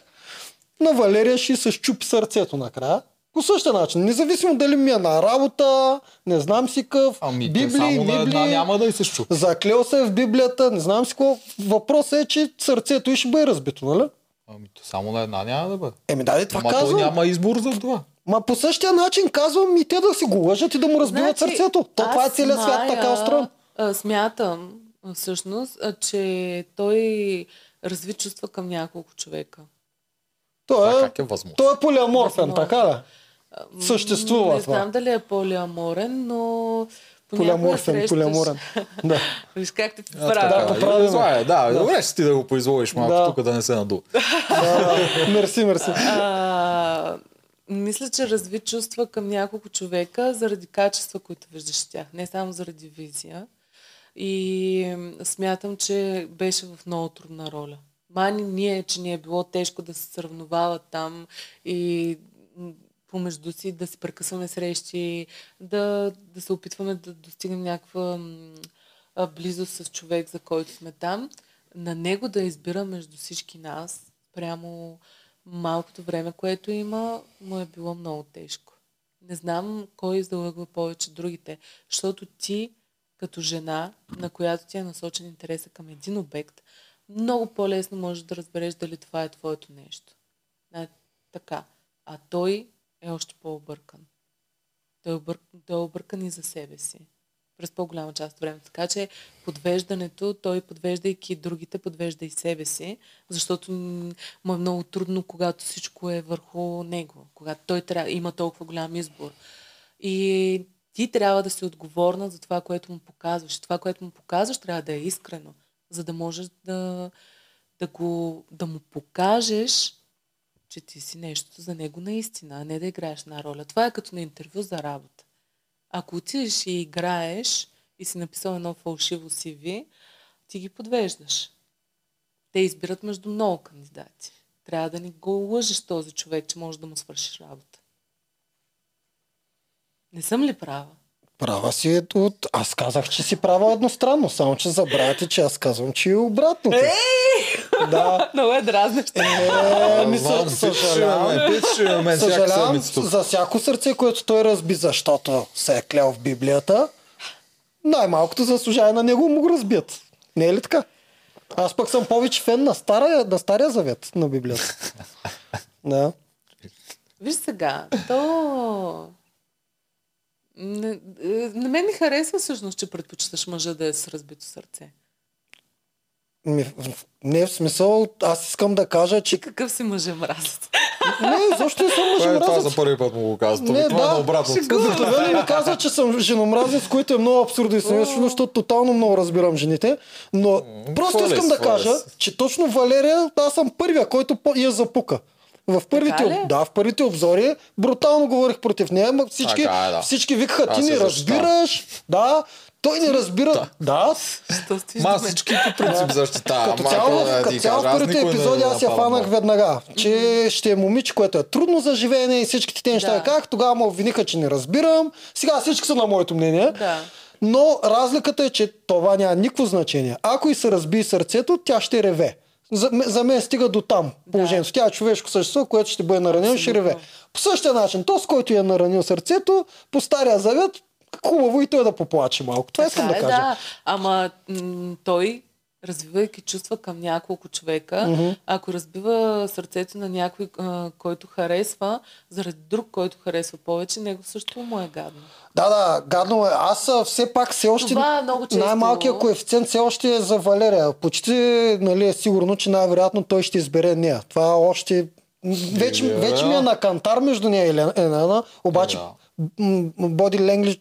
на Валерия ще се щупи сърцето накрая. По същия начин, независимо дали ми е на работа, не знам си къв, Ами, Библии, само на една Библии, няма да и се щупи. заклел се в Библията, не знам си какво. Въпросът е, че сърцето й ще бъде разбито, нали? Ами, то само на една няма да бъде. Еми дай това Ама той казвам. няма избор за това. Ма по същия начин казвам и те да си го лъжат и да му разбиват сърцето. То това е целият свят така устроен. а, Смятам, всъщност, че той разви чувства към няколко човека. Той е, как е възможно? той е полиаморфен, Възможно. така ли? А, м, Съществува Не това. знам дали е полиаморен, но Полиаморфен, срещаш- полиаморен. Да. Виж как те А, поправя. да. Това е, да, добре ще ти да го произволиш малко Да. тук да не се надува. да, да. Мерси, мерси. А, мисля, че разви чувства към няколко човека заради качества, които виждаш в тях, не само заради визия. И смятам, че беше в много трудна роля. Мани ние, че ни е било тежко да се сравновават там и помежду си да си прекъсваме срещи, да, да се опитваме да достигнем някаква близост с човек, за който сме там. На него да избира между всички нас, прямо малкото време, което има, му е било много тежко. Не знам кой издълъгва повече другите, защото ти, като жена, на която ти е насочен интереса към един обект, много по-лесно можеш да разбереш дали това е твоето нещо. А, така. А той е още по-объркан. Той е, обър... той е объркан и за себе си. През по-голяма част от времето. Така че подвеждането, той подвеждайки другите, подвежда и себе си, защото му е много трудно, когато всичко е върху него, когато той трябва, има толкова голям избор. И ти трябва да си отговорна за това, което му показваш. Това, което му показваш, трябва да е искрено, за да можеш да, да, го, да му покажеш, че ти си нещо за него наистина, а не да играеш на роля. Това е като на интервю за работа. Ако отидеш и играеш и си написал едно фалшиво CV, ти ги подвеждаш. Те избират между много кандидати. Трябва да ни го лъжеш този човек, че може да му свършиш работа. Не съм ли права? Права си е от... Аз казах, че си права едностранно, само че забравяте, че аз казвам, че е обратното. Ей! Да. Много е дразнещо. Е, ми съжалявам. Съжалявам за всяко сърце, което той разби, защото се е клял в Библията. Най-малкото заслужава на него му го разбият. Не е ли така? Аз пък съм повече фен на, стария, на Стария завет на Библията. Да. Виж сега, то... Не, е, на мен ми харесва всъщност, че предпочиташ мъжа да е с разбито сърце. Ми, в- не в смисъл, аз искам да кажа, че... Какъв си мъже мразец? Не, защо не съм Това е това мъжемразец? за първи път му го казвам. Не, Това е да, на обратно. Обикновено ми казва, че съм женомразец, което е много абсурдно и смешно, защото тотално много разбирам жените. Но просто искам да кажа, че точно Валерия, аз съм първия, който я запука. В първите, да, в първите обзори брутално говорих против нея, ма всички, Така е, да. всички викаха, ти не разбираш. Да, той не разбира. Да, Ма всички по принцип защитавам. като цяло, като ти цяло в първите епизоди аз я фанах веднага, че ще е момиче, което е трудно за живеене и всичките те неща. Да. Как тогава ме обвиниха, че не разбирам. Сега всички са на моето мнение. Да. Но разликата е, че това няма никакво значение. Ако и се разби сърцето, тя ще реве. За, за мен стига до там положението. Тя е човешко същество, което ще бъде наранено, ще реве. По същия начин, този, който е наранил сърцето, по стария завет, хубаво и той да поплаче малко. Това искам да Така кажа. е, да. Ама м- той, развивайки чувства към няколко човека, ако разбива сърцето на някой, а, който харесва, заради друг, който харесва повече, него също му е гадно. Да, да, гадно е. Аз а, все пак все още... Това е много често. Най-малкият коефициент все още е за Валерия. Почти нали, е сигурно, че най-вероятно той ще избере нея. Това още... Вече, вече ми е на кантар между нея и Елена, обаче Да. Боди Ленглич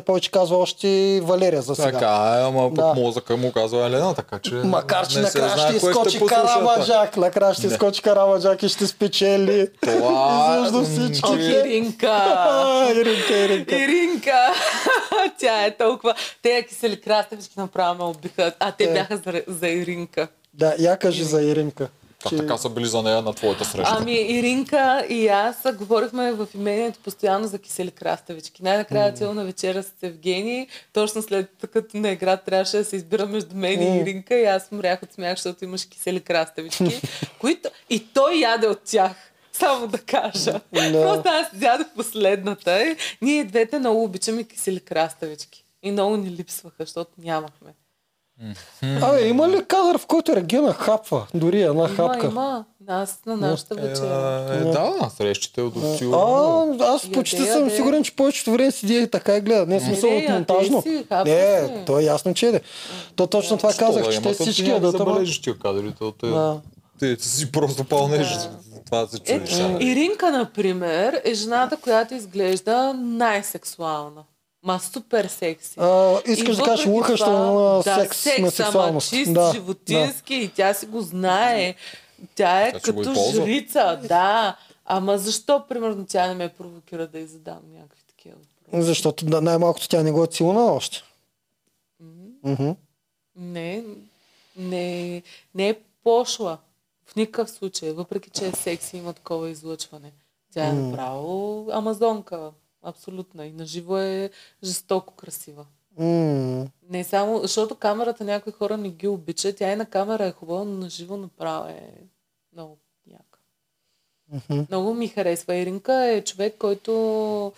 повече казва още Валерия за сега. Така е, ама пък Да. мозъка му казва Елена, така че... Макар, че накрая ще послуша, Карабаджак. Накрая ще Не. изскочи Карабаджак и ще спечели. Това- Измежду м, всички. Че- Иринка! Иринка, Иринка. Иринка! Тя е толкова... Те кисели краставички направо ме убиха. А те Е. бяха за, за Иринка. Да, я кажи за Иринка. Как така са били за нея на твоята среща? Ами Иринка и аз говорихме в имението постоянно за кисели краставички. Най-накрая отидох на вечера с Евгений. Точно след като на игра трябваше да се избира между мен и Иринка и аз мрях от смях, защото имаш кисели краставички, които и той яде от тях. Само да кажа. Да. Просто аз ядох последната. Ние двете много обичаме кисели краставички. И много ни липсваха, защото нямахме. Абе, има ли кадър, в който Регена хапва? Дори една Има, хапка. има. Нас на нашата Е, вечера. е, да, на срещите от А, сигурно. аз Яде, почти яде. съм сигурен, че повечето време седи и така и гледа. Не е смисъл не, от яде монтажно. си, Не, си. то е ясно, че е. То точно това казах, че те всички ядат. ама- забележиш тия кадри, то те, Да. ти си просто пълнеш. Това се Е, чудиш. Иринка, например, е жената, която изглежда най-сексуална. Ма супер секси. А, искаш И да кажеш лъхаща на да, секс, на ама сексуалност. чист, Да, животински и тя си го знае. Тя е Тя като жрица, да. Ама защо, примерно, тя не ме провокира да й задам някакви такива въпроси? Защото да, най-малкото тя не го е целунала още. Мгм. Не, не, не е пошла. В никакъв случай, въпреки че е секси, има такова излъчване. Тя е направо амазонка. Абсолютно. И наживо е жестоко красива. М. Не само, защото камерата някои хора не ги обичат. Тя и на камера е хубава, но на живо направо е много яка. Мгм. Много ми харесва. Иринка е човек, който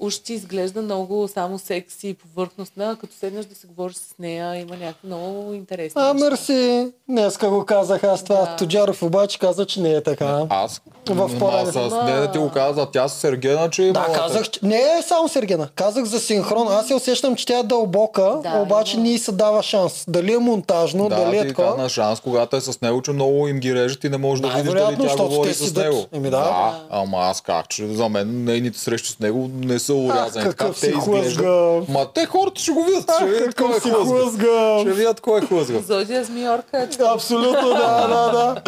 уж ти изглежда много само секси и повърхностна, като седнеш да се говориш с нея, има някакви много интересни А, мерси. Днеска го казах аз това. Да. Тоджаров обаче каза, че не е така. Аз В ма, по-ранен. с не да ти го каза, тя с Сергена, че Да, имала- казах, че... не е само Сергена. Казах за синхрон. Аз се усещам, че тя е дълбока, Да, обаче й се дава шанс. Дали е монтажно, Да, дали е ти такова. на шанс, когато е с него, че много им ги режат и не можеш да видиш дали тя говори с него. Еми да. ама аз как, че за мен нейните срещи с него не са урязани. какъв така си те изглеждат. Ма те хората ще го видят, ще видят кой е какъв си хлъзгав. хлъзгав. Ще видят кой е хлъзгав. Зодия Змиорка е Абсолютно, да, да, да.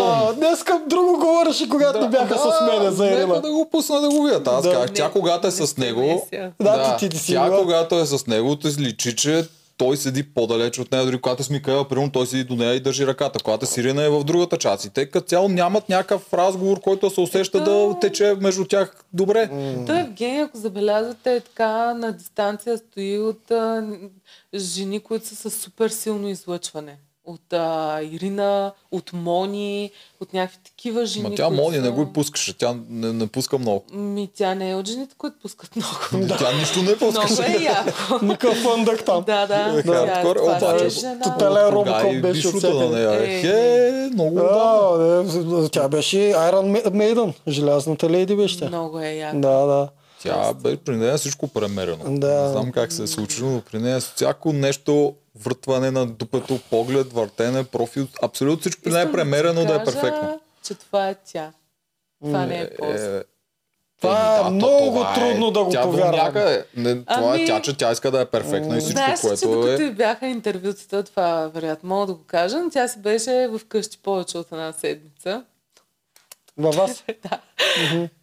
А, Днеска друго говореше, когато не бяха с мене за Ирина. да го пусна да го видят. Аз Да. казах, тя когато е с него. Да, ти- ти си тя когато е с него, те личи, че той седи по-далеч от нея, дори когато е с Микаела, примерно той седи до нея и държи ръката. Когато е с Ирина е в другата част. И те като цяло нямат някакъв разговор, който се усеща Ето. да тече между тях добре. Той Евгений, ако забелязвате, е така на дистанция стои от а, жени, които са с супер силно излъчване. От а, Ирина, от Мони, от някакви такива жени. Ма тя които Мони са... не го и пускаше, тя не, не пуска много. Ми, тя не е от жените, които пускат много. Тя нищо не пуска. Много е яко. Никакъв фъндък там. да, да. Е, тя това е жена. тотален и беше от на нея. Е, много отдавна. А, не, тя беше Iron Maiden, желязната леди беше. Много е яко. Да, да. Тя бе при нея всичко премерено. Да. Не знам как се е случило, но при нея всяко нещо, въртване на дупето, поглед, въртене, профил, абсолютно всичко нея е да е перфектно. че това е тя. Това не е пост. Е, Това е то много това трудно да го тя повярвам. някъде- Не, това е Ами- тя, че тя иска да е перфектна и всичко, Знаеш, ли, че което докато е... и бяха интервютата, това вероятно мога да го кажа, но тя си беше в къщи повече от една седмица. Във вас. да.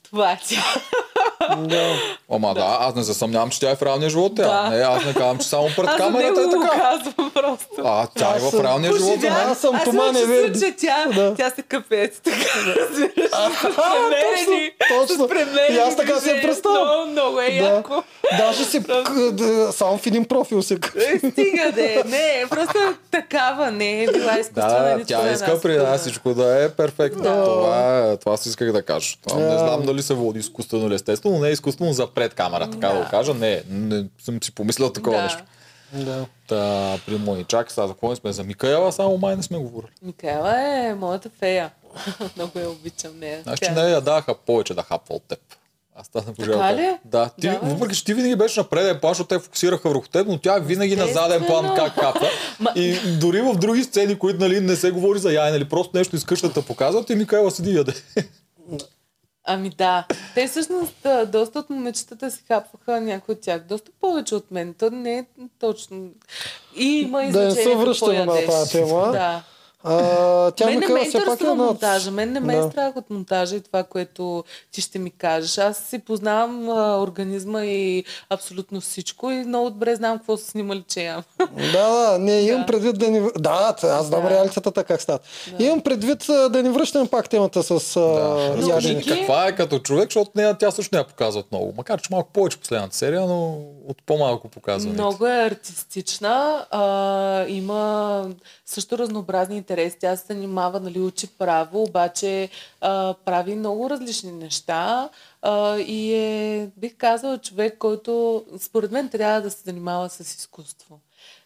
Това е тя. Да. Ама да, аз не се съмнявам, че тя е в реалния живот. Тя. Да. Не, аз не казвам, че само пред Аз камерата е така. казвам просто. А, тя е Аз в реалния живот. аз съм Аз Тома чувство, Неверди. че тя, Да. тя се капец. Така, разбираш. точно, премерени И аз така движения. представям. Много, много е Да. яко. Даже си само в един профил се Стига де. Не, просто е такава. Не е била изкуствена. Да, тя иска при нас всичко да е перфектно. Това, е, това си исках да кажа. Не знам дали се води изкуствено или естествено, не е изкуствено за пред камера, така да, Да. го кажа. Не, не съм си помислил такова Да. нещо. Да. Та, при мои чак, сега за кой сме? За Микаела, само май не сме говорили. Микаела е моята фея. Много я обичам нея. Значи Тя- не я даха повече да хапва от теб. Аз станах Така ли? Да, ти, Да, въпреки че ти винаги беше на преден план, защото те фокусираха върху теб, но тя е винаги на заден план Естествено. как. Ма- И дори в други сцени, които нали, не се говори за яйна или просто нещо из къщата показват и Микаела седи яде. Ами да. Те всъщност доста от момичетата си хапваха някои от тях. Доста повече от мен. То не е точно. И има и Да не се връщаме на тази тема. Да. А, тя мен не Микаела ме е интересува една от- монтажа. Мен не ме Да. е страх от монтажа и това, което ти ще ми кажеш. Аз си познавам а, организма и абсолютно всичко и много добре знам какво са снимали, че ям. Да, да, не, имам Да. предвид да ни... Да, аз знам Да. реалитета как става. Имам предвид да ни връщаме пак темата с а, Да. Но ядене. Каква е като човек, защото нея тя също не я показват много. Макар, че малко повече последната серия, но от по-малко показват. Много е артистична. А, има също разнообразни интереси. Тя се занимава, нали, учи право, обаче а, прави много различни неща. А, и е, бих казала, човек, който според мен трябва да се занимава с изкуство.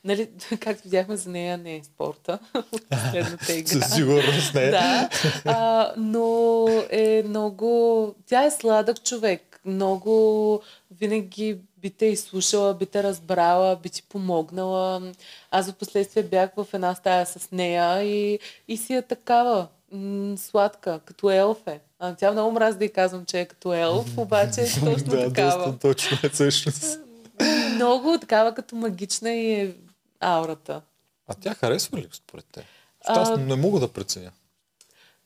Нали, както видяхме за нея, не е спорта. Последната игра. Със сигурност не. Да, а, но е много... Тя е сладък човек. Много винаги би те изслушала, би те разбрала, би ти помогнала. Аз в последствие бях в една стая с нея и, и си е такава м- сладка, като елф е. А, тя много мрази да й казвам, че е като елф, обаче е точно да, такава. доста точно е всъщност. Много такава като магична и е аурата. А тя харесва ли според те? Аз А, не мога да преценя.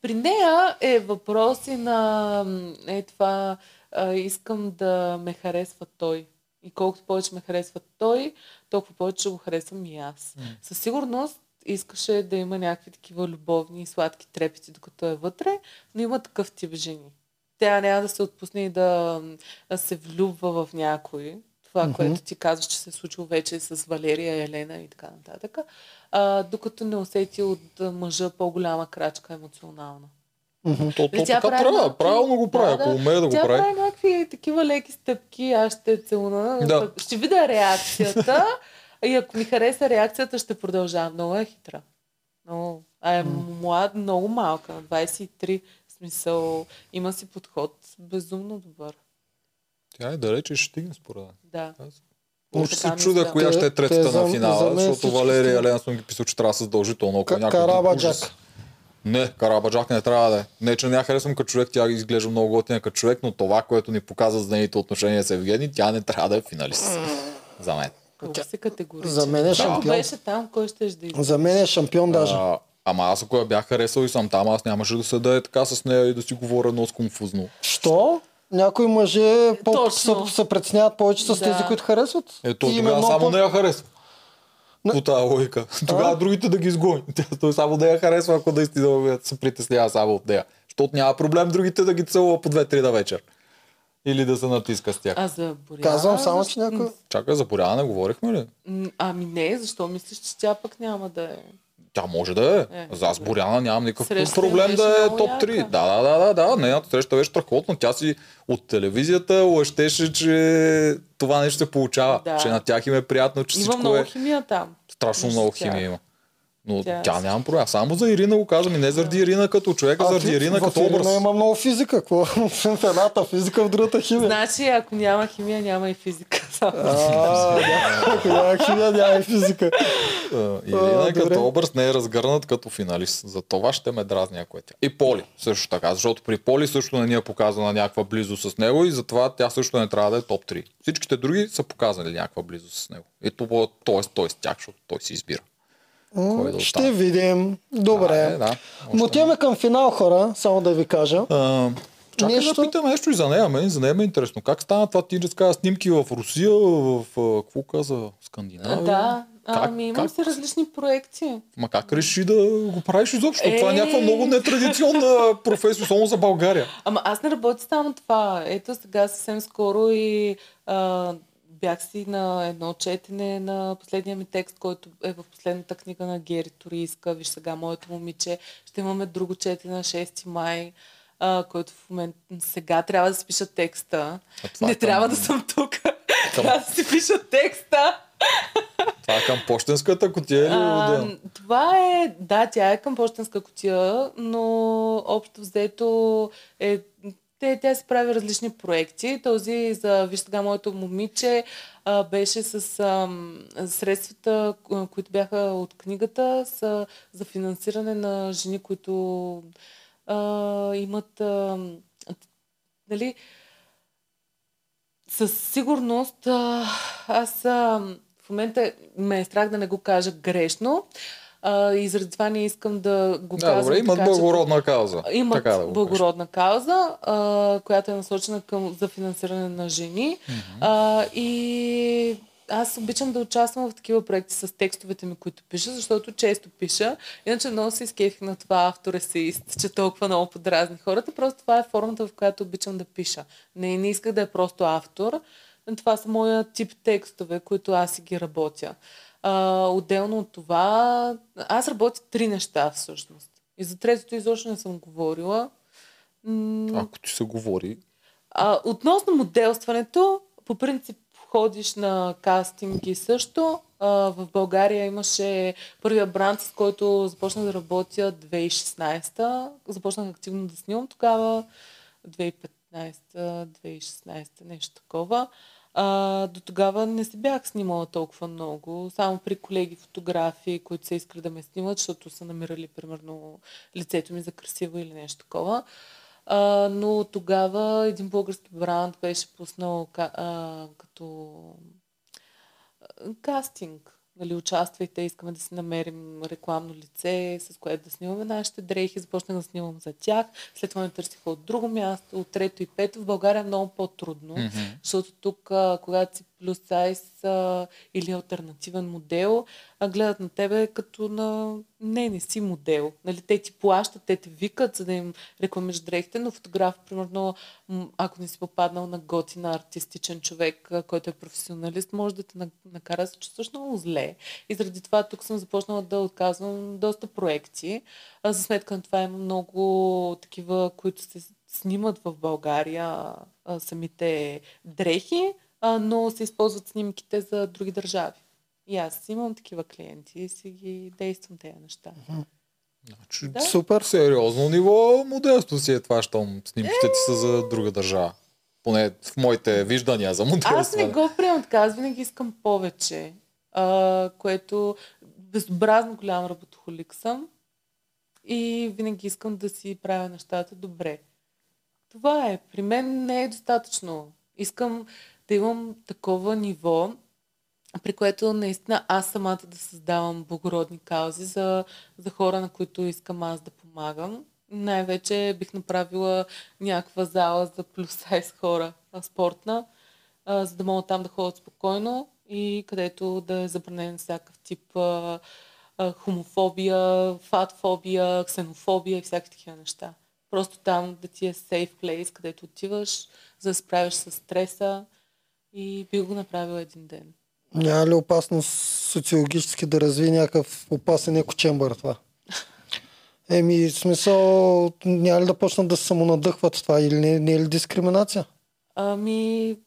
при нея е въпрос и на е това а, искам да ме харесва той. И колкото повече ме харесва той, толкова повече го харесвам и аз. Със сигурност искаше да има някакви такива любовни и сладки трепети, докато е вътре, но има такъв тип жени. Тя няма да се отпусне и да, да се влюбва в някой. Това, mm-hmm. което ти казваш, че се е случило вече с Валерия, Елена и така нататък. А, докато не усети от мъжа по-голяма крачка емоционална. Мгм. То, то Тя така прави трябва. някакви- Правилно го прави. Да, Ако умее да го Тя прави. прави някакви такива леки стъпки, аз ще целуна. Да. Ще видя реакцията и ако ми хареса реакцията, ще продължавам. Много е хитра. Много. А е млад, много малка, на 23. В смисъл, има си подход безумно добър. Тя е далече ще стигне според мен. Да. Аз Още се чуда коя ще е третата те на за финала, защото Валерия съм ги писал, че трябва да са задължително. Ако някой Карабаджак. ужас. Не, Карабаджак не трябва да е. Не, че не я харесвам като човек, тя изглежда много готина като човек, но това, което ни показва за нейните отношения с Евгений, тя не трябва да е финалист. За мен. Колко си категоричен. За мен е Ако шампион. беше там, кой ще да? За мен е шампион даже. А, ама аз ако я бях харесал и съм там, аз нямаше да седа е така с нея и да си говоря много конфузно. Що? Някои мъже по- Точно. се, се преценяват повече с Да. тези, които харесват. Ето, тогава само по- не я харесва. Не. По тази логика. Тогава другите да ги изгони. Той само да я харесва, ако наистина се притеснява само от нея. Защото няма проблем другите да ги целува по 2-3 на вечер. Или да се натиска с тях. А за Боряна... Казвам само, че някой... Чакай, за Боряна не говорихме ли? Ами не, защо мислиш, че тя пък няма да е? Тя може да е. Е, За аз. Боряна нямам никакъв Срещата проблем да е много топ яка. 3. Да, да, да, да, да. Нейната среща беше страхотна. Тя си от телевизията лъщеше, че това нещо се получава. Да. Че на тях им е приятно, че Има всичко много е... химия там. Страшно между много химия има. Но Тя тя, нямам проблем. Само за Ирина го казвам и не заради Ирина като човек, а А, заради Ирина като Ирина образ. има много физика. Какво? В едната физика, в другата химия. Значи, ако няма химия, няма и физика. А, Ако няма химия, няма и физика. Ирина като образ не е разгърнат като финалист. За това ще ме дразни, ако е тя. И Поли също така, защото при Поли също не ни е показана някаква близост с него и затова тя също не трябва да е топ 3. Всичките други са показали някаква близост с него. И това, т.е. той с тях, защото той си избира. Кой да Ще видим. Добре. Да, е, да. Но Още отиваме към финал, хора, само да ви кажа. А, чакай Нещо? да питам нещо и за нея. Мен, за нея ме е интересно. Как стана това ти разказа снимки в Русия, в, в какво каза, Скандинавия? Да, Как- ами имам си различни проекти. Ма как реши да го правиш изобщо? Това е Е. някаква много нетрадиционна професия, само за България. Ама аз не работя само това. Ето сега съвсем скоро и а, бях си на едно четене на последния ми текст, който е в последната книга на Гери Торийска. Виж сега, моето момиче. Ще имаме друго четене на 6 май, а, който в момента сега трябва да си пиша текста. Това Не е към- трябва да съм тук. трябва да си пиша текста. Това е към почтенската котия или А, това е, да, тя е към почтенска котия, но общо взето е, те, тя си прави различни проекти. Този за Виж сега моето момиче а, беше с ам, средствата, ко- които бяха от книгата, са за финансиране на жени, които а, имат ам, нали, със сигурност а, аз а, в момента ме е страх да не го кажа грешно а, и заради това не искам да го Да, казвам добре, имат така, благородна кауза. Имат така да кажа. благородна кауза, а, която е насочена към, за финансиране на жени. А, и аз обичам да участвам в такива проекти с текстовете ми, които пиша, защото често пиша. Иначе много се изкефих на това автор есеист, че толкова много подразни хората. Просто това е формата, в която обичам да пиша. Не, не исках да е просто автор. Това са моя тип текстове, които аз си ги работя. А, отделно от това, аз работя три неща всъщност. И за третото изобщо не съм говорила. М, Ако ти се говори, а, относно моделстването, по принцип ходиш на кастинги също. А, в България имаше първия бранд, с който започнах да работя 2016. Започнах активно да снимам тогава. 2015-2016, нещо такова. А, до тогава не се бях снимала толкова много. Само при колеги фотографии, които са искали да ме снимат, защото са намирали, примерно, лицето ми за красиво или нещо такова. А, но тогава един български бранд беше пуснал а, като кастинг нали, участвайте, искаме да си намерим рекламно лице, с което да снимаме нашите дрехи. Започнах да снимам за тях. След това ме търсиха от друго място, от трето и пето. В България е много по-трудно, Мгм. защото тук, когато си плюс сайз а, или альтернативен модел, а гледат на тебе като на не, не си модел. Нали, те ти плащат, те те викат, за да им рекламиш дрехите, но фотограф, примерно, ако не си попаднал на готин артистичен човек, който е професионалист, може да те на- накара да се чувстваш много зле. И заради това тук съм започнала да отказвам доста проекти. А за сметка на това има много такива, които се снимат в България а, самите дрехи, а, но се използват снимките за други държави. И аз имам такива клиенти и си ги действам тези неща. Значи, Да. Супер. сериозно ниво моделство си е това, щом снимките ти са за друга държава. Поне в моите виждания за моделство. Аз не го приемам така, аз винаги искам повече, а, което безобразно голям работохолик съм и винаги искам да си правя нещата добре. Това е. При мен не е достатъчно. Искам да имам такова ниво, при което наистина аз самата да създавам благородни каузи за, за хора, на които искам аз да помагам. Най-вече бих направила някаква зала за плюс сайз хора, спортна, а, за да могат там да ходят спокойно и където да е забранен всякакъв тип а, а, хомофобия, фатфобия, ксенофобия и всякакви такива неща. Просто там да ти е safe place, където отиваш, за да справиш с стреса и би го направила един ден. Няма ли опасност социологически да развие някакъв опасен екочембър това? Еми, в смисъл, няма ли да почнат да се самонадъхват това или не, не е ли дискриминация? Ами,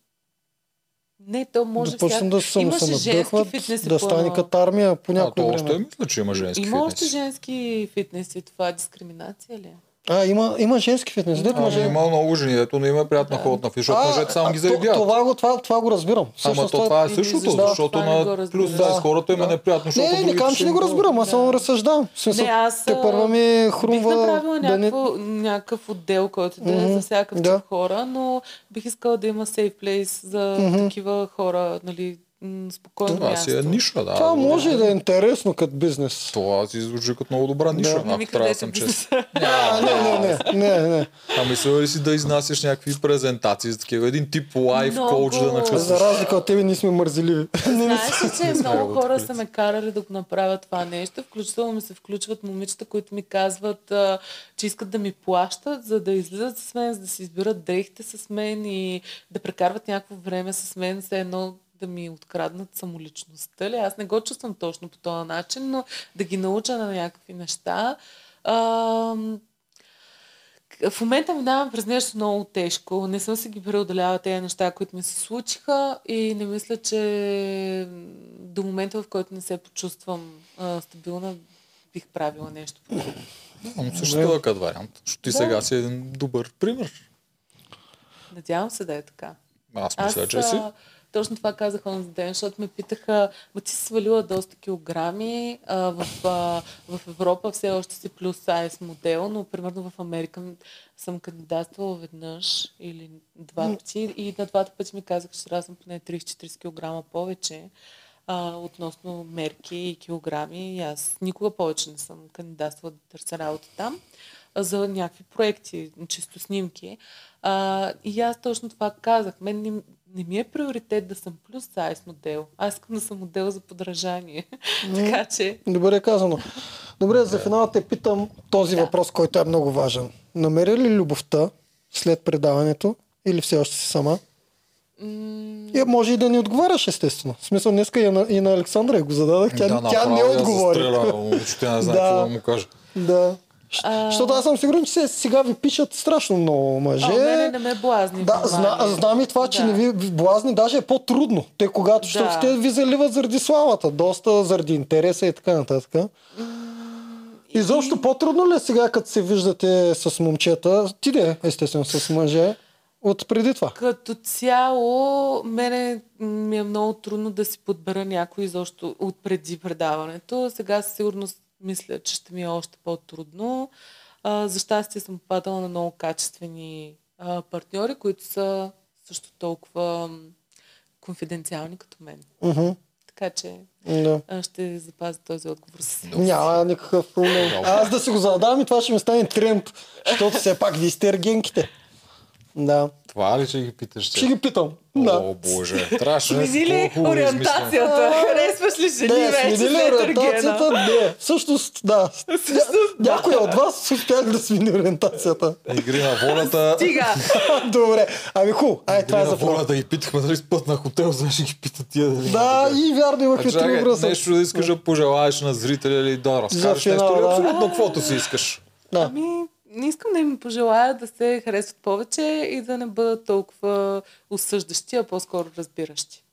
не, то може да почнат да се фитнеси да стане като армия по А, то някое още време. мисля, че има женски Има още фитнес. женски фитнеси. Това е дискриминация ли? е? А, има, има женски фитнес. Дето мъже... има много жени, ето не им е приятно Да. ходят на фитнес, защото мъжете само ги заебят. Това, го, това, това го разбирам. Ама то това е същото, защо защото това не го на плюс сайз Да. хората им е Да. неприятно, защото Не, не казвам, че не го разбирам, аз Да. само разсъждавам. В смисъл, Не, аз, те първа ми Бих хрумва направила да не... някакво, някакъв отдел, който да е Мгм, за всякакъв да. тип хора, но бих искала да има safe place за Мгм. такива хора, нали, м, спокойно Това място. си е ниша, да. Това може да. е интересно като бизнес. Това си звучи като много добра ниша, Да. ако трябва да съм бизнеса. А, не, не, не, не, не. А мисля ли си да изнасяш някакви презентации за такива? Един тип лайф коуч да накъсваш? За разлика от тебе ние сме мързеливи. Знаеш ли, че много го хора са ме карали да го направят това нещо. Включително ми се включват момичета, които ми казват, а, че искат да ми плащат, за да излизат с мен, за да си избират дрехите с мен и да прекарват някакво време с мен, все едно да ми откраднат самоличността ли. Аз не го чувствам точно по този начин, но да ги науча на някакви неща. Ам, в момента минавам през нещо много тежко. Не съм си ги преодоляла тези неща, които ми се случиха и не мисля, че до момента, в който не се почувствам а, стабилна, бих правила нещо подобно. Но също е като вариант. Защото ти Да. сега си един добър пример. Надявам се да е така. Аз Аз мисля, че си. Точно това казах онзи ден, защото ме питаха, ма ти си свалила доста килограми, а, в, а, в Европа все още си плюс сайз модел, но примерно в Америка съм кандидатствала веднъж или два пъти и на двата пъти ми казаха, че трябва съм поне 30-40 кг повече а, относно мерки и килограми. И аз никога повече не съм кандидатствала да търся работа там а, за някакви проекти, чисто снимки. А, и аз точно това казах. Мен не, не ми е приоритет да съм плюс сайз модел. Аз искам да съм модел за подражание. така че, Добре казано. Добре, за финал те питам този Да. въпрос, който е много важен. Намери ли любовта след предаването или все още си сама? м- И може и да ни отговаряш, естествено. В смисъл, днеска и на, и на Александра я го зададах. Тя, да, тя не отговори. застреля, Въобще не знае Да. какво да му кажа. Да. Защото аз съм сигурен, че се- сега ви пишат страшно много мъже. а, мене не ме блазни. Да, зна, знам и това, че Да. не ви блазни, даже е по-трудно. Те когато, Да. защото те ви заливат заради славата, доста заради интереса и така нататък. Изобщо по-трудно ли е сега, като се виждате с момчета, ти де, естествено, с мъже, от преди това? Като цяло, мене ми е много трудно да си подбера някой изобщо от преди предаването. Сега със сигурност мисля, че ще ми е още по-трудно. А, за щастие съм попадала на много качествени а, партньори, които са също толкова конфиденциални като мен. Мгм. така че Да. а, ще запазя този отговор с Няма никакъв проблем. Аз да си го задам и това ще ми стане тренд, защото все пак вие сте ергенките. Да. Това ли ще ги питаш? Ще ги питам. Да. О, боже. Трябваше да Смени ли да ориентацията? Харесваш ли жени Не, вече смени ли ориентацията? Не. Всъщност, да. Някой от вас успях да смени ориентацията. Игри на волята. Стига! Добре. Ами хубаво. Ай, това е за волята ги питахме дали спът на хотел, да ще ги питат тия дали. Да, и вярно имахме три въпроса. нещо да искаш да пожелаеш на зрителя или да разкажеш нещо да. абсолютно каквото си искаш. Да. Ами, не искам да им пожелая да се харесват повече и да не бъдат толкова осъждащи, а по-скоро разбиращи.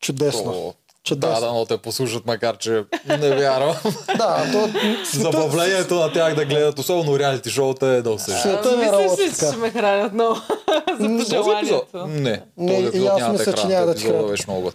Чудесно. О, Да, Чудесно. да, но те послушат, макар че не вярвам. Да, то Забавлението на тях да гледат, особено реалити шоута е да осъжда. Света А, не мислиш работи ли, че ще ме хранят много за Този епизод? пожеланието? Не, този епизод аз няма мисля, да да хранят. беше много.